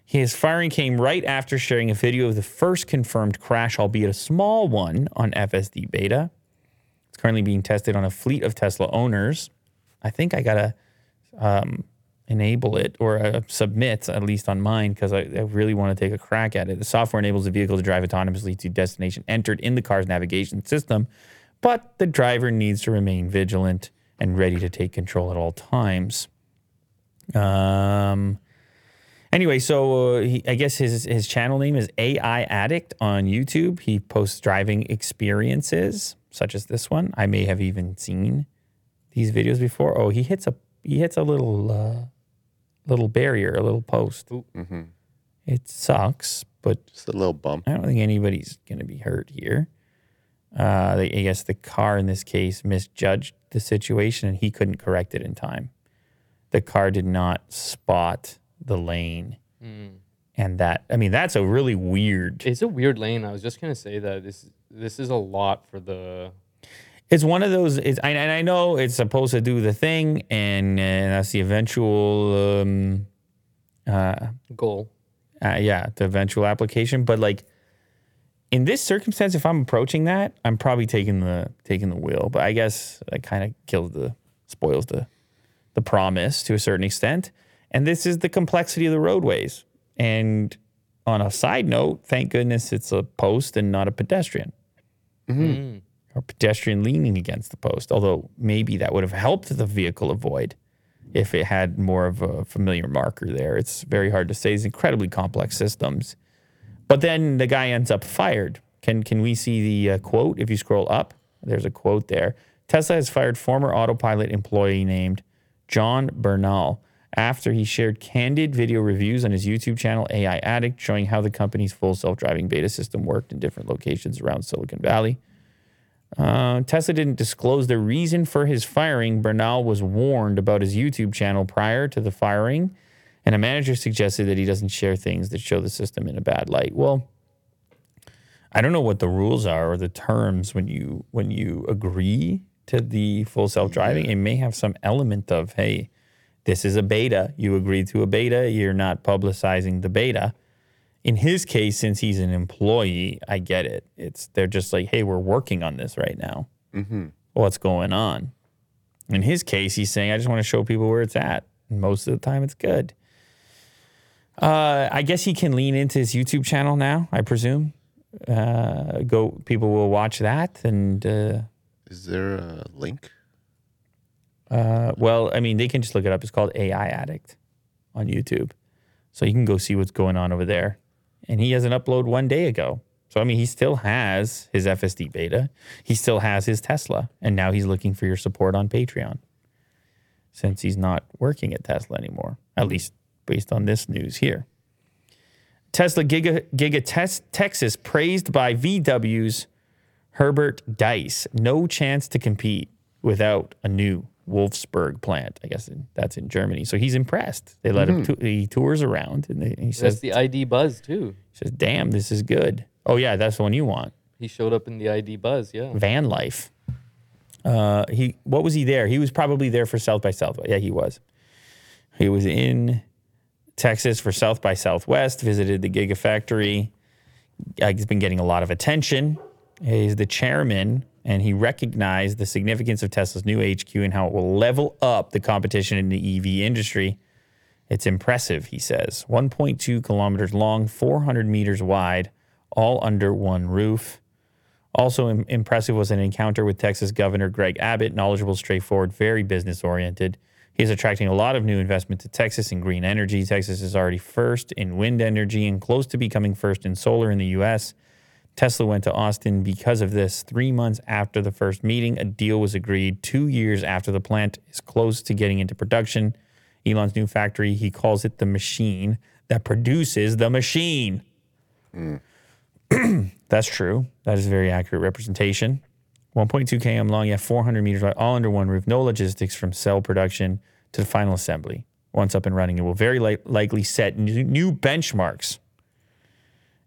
his firing came right after sharing a video of the first confirmed crash, albeit a small one, on FSD beta. It's currently being tested on a fleet of Tesla owners. I think I gotta um, enable it or uh, submit at least on mine because I, I really want to take a crack at it. The software enables the vehicle to drive autonomously to destination entered in the car's navigation system, but the driver needs to remain vigilant and ready to take control at all times. Um, Anyway, so uh, he, I guess his his channel name is AI Addict on YouTube. He posts driving experiences such as this one. I may have even seen these videos before. Oh, he hits a he hits a little uh, little barrier, a little post. It sucks, but Just a little bump. I don't think anybody's going to be hurt here. Uh, they, I guess the car in this case misjudged the situation and he couldn't correct it in time. The car did not spot the lane. And that, I mean, that's a really weird. It's a weird lane. I was just gonna say that this this is a lot for the It's one of those, it's, I- and I know it's supposed to do the thing, and, and that's the eventual, um, goal. uh, yeah, the eventual application. But like in this circumstance, if I'm approaching that, I'm probably taking the taking the wheel. But I guess that kind of kills the spoils the the promise to a certain extent. And this is the complexity of the roadways. And on a side note, thank goodness it's a post and not a pedestrian. Or pedestrian leaning against the post. Although maybe that would have helped the vehicle avoid if it had more of a familiar marker there. It's very hard to say. It's incredibly complex systems. But then the guy ends up fired. Can can we see the uh, quote? If you scroll up, there's a quote there. Tesla has fired former autopilot employee named John Bernal after he shared candid video reviews on his YouTube channel AI Addict, showing how the company's full self-driving beta system worked in different locations around Silicon Valley. Uh, Tesla didn't disclose the reason for his firing. Bernal was warned about his YouTube channel prior to the firing, and a manager suggested that he doesn't share things that show the system in a bad light. Well, I don't know what the rules are or the terms when you when you agree to the full self-driving. It may have some element of, hey, this is a beta. You agreed to a beta. You're not publicizing the beta. In his case, since he's an employee, I get it. It's they're just like, hey, we're working on this right now. What's going on? In his case, he's saying, I just want to show people where it's at. And most of the time, it's good. Uh, I guess he can lean into his YouTube channel now. I presume. Uh, go. People will watch that, and uh, Is there a link? Uh, well, I mean, they can just look it up. It's called AI Addict on YouTube, so you can go see what's going on over there. And he has an upload one day ago, So I mean, he still has his FSD beta, he still has his Tesla, and now he's looking for your support on Patreon. Since he's not working at Tesla anymore, at least based on this news here. Tesla Giga Giga Tes- Texas praised by VW's Herbert Dice. No chance to compete without a new Wolfsburg plant. I guess in, that's in Germany. So he's impressed. They let him. To, he tours around and, they, and he That's says, the ID Buzz too. He says, "Damn, this is good." Oh yeah, that's the one you want. He showed up in the ID Buzz. Yeah. Van life. Uh, he what was he there? He was probably there for South by Southwest. Yeah, he was. He was in Texas for South by Southwest. Visited the Gigafactory. Uh, he's been getting a lot of attention. He's the chairman, and he recognized the significance of Tesla's new HQ and how it will level up the competition in the EV industry. It's impressive, he says. 1.2 kilometers long, 400 meters wide, all under one roof. Also im- impressive was an encounter with Texas Governor Greg Abbott, knowledgeable, straightforward, very business oriented. He is attracting a lot of new investment to Texas in green energy. Texas is already first in wind energy and close to becoming first in solar in the U.S. Tesla went to Austin because of this. Three months after the first meeting, a deal was agreed. Two years after the plant is close to getting into production, Elon's new factory, he calls it the machine that produces the machine. Mm. That's true. That is a very accurate representation. 1.2 km long, yeah, 400 meters wide, all under one roof. No logistics from cell production to the final assembly. Once up and running, it will very li- likely set new, new benchmarks.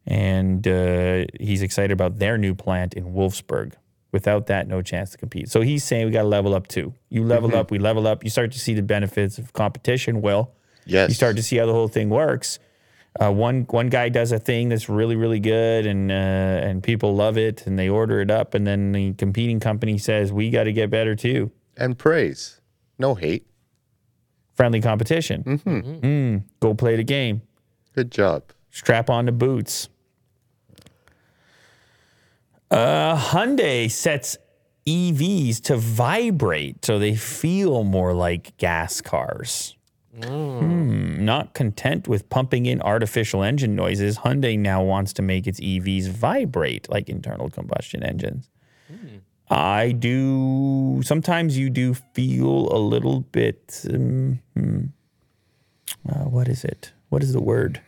And uh, he's excited about their new plant in Wolfsburg. Without that, no chance to compete. So he's saying we got to level up too. You level up, we level up. You start to see the benefits of competition. Well, Yes. you start to see how the whole thing works. Uh, one one guy does a thing that's really really good and uh, and people love it and they order it up and then the competing company says we got to get better too. and praise. No hate. Friendly competition. Mm, hmm. go play the game. Good job. Strap on the boots. Uh, Hyundai sets EVs to vibrate so they feel more like gas cars. Hmm, not content with pumping in artificial engine noises, Hyundai now wants to make its EVs vibrate like internal combustion engines. I do. Sometimes you do feel a little bit. Um, uh, what is it? What is the word?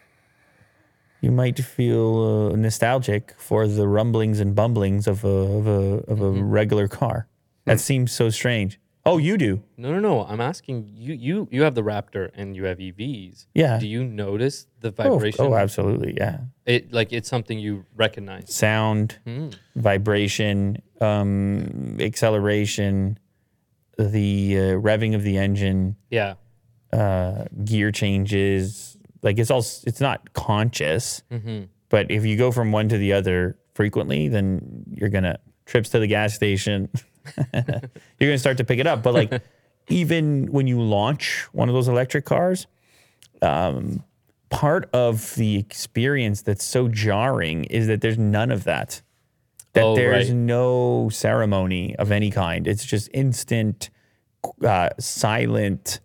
You might feel uh, nostalgic for the rumblings and bumblings of a of a of a regular car. That seems so strange. Oh, you do. No, no, no. I'm asking you. You you have the Raptor and you have EVs. Yeah. Do you notice the Oh, vibration? oh, absolutely. Yeah. It like it's something you recognize. sound, vibration, um, acceleration, the uh, revving of the engine, Yeah. uh, gear changes. Like it's all, it's not conscious, but if you go from one to the other frequently, then you're gonna trips to the gas station. you're gonna start to pick it up. But like, even when you launch one of those electric cars, um, part of the experience that's so jarring is that there's none of that. That Oh, there's right. no ceremony of any kind. It's just instant, uh, silent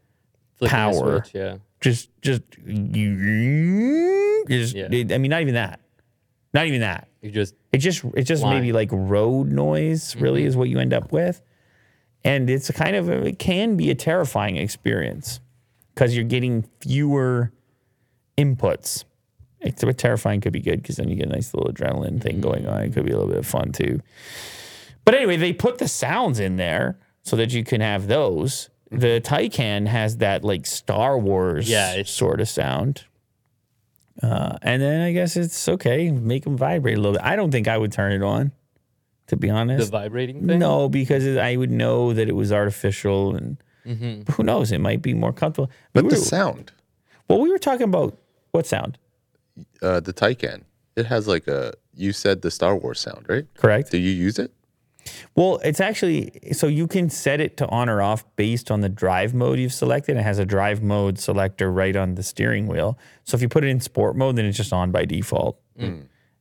Flicking Power. switch, yeah. just just you just Yeah. I mean not even that. Not even that. You just It just it's just Line. maybe like road noise mm-hmm. really is what you end up with. And it's a kind of a, it can be a terrifying experience cuz you're getting fewer inputs. It's but terrifying could be good because then you get a nice little adrenaline thing mm-hmm. going on. It could be a little bit of fun too. But anyway, they put the sounds in there so that you can have those. The Taycan has that like Star Wars Yeah, it's- sort of sound. Uh, and then I guess it's okay, make them vibrate a little bit. I don't think I would turn it on, to be honest. the vibrating thing. No, because it- I would know that it was artificial, and who knows? It might be more comfortable. But we the were, sound, well, we were talking about what sound, uh, the Taycan, it has like a. You said the Star Wars sound, right? correct? Do you use it? Well, it's actually so you can set it to on or off based on the drive mode you've selected. It has a drive mode selector right on the steering wheel. So if you put it in sport mode, then it's just on by default.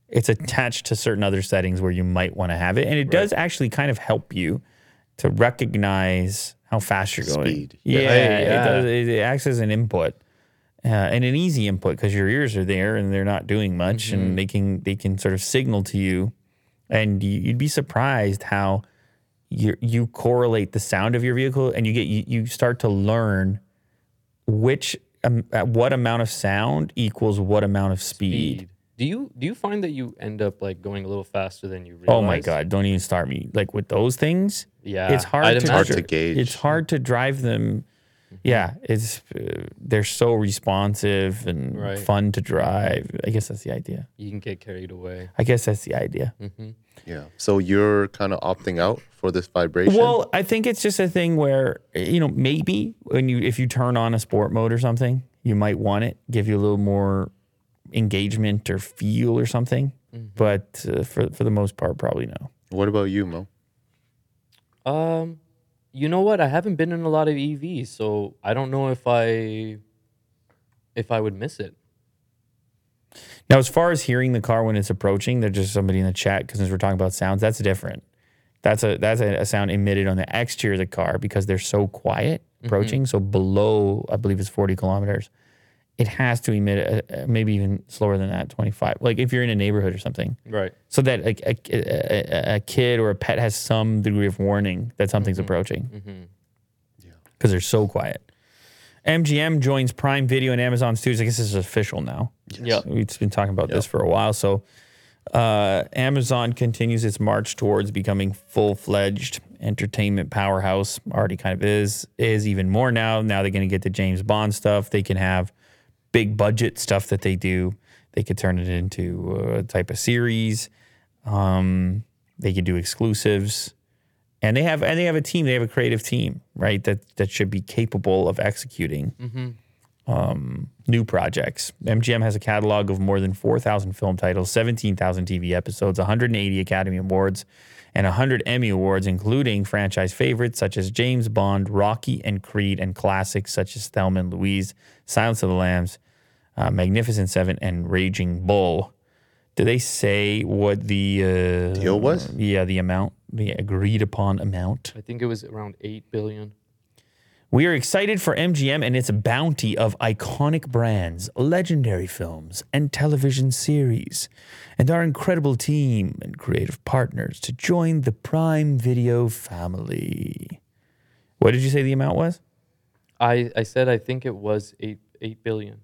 It's attached to certain other settings where you might want to have it, and it does actually kind of help you to recognize how fast you're going. Speed. Yeah, Yeah. it does. It, it acts as an input, uh, and an easy input because your ears are there and they're not doing much, Mm-hmm. and they can they can sort of signal to you, and you, you'd be surprised how you you correlate the sound of your vehicle, and you get you, you start to learn which um, at what amount of sound equals what amount of speed. Speed. Do you do you find that you end up like going a little faster than you realize? Oh my god! Don't even start me like with those things. Yeah, it's hard I'd to. Hard to gauge. It's hard to drive them. Yeah, it's uh, they're so responsive and Right. fun to drive. I guess that's the idea. You can get carried away. I guess that's the idea. Yeah. So you're kind of opting out for this vibration. Well, I think it's just a thing where you know maybe when you if you turn on a sport mode or something, you might want it give you a little more engagement or feel or something. But uh, for for the most part, probably no. what about you, Mo? Um, you know what? I haven't been in a lot of EVs, so I don't know if I if I would miss it. Now, as far as hearing the car when it's approaching, there's just somebody in the chat because we're talking about sounds, that's different. That's a that's a, a sound emitted on the exterior of the car because they're so quiet mm-hmm. approaching. So below, I believe it's 40 kilometers, it has to emit a, a- maybe even slower than that, 25. Like if you're in a neighborhood or something, Right. so that like a, a, a kid or a pet has some degree of warning that something's mm-hmm. approaching mm-hmm. because they're so quiet. MGM joins Prime Video and Amazon Studios. I guess this is official now. Yeah. We've been talking about this for a while. So, uh, Amazon continues its march towards becoming full fledged entertainment powerhouse. Already kind of is, is even more now. Now they're going to get the James Bond stuff. They can have big budget stuff that they do. They could turn it into a type of series. Um, they could do exclusives. And they have and they have a team. They have a creative team, right? That that should be capable of executing um, new projects. MGM has a catalog of more than 4,000 film titles, 17,000 TV episodes, 180 Academy Awards, and 100 Emmy Awards, including franchise favorites such as James Bond, Rocky, and Creed, and classics such as Thelma and Louise, Silence of the Lambs, uh, Magnificent Seven, and Raging Bull. Did they say what the uh, Deal was? Yeah, the amount, the agreed upon amount. I think it was around eight billion. We are excited for MGM and its bounty of iconic brands, legendary films, and television series, and our incredible team and creative partners to join the Prime Video family. What did you say the amount was? I I said I think it was eight eight billion.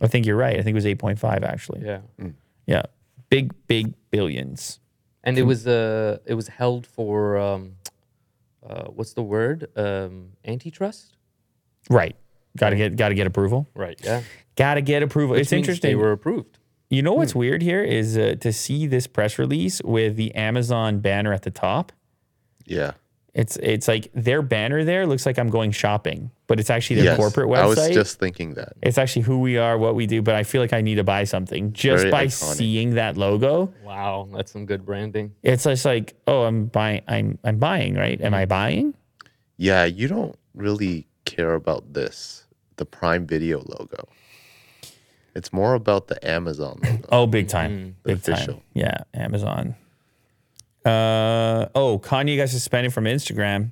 I think you're right. I think it was 8.5 actually. Yeah. Yeah. Big, big billions. And it was uh it was held for um uh what's the word? Um antitrust? Right. Got to get got to get approval. Right, yeah. Got to get approval. Which it's means interesting. They were approved. You know what's weird here is uh, to see this press release with the Amazon banner at the top. Yeah. It's it's like their banner there looks like I'm going shopping, but it's actually their yes. corporate website. I was just thinking that. it's actually who we are, what we do, but I feel like I need to buy something just Very by iconic. seeing that logo. Wow, that's some good branding. It's just like, oh, I'm buying I'm I'm buying, right? Am I buying? Yeah, you don't really care about this, the Prime Video logo. It's more about the Amazon logo. Oh, big time. The Big time. Yeah, Amazon. Uh oh, Kanye got suspended from Instagram.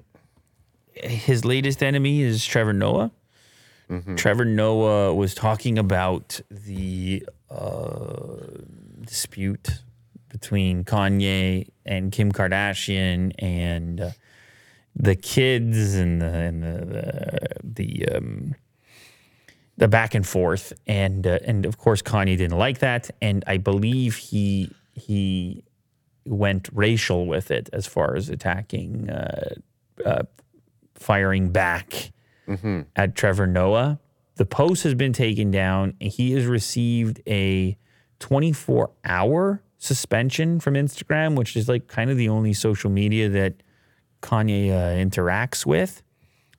His latest enemy is Trevor Noah. Trevor Noah was talking about the uh, dispute between Kanye and Kim Kardashian and uh, the kids and the and the the, the um, the back and forth, and uh, and of course Kanye didn't like that, and I believe he he went racial with it as far as attacking, uh, uh, firing back at Trevor Noah. The post has been taken down. and He has received a 24 hour suspension from Instagram, which is like kind of the only social media that Kanye uh, interacts with.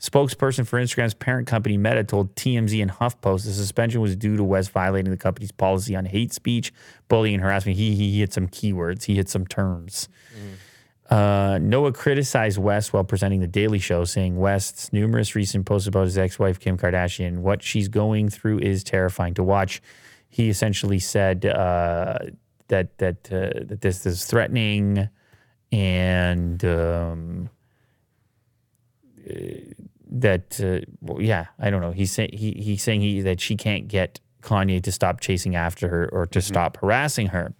Spokesperson for Instagram's parent company Meta told TMZ and HuffPost the suspension was due to West violating the company's policy on hate speech, bullying, and harassment. He, he hit some keywords, he hit some terms. Uh, Noah criticized West while presenting The Daily Show, saying West's numerous recent posts about his ex wife, Kim Kardashian, what she's going through is terrifying to watch. He essentially said uh, that, that, uh, that this is threatening and um, that uh, well, yeah, I don't know. He's saying he he's saying he that she can't get Kanye to stop chasing after her or to stop harassing her.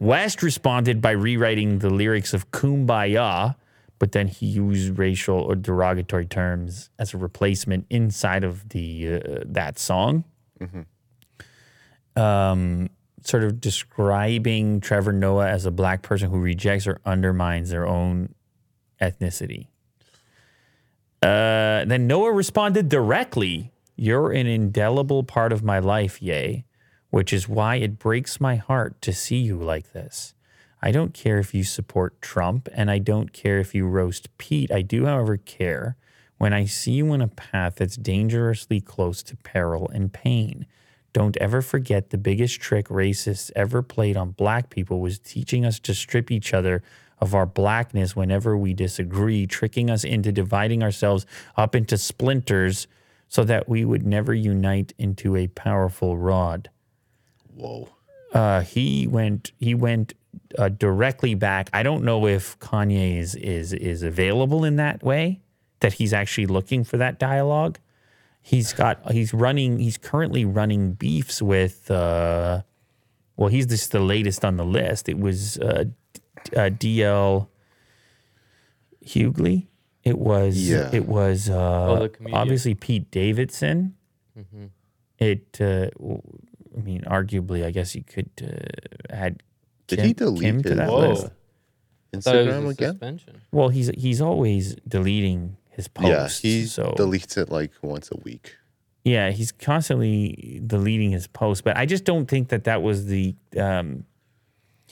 West responded by rewriting the lyrics of Kumbaya, but then he used racial or derogatory terms as a replacement inside of the uh, that song. Um, sort of describing Trevor Noah as a black person who rejects or undermines their own ethnicity. Uh, then Noah responded directly, You're an indelible part of my life, yay, which is why it breaks my heart to see you like this. I don't care if you support Trump, and I don't care if you roast Pete. I do, however, care when I see you in a path that's dangerously close to peril and pain. Don't ever forget the biggest trick racists ever played on black people was teaching us to strip each other of our blackness whenever we disagree, tricking us into dividing ourselves up into splinters so that we would never unite into a powerful rod. Whoa. Uh, he went he went uh, directly back. I don't know if Kanye is is is available in that way that he's actually looking for that dialogue. He's got he's running he's currently running beefs with uh, well he's just the latest on the list. It was uh, DL Hughley. It was Yeah. it was uh, Oh, obviously Pete Davidson. It uh, w- I mean arguably I guess you could uh, add Did he delete Kim to that Whoa. list. Thought it Instagram again? suspension. Well, he's he's always deleting his Yeah, posts. he so deletes it like once a week. yeah, he's constantly deleting his posts. But I just don't think that that was the. Um,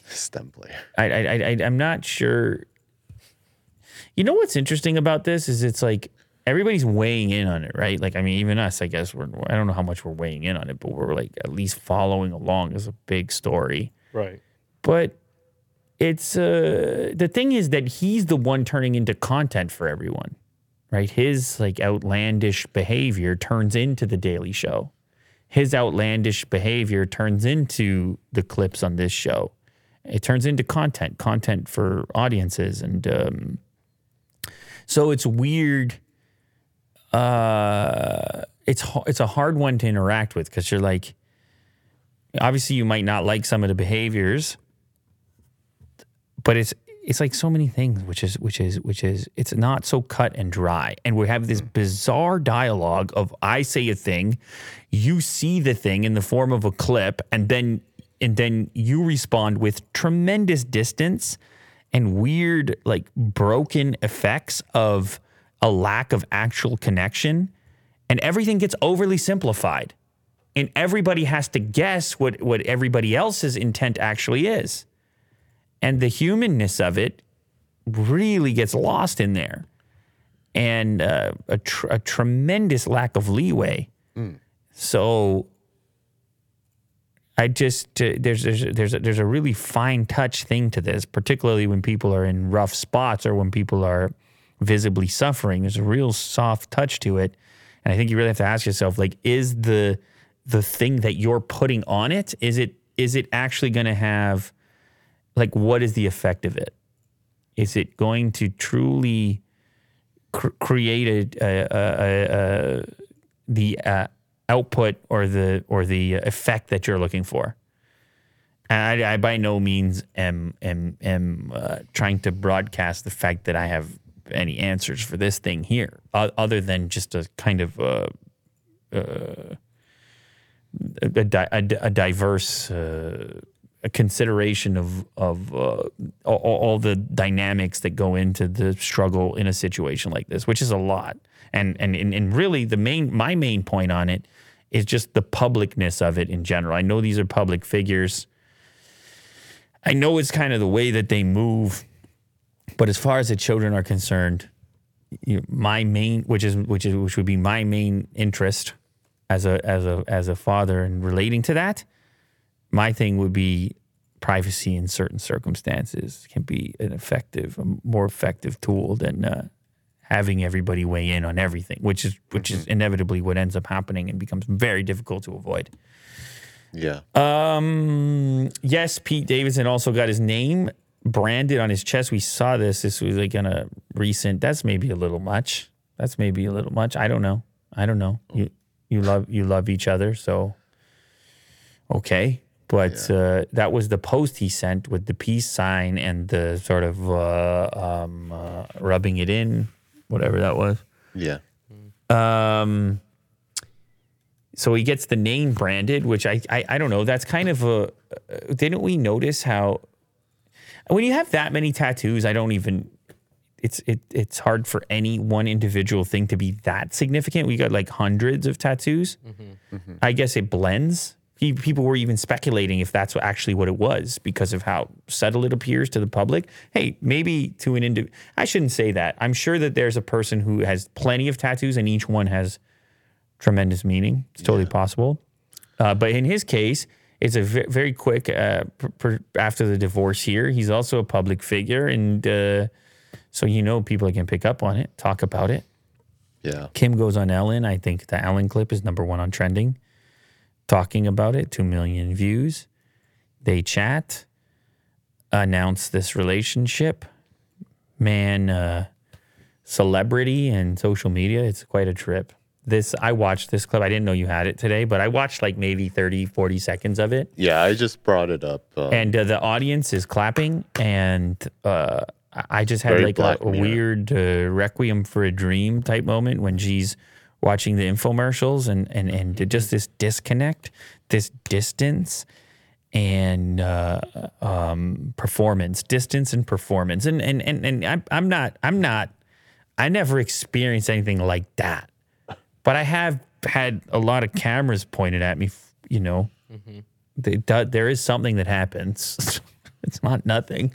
Stem player. I, I I I- I'm not sure. You know what's interesting about this is it's like everybody's weighing in on it, right? Like I mean, even us, I guess we're. I don't know how much we're weighing in on it, but we're like at least following along as a big story. Right. but it's uh the thing is that he's the one turning into content for everyone right his like outlandish behavior turns into the daily show his outlandish behavior turns into the clips on this show it turns into content content for audiences. And um so it's weird uh it's it's a hard one to interact with because you're like obviously you might not like some of the behaviors but it's it's like so many things which is which is which is it's not so cut and dry. And we have this bizarre dialogue of i say a thing you see the thing in the form of a clip and then and then you respond with tremendous distance and weird like broken effects of a lack of actual connection. And everything gets overly simplified. And everybody has to guess what what everybody else's intent actually is. And the humanness of it really gets lost in there. And uh, a, tr- a tremendous lack of leeway. So i just there's there's there's a, there's a really fine touch thing to this particularly when people are in rough spots or when people are visibly suffering. There's a real soft touch to it. And i think you really have to ask yourself like is the the thing that you're putting on it is it is it actually going to have like what is the effect of it? Is it going to truly cr- create a, a, a, a, the uh, output or the or the effect that you're looking for and I, I by no means am am am uh, trying to broadcast the fact that I have any answers for this thing here, other than just a kind of uh, a, di- a, a diverse uh, a consideration of of uh, all, all the dynamics that go into the struggle in a situation like this, which is a lot. And and and, and really, the main my main point on it is just the publicness of it in general. I know these are public figures. I know it's kind of the way that they move, but as far as the children are concerned, you my main, which is which is which would be my main interest as a as a as a father and relating to that, my thing would be privacy in certain circumstances can be an effective, a more effective tool than uh, having everybody weigh in on everything, which is which is inevitably what ends up happening and becomes very difficult to avoid. Yeah. Um. Yes, Pete Davidson also got his name branded on his chest. We saw this. This was like on a recent. That's maybe a little much. That's maybe a little much. I don't know. I don't know. You you love you love each other, so okay. But uh, that was the post he sent with the peace sign and the sort of uh, um, uh, rubbing it in, whatever that was. Yeah. Um, so he gets the name branded, which I, I I don't know. That's kind of a. Uh, didn't we notice how when you have that many tattoos? I don't even. It's it it's hard for any one individual thing to be that significant. We got like hundreds of tattoos. I guess it blends. He, people were even speculating if that's what, actually what it was because of how subtle it appears to the public. Hey, maybe to an individual. I shouldn't say that. I'm sure that there's a person who has plenty of tattoos and each one has tremendous meaning. It's totally possible. Uh, but in his case, it's a very quick uh, pr- pr- after the divorce here. He's also a public figure. And uh, so, you know, people can pick up on it, talk about it. Yeah. Kim goes on Ellen. I think the Ellen clip is number one on trending. Talking about it, 2 million views. They chat, announce this relationship. Man, uh, celebrity and social media, it's quite a trip. This, I watched this clip. I didn't know you had it today, but I watched like maybe 30, 40 seconds of it Yeah. I just brought it up. Um, and uh, the audience is clapping and uh, I- I just had like a, a weird uh, requiem for a dream type moment when she's watching the infomercials and and and just this disconnect this distance and uh, um, performance distance and performance. And and and, and I'm, I'm not i'm not i never experienced anything like that. But i have had a lot of cameras pointed at me you know. They, do- there is something that happens. it's not nothing.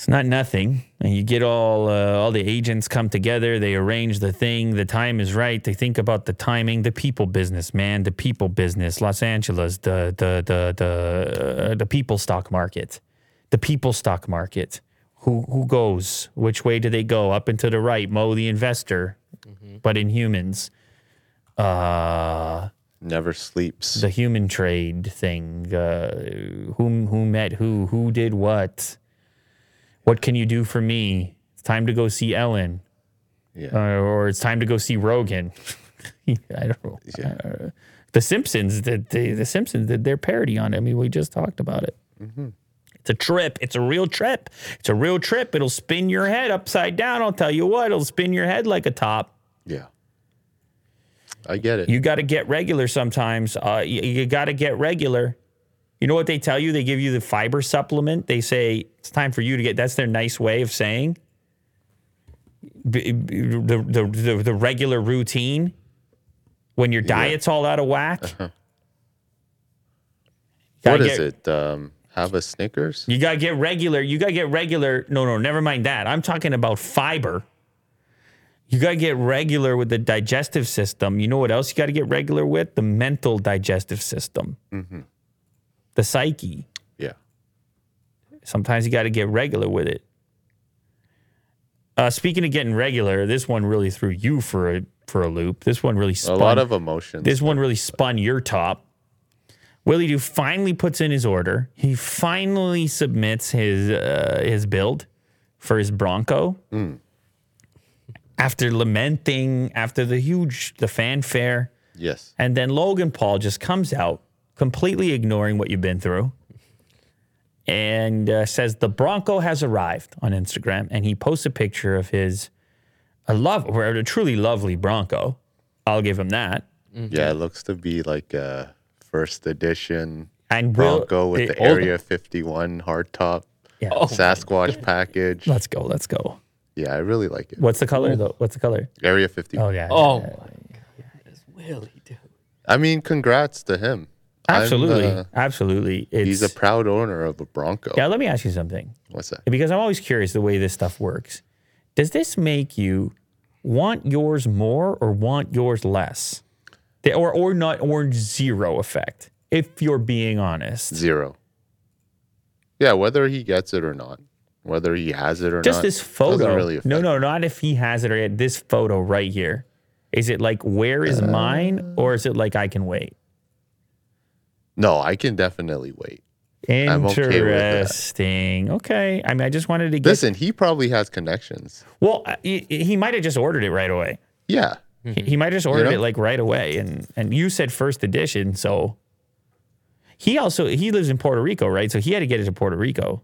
It's not nothing. And you get all uh, all the agents come together. They arrange the thing. The time is right. They think about the timing. The people business, man. The people business. Los Angeles. The the the the uh, the people stock market. The people stock market. Who who goes? Which way do they go? Up and to the right. Mo the investor. But in humans. Uh never sleeps. the human trade thing. Uh, who who met who? Who did what? What can you do for me? It's time to go see Ellen, yeah. uh, or it's time to go see Rogan. I don't know. Yeah. Uh, the Simpsons did the, the Simpsons did their parody on it. I mean, we just talked about it. It's a trip. It's a real trip. It's a real trip. It'll spin your head upside down. I'll tell you what. It'll spin your head like a top. yeah. I get it. You got to get regular sometimes. Uh, you you got to get regular. You know what they tell you? They give you the fiber supplement. They say it's time for you to get. That's their nice way of saying the the the, the regular routine when your diet's all out of whack. what Gotta is it? Um, have a Snickers? You gotta get regular. You gotta get regular. No, no, never mind that. I'm talking about fiber. You gotta get regular with the digestive system. You know what else you gotta get regular with? The mental digestive system, the psyche. Yeah. Sometimes you gotta get regular with it. Uh, speaking of getting regular, this one really threw you for a for a loop. This one really A spun. lot of emotions. This one really spun your top. Willie Doo finally puts in his order. He finally submits his uh, his build for his Bronco. After lamenting, after the huge the fanfare, yes. and then Logan Paul just comes out, completely ignoring what you've been through, and uh, says the Bronco has arrived on Instagram, and he posts a picture of his a love, or a truly lovely Bronco. I'll give him that. Yeah, it looks to be like a first edition And Will- Bronco with eh, the hold- Area 51 hardtop Yeah. Sasquatch package. Let's go. Let's go. Yeah, I really like it. What's the color though? What's the color? Area 51. Oh yeah. Oh my god, it's Willie, dude. I mean, congrats to him. Absolutely, uh, absolutely. It's, he's a proud owner of a Bronco. yeah. Let me ask you something, What's that? because I'm always curious the way this stuff works. Does this make you want yours more or want yours less, The- or or not or zero effect? If you're being honest, Zero. Yeah, whether he gets it or not, whether he has it or not just not. this photo. Really no, no, not if he has it or yet. This photo right here. Is it like where is mine, or is it like I can wait? No, I can definitely wait. I'm okay with that. Interesting. Okay. I mean, I just wanted to get. Listen, he probably has connections. Well, uh, he, he might have just ordered it right away. Yeah. He, he might have just ordered know? it like right away, and and you said first edition, so he also he lives in Puerto Rico, right? So he had to get it to Puerto Rico,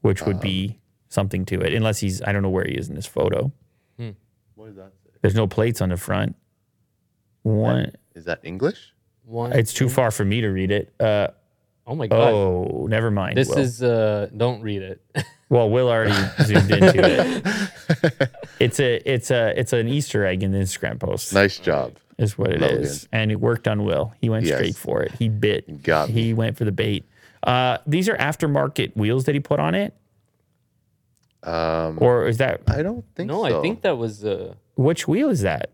which would be something to it, unless he's I don't know where he is in this photo. What does that say? There's no plates on the front. One, Is that English? One. it's too far for me to read it. Uh, oh my god. oh, never mind. This Will. is uh don't read it. well, Will already zoomed into it. It's a it's a it's an Easter egg in the Instagram post. Nice job. is what it is, Logan. and it worked on Will. He went Yes. straight for it. He bit. Got me. He went for the bait. Uh, these are aftermarket wheels that he put on it, Um, or is that I don't think no, so. I think that was uh which wheel is that?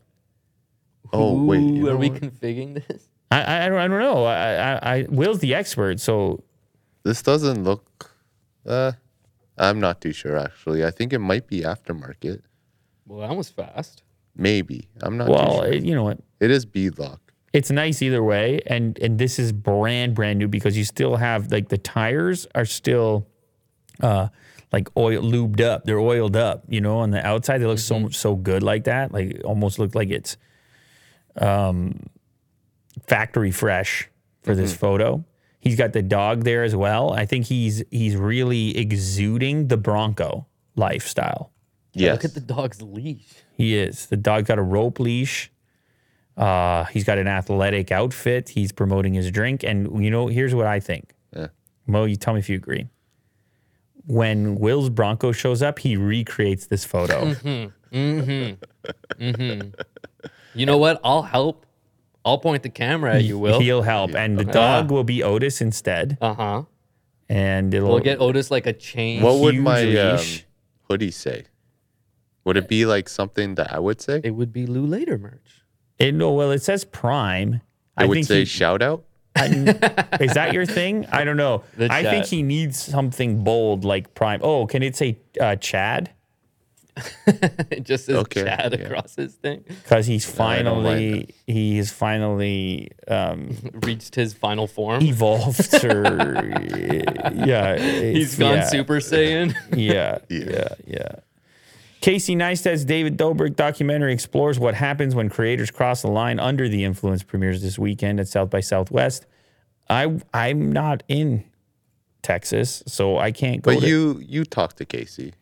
Oh wait, Ooh, you are we what? configuring this? I I, I don't I don't know. I, I I Will's the expert, so this doesn't look. Uh, I'm not too sure actually. I think it might be aftermarket. Well, that was fast. Maybe. I'm not well, too sure. it- you know what? it is beadlock. It's nice either way, and and this is brand brand new because you still have like the tires are still, uh, like oil lubed up. They're oiled up, you know, on the outside. They look so so good like that. Like almost look like it's, um, factory fresh for this photo. He's got the dog there as well. I think he's he's really exuding the Bronco lifestyle. Yes. Look at the dog's leash. He is. The dog got a rope leash. Uh, he's got an athletic outfit. He's promoting his drink. And, you know, here's what I think. Yeah. Mo, you tell me if you agree. When Will's Bronco shows up, he recreates this photo. Hmm. Hmm. Hmm. You know what? I'll help. I'll point the camera at you, Will. He'll help. And the dog will be Otis instead. Uh huh. And it'll We'll get Otis like a chain. What would huge my um, leash. hoodie say? Would it be like something that I would say? It would be Lou Later merch. it, no, well, it says Prime. I would say he- shout out. is that your thing? I don't know. The I think chat. he needs something bold like Prime. Oh, can it say uh, Chad? It just says Okay, Chad yeah. across his thing. because he's I don't mind finally he's finally um, Reached his final form. evolved or yeah He's it's- gone yeah, Super Saiyan. yeah yeah yeah casey neistat's david dobrik documentary explores what happens when creators cross the line under the influence premieres this weekend at south by southwest i i'm not in texas so i can't go But to- you you talk to Casey.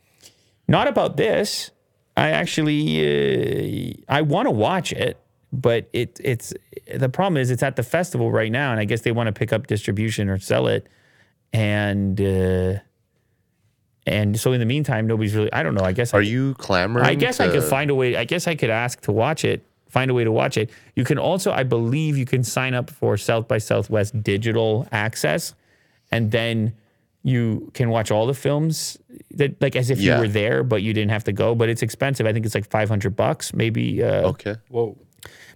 Not about this. I actually uh, I want to watch it, but it it's the problem is it's at the festival right now, and I guess they want to pick up distribution or sell it, and uh, and so in the meantime, nobody's really. I don't know. I guess Are I, you clamoring? I guess I could find a way. I guess I could ask to watch it. Find a way to watch it. You can also, I believe, you can sign up for South by Southwest digital access, and then you can watch all the films that like as if Yeah. you were there, but you didn't have to go. But it's expensive. I think it's like five hundred bucks. Maybe uh, Okay. Whoa.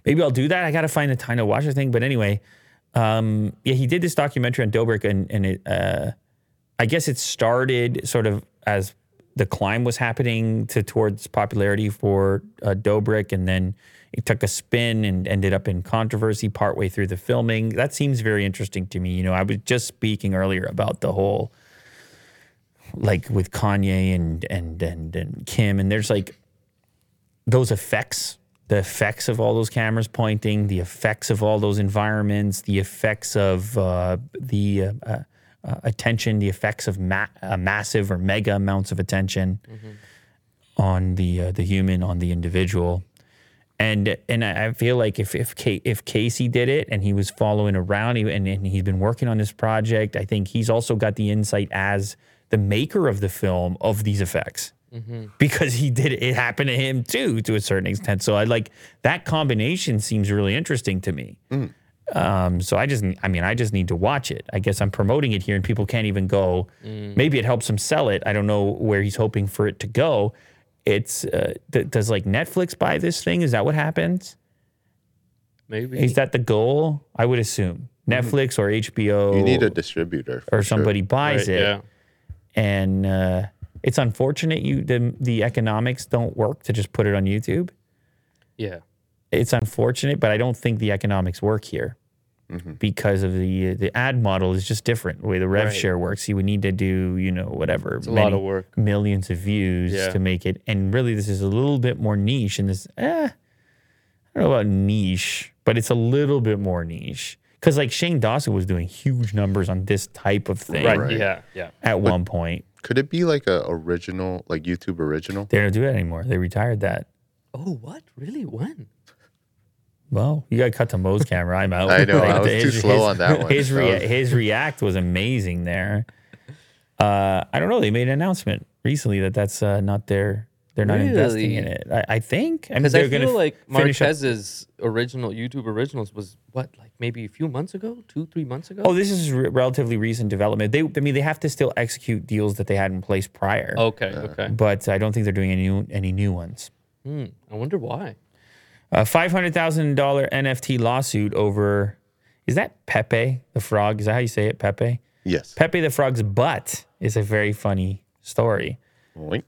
maybe I'll do that. I got to find the time to watch the thing. But anyway, um, yeah, he did this documentary on Dobrik, and and it, uh, I guess it started sort of as the climb was happening to towards popularity for uh, Dobrik, and then it took a spin and ended up in controversy partway through the filming. That seems very interesting to me. You know, I was just speaking earlier about the whole like with Kanye and and and and Kim, and there's like those effects, the effects of all those cameras pointing, the effects of all those environments, the effects of uh, the uh, uh, attention, the effects of ma- uh, massive or mega amounts of attention on the uh, the human, on the individual. And and I feel like if if Ca- if Casey did it and he was following around he, and, and he's been working on this project, I think he's also got the insight as the maker of the film of these effects because he did it happened to him too to a certain extent. So I like that combination seems really interesting to me. Um, so I just, I mean, I just need to watch it. I guess I'm promoting it here, and people can't even go. Maybe it helps him sell it. I don't know where he's hoping for it to go. It's uh, th- does like Netflix buy this thing? Is that what happens? Maybe. Is that the goal? I would assume Netflix or HBO You need a distributor. For or sure. somebody buys Right, it Yeah. And uh, it's unfortunate you the the economics don't work to just put it on YouTube. Yeah. It's unfortunate, but I don't think the economics work here. because of the the ad model is just different. The way the rev Right. share works, you would need to do you know whatever a lot of work. millions of views Yeah. to make it. And really, this is a little bit more niche. And this, eh, I don't know about niche, but it's a little bit more niche. Because like Shane Dawson was doing huge numbers on this type of thing Right. Right. Yeah. Yeah. at one point. Could it be like a original, like YouTube original? They don't do it anymore. They retired that. Oh, what? Really? When? Well, you got to cut to Mo's camera. I'm out. I know, I was the- too slow on that one. His, That rea- was- his react was amazing there. Uh, I don't know. They made an announcement recently that that's uh, not their. They're not investing in Really? it. I, I think. I mean, Because I they're feel gonna like finish up- Marques's original YouTube originals was what, like maybe a few months ago, two, three months ago. Oh, this is re- relatively recent development. They, I mean, they have to still execute deals that they had in place prior, okay, okay. but I don't think they're doing any new, any new ones. Hmm, I wonder why. A five hundred thousand dollar NFT lawsuit over is that Pepe the frog? Is that how you say it, Pepe? Yes. Pepe the frog's butt is a very funny story. Oink.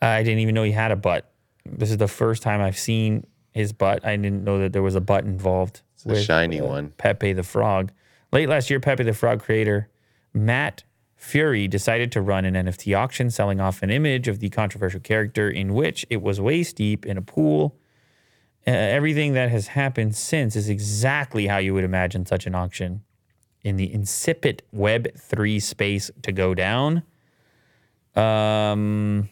I didn't even know he had a butt. This is the first time I've seen his butt. I didn't know that there was a butt involved. uh, a shiny one. Pepe the Frog. Late last year, Pepe the Frog creator Matt Furie decided to run an NFT auction selling off an image of the controversial character in which it was waist deep in a pool. Uh, everything that has happened since is exactly how you would imagine such an auction in the insipid Web3 space to go down. Um,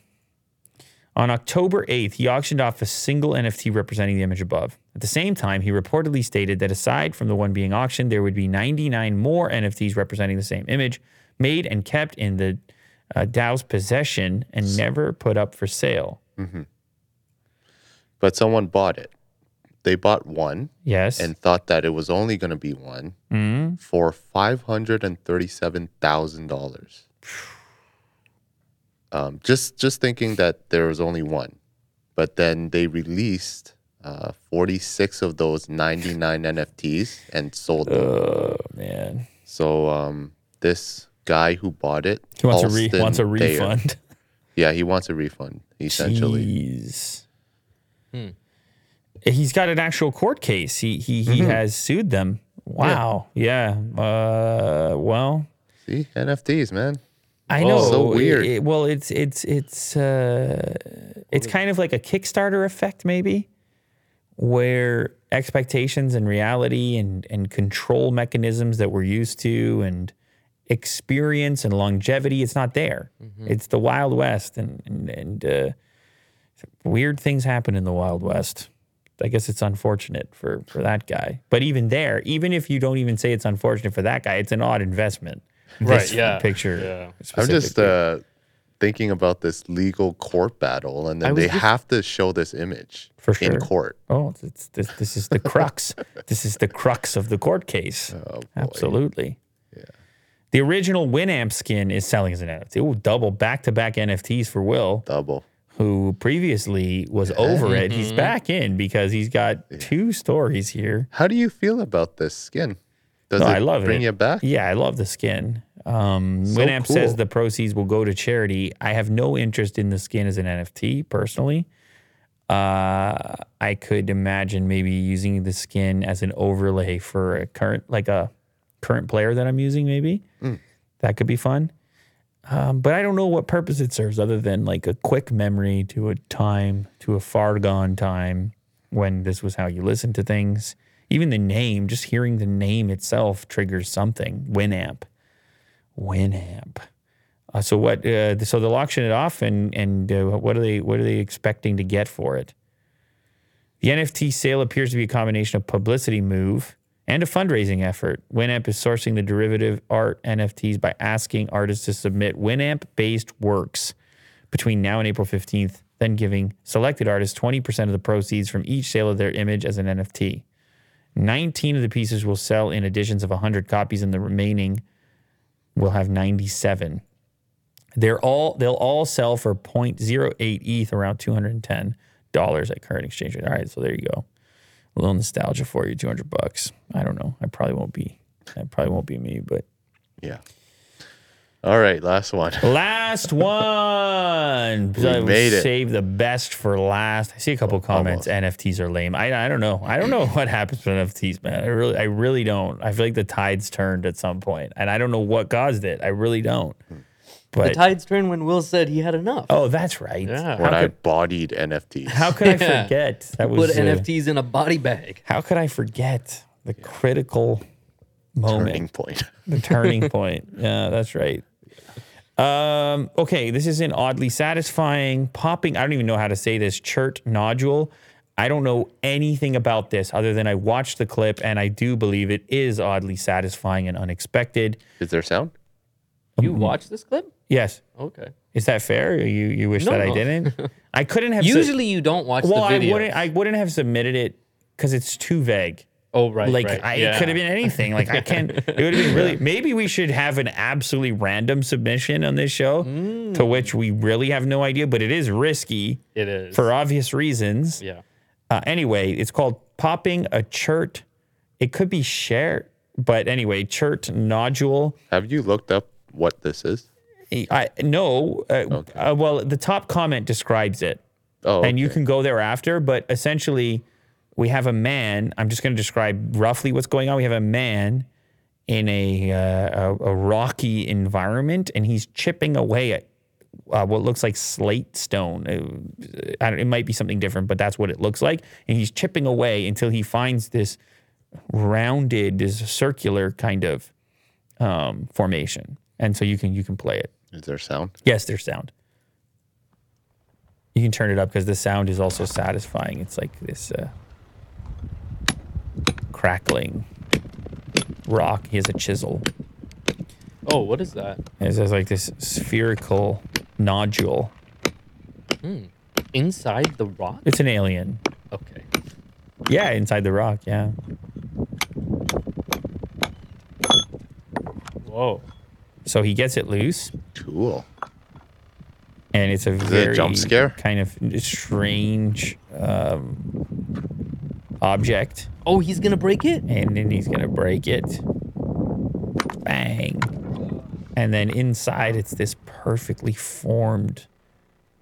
on October 8th, he auctioned off a single NFT representing the image above. At the same time, he reportedly stated that aside from the one being auctioned, there would be 99 more NFTs representing the same image made and kept in the uh, DAO's possession and never put up for sale. Mm-hmm. But someone bought it. They bought one. Yes. And thought that it was only going to be one mm-hmm. for $537,000. Um, just just thinking that there was only one, but then they released uh, forty-six of those ninety-nine NFTs and sold them. oh, man. So um, this guy who bought it, He wants a, re- wants a Thayer- refund. Yeah, he wants a refund essentially. Jeez. He's got an actual court case. He he he Mm-hmm. has sued them. Wow. Yeah. Uh, well, See NFTs, man. I Oh, know. so weird. it- well, it's it's it's uh, it's kind of like a Kickstarter effect, maybe, where expectations and reality and and control mechanisms that we're used to and experience and longevity, it's not there. It's the Wild West, and and and uh, weird things happen in the Wild West. I guess it's unfortunate for for that guy. But even there, even if you don't even say it's unfortunate for that guy, it's an odd investment. Right, This yeah, Picture. yeah. I'm just uh, thinking about this legal court battle, and then they just- have to show this image For sure. in court. Oh, it's, it's, this, this is the crux. this is the crux of the court case. Oh, boy. Absolutely. The original Winamp skin is selling as an NFT. It will double back to back NFTs for Will, Double. who previously was over it. He's back in because he's got two stories here. How do you feel about this skin? Does No, it I love bring it. you back? Yeah, I love the skin. Um, So Winamp says the proceeds will go to charity. I have no interest in the skin as an NFT personally. Uh, I could imagine maybe using the skin as an overlay for a current, like a current player that I'm using. Maybe Mm. that could be fun. Um, but I don't know what purpose it serves other than like a quick memory to a time, to a far gone time when this was how you listened to things. Even the name, just hearing the name itself triggers something. Winamp, Winamp. Uh, so what? Uh, so they'll auction it off, and and uh, what are they? What are they expecting to get for it? The NFT sale appears to be a combination of publicity move and a fundraising effort. Winamp is sourcing the derivative art NFTs by asking artists to submit Winamp-based works between now and April 15th, then giving selected artists 20% of the proceeds from each sale of their image as an NFT. 19 of the pieces will sell in editions of 100 copies, and the remaining will have 97. They're all they'll all sell for 0.08 ETH, around 210 dollars at current exchange rate. All right, so there you go. A little nostalgia for you, 200 bucks. I don't know. I probably won't be. That probably won't be me, but Yeah. All right, last one. Last one. We I made it. Save the best for last. I see a couple comments. NFTs are lame. I, I don't know. I don't know what happens with NFTs, man. I really I really don't. I feel like the tides turned at some point, and I don't know what caused it. I really don't. But The tides turned when Will said he had enough. oh, that's right. Yeah. When How I bodied NFTs. how could I forget? That was Put uh, NFTs in a body bag. How could I forget the critical moment? turning point. the turning point. Yeah, that's right. Um, okay, this is an oddly satisfying popping. I don't even know how to say this. Chert nodule. I don't know anything about this other than I watched the clip and I do believe it is oddly satisfying and unexpected. Is there sound? You Mm-hmm. watched this clip? Yes. Okay. Is that fair? You you wish that I didn't? I couldn't have. su- Usually you don't watch well, the I wouldn't. I wouldn't have submitted it because it's too vague. Oh right. like right. I, yeah. it could have been anything. Like I can't. It would have been really. Maybe we should have an absolutely random submission on this show, Mm. to which we really have no idea. But it is risky It is. for obvious reasons. yeah. Uh, anyway, it's called popping a chert. It could be shared, but anyway, chert nodule. Have you looked up what this is? I no. Uh, uh, well, the top comment describes it. Oh, and you can go there after. But essentially, we have a man. I'm just going to describe roughly what's going on. We have a man in a, uh, a a rocky environment, and he's chipping away at uh, what looks like slate stone. Uh, I don't, it might be something different, but that's what it looks like. And he's chipping away until he finds this rounded, this circular kind of um, formation. And so you can you can play it. Is there sound? Yes, there's sound. You can turn it up because the sound is also satisfying. It's like this uh, crackling rock. He has a chisel. Oh, what is that? It has like this spherical nodule. Hmm. Inside the rock? It's an alien. Okay. Yeah, inside the rock. Yeah. Whoa. So he gets it loose, Cool. and it's a it a very jump scare? kind of strange um, object. Oh, he's gonna break it? and then he's gonna break it. Bang. And then inside it's this perfectly formed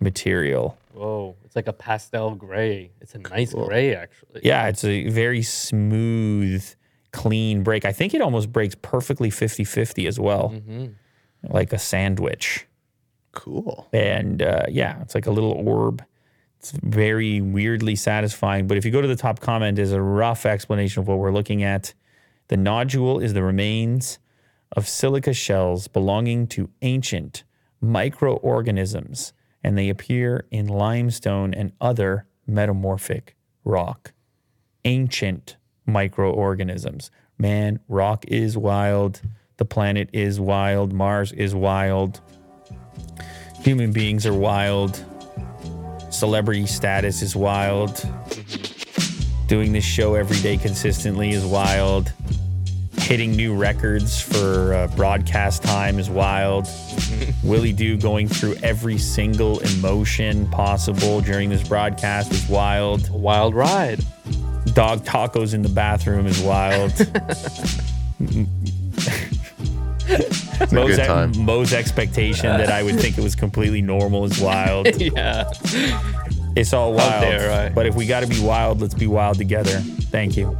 material. Whoa. It's like a pastel gray. It's a nice gray actually. Yeah, it's a very smooth, clean break. I think it almost breaks perfectly 50 50 as well, like a sandwich. Cool. And uh, yeah, it's like a little orb. It's very weirdly satisfying. But if you go to the top comment, there's a rough explanation of what we're looking at. The nodule is the remains of silica shells belonging to ancient microorganisms, and they appear in limestone and other metamorphic rock. Ancient microorganisms. Man, rock is wild. The planet is wild. Mars is wild. Human beings are wild. Celebrity status is wild. Doing this show every day consistently is wild. Hitting new records for uh, broadcast time is wild. Willie Doo going through every single emotion possible during this broadcast is wild. A wild ride. Dog tacos in the bathroom is wild. It's a Mo's, good time. Mo's expectation that I would think it was completely normal is wild. yeah. It's all wild. dare I. But if we got to be wild, let's be wild together. Thank you.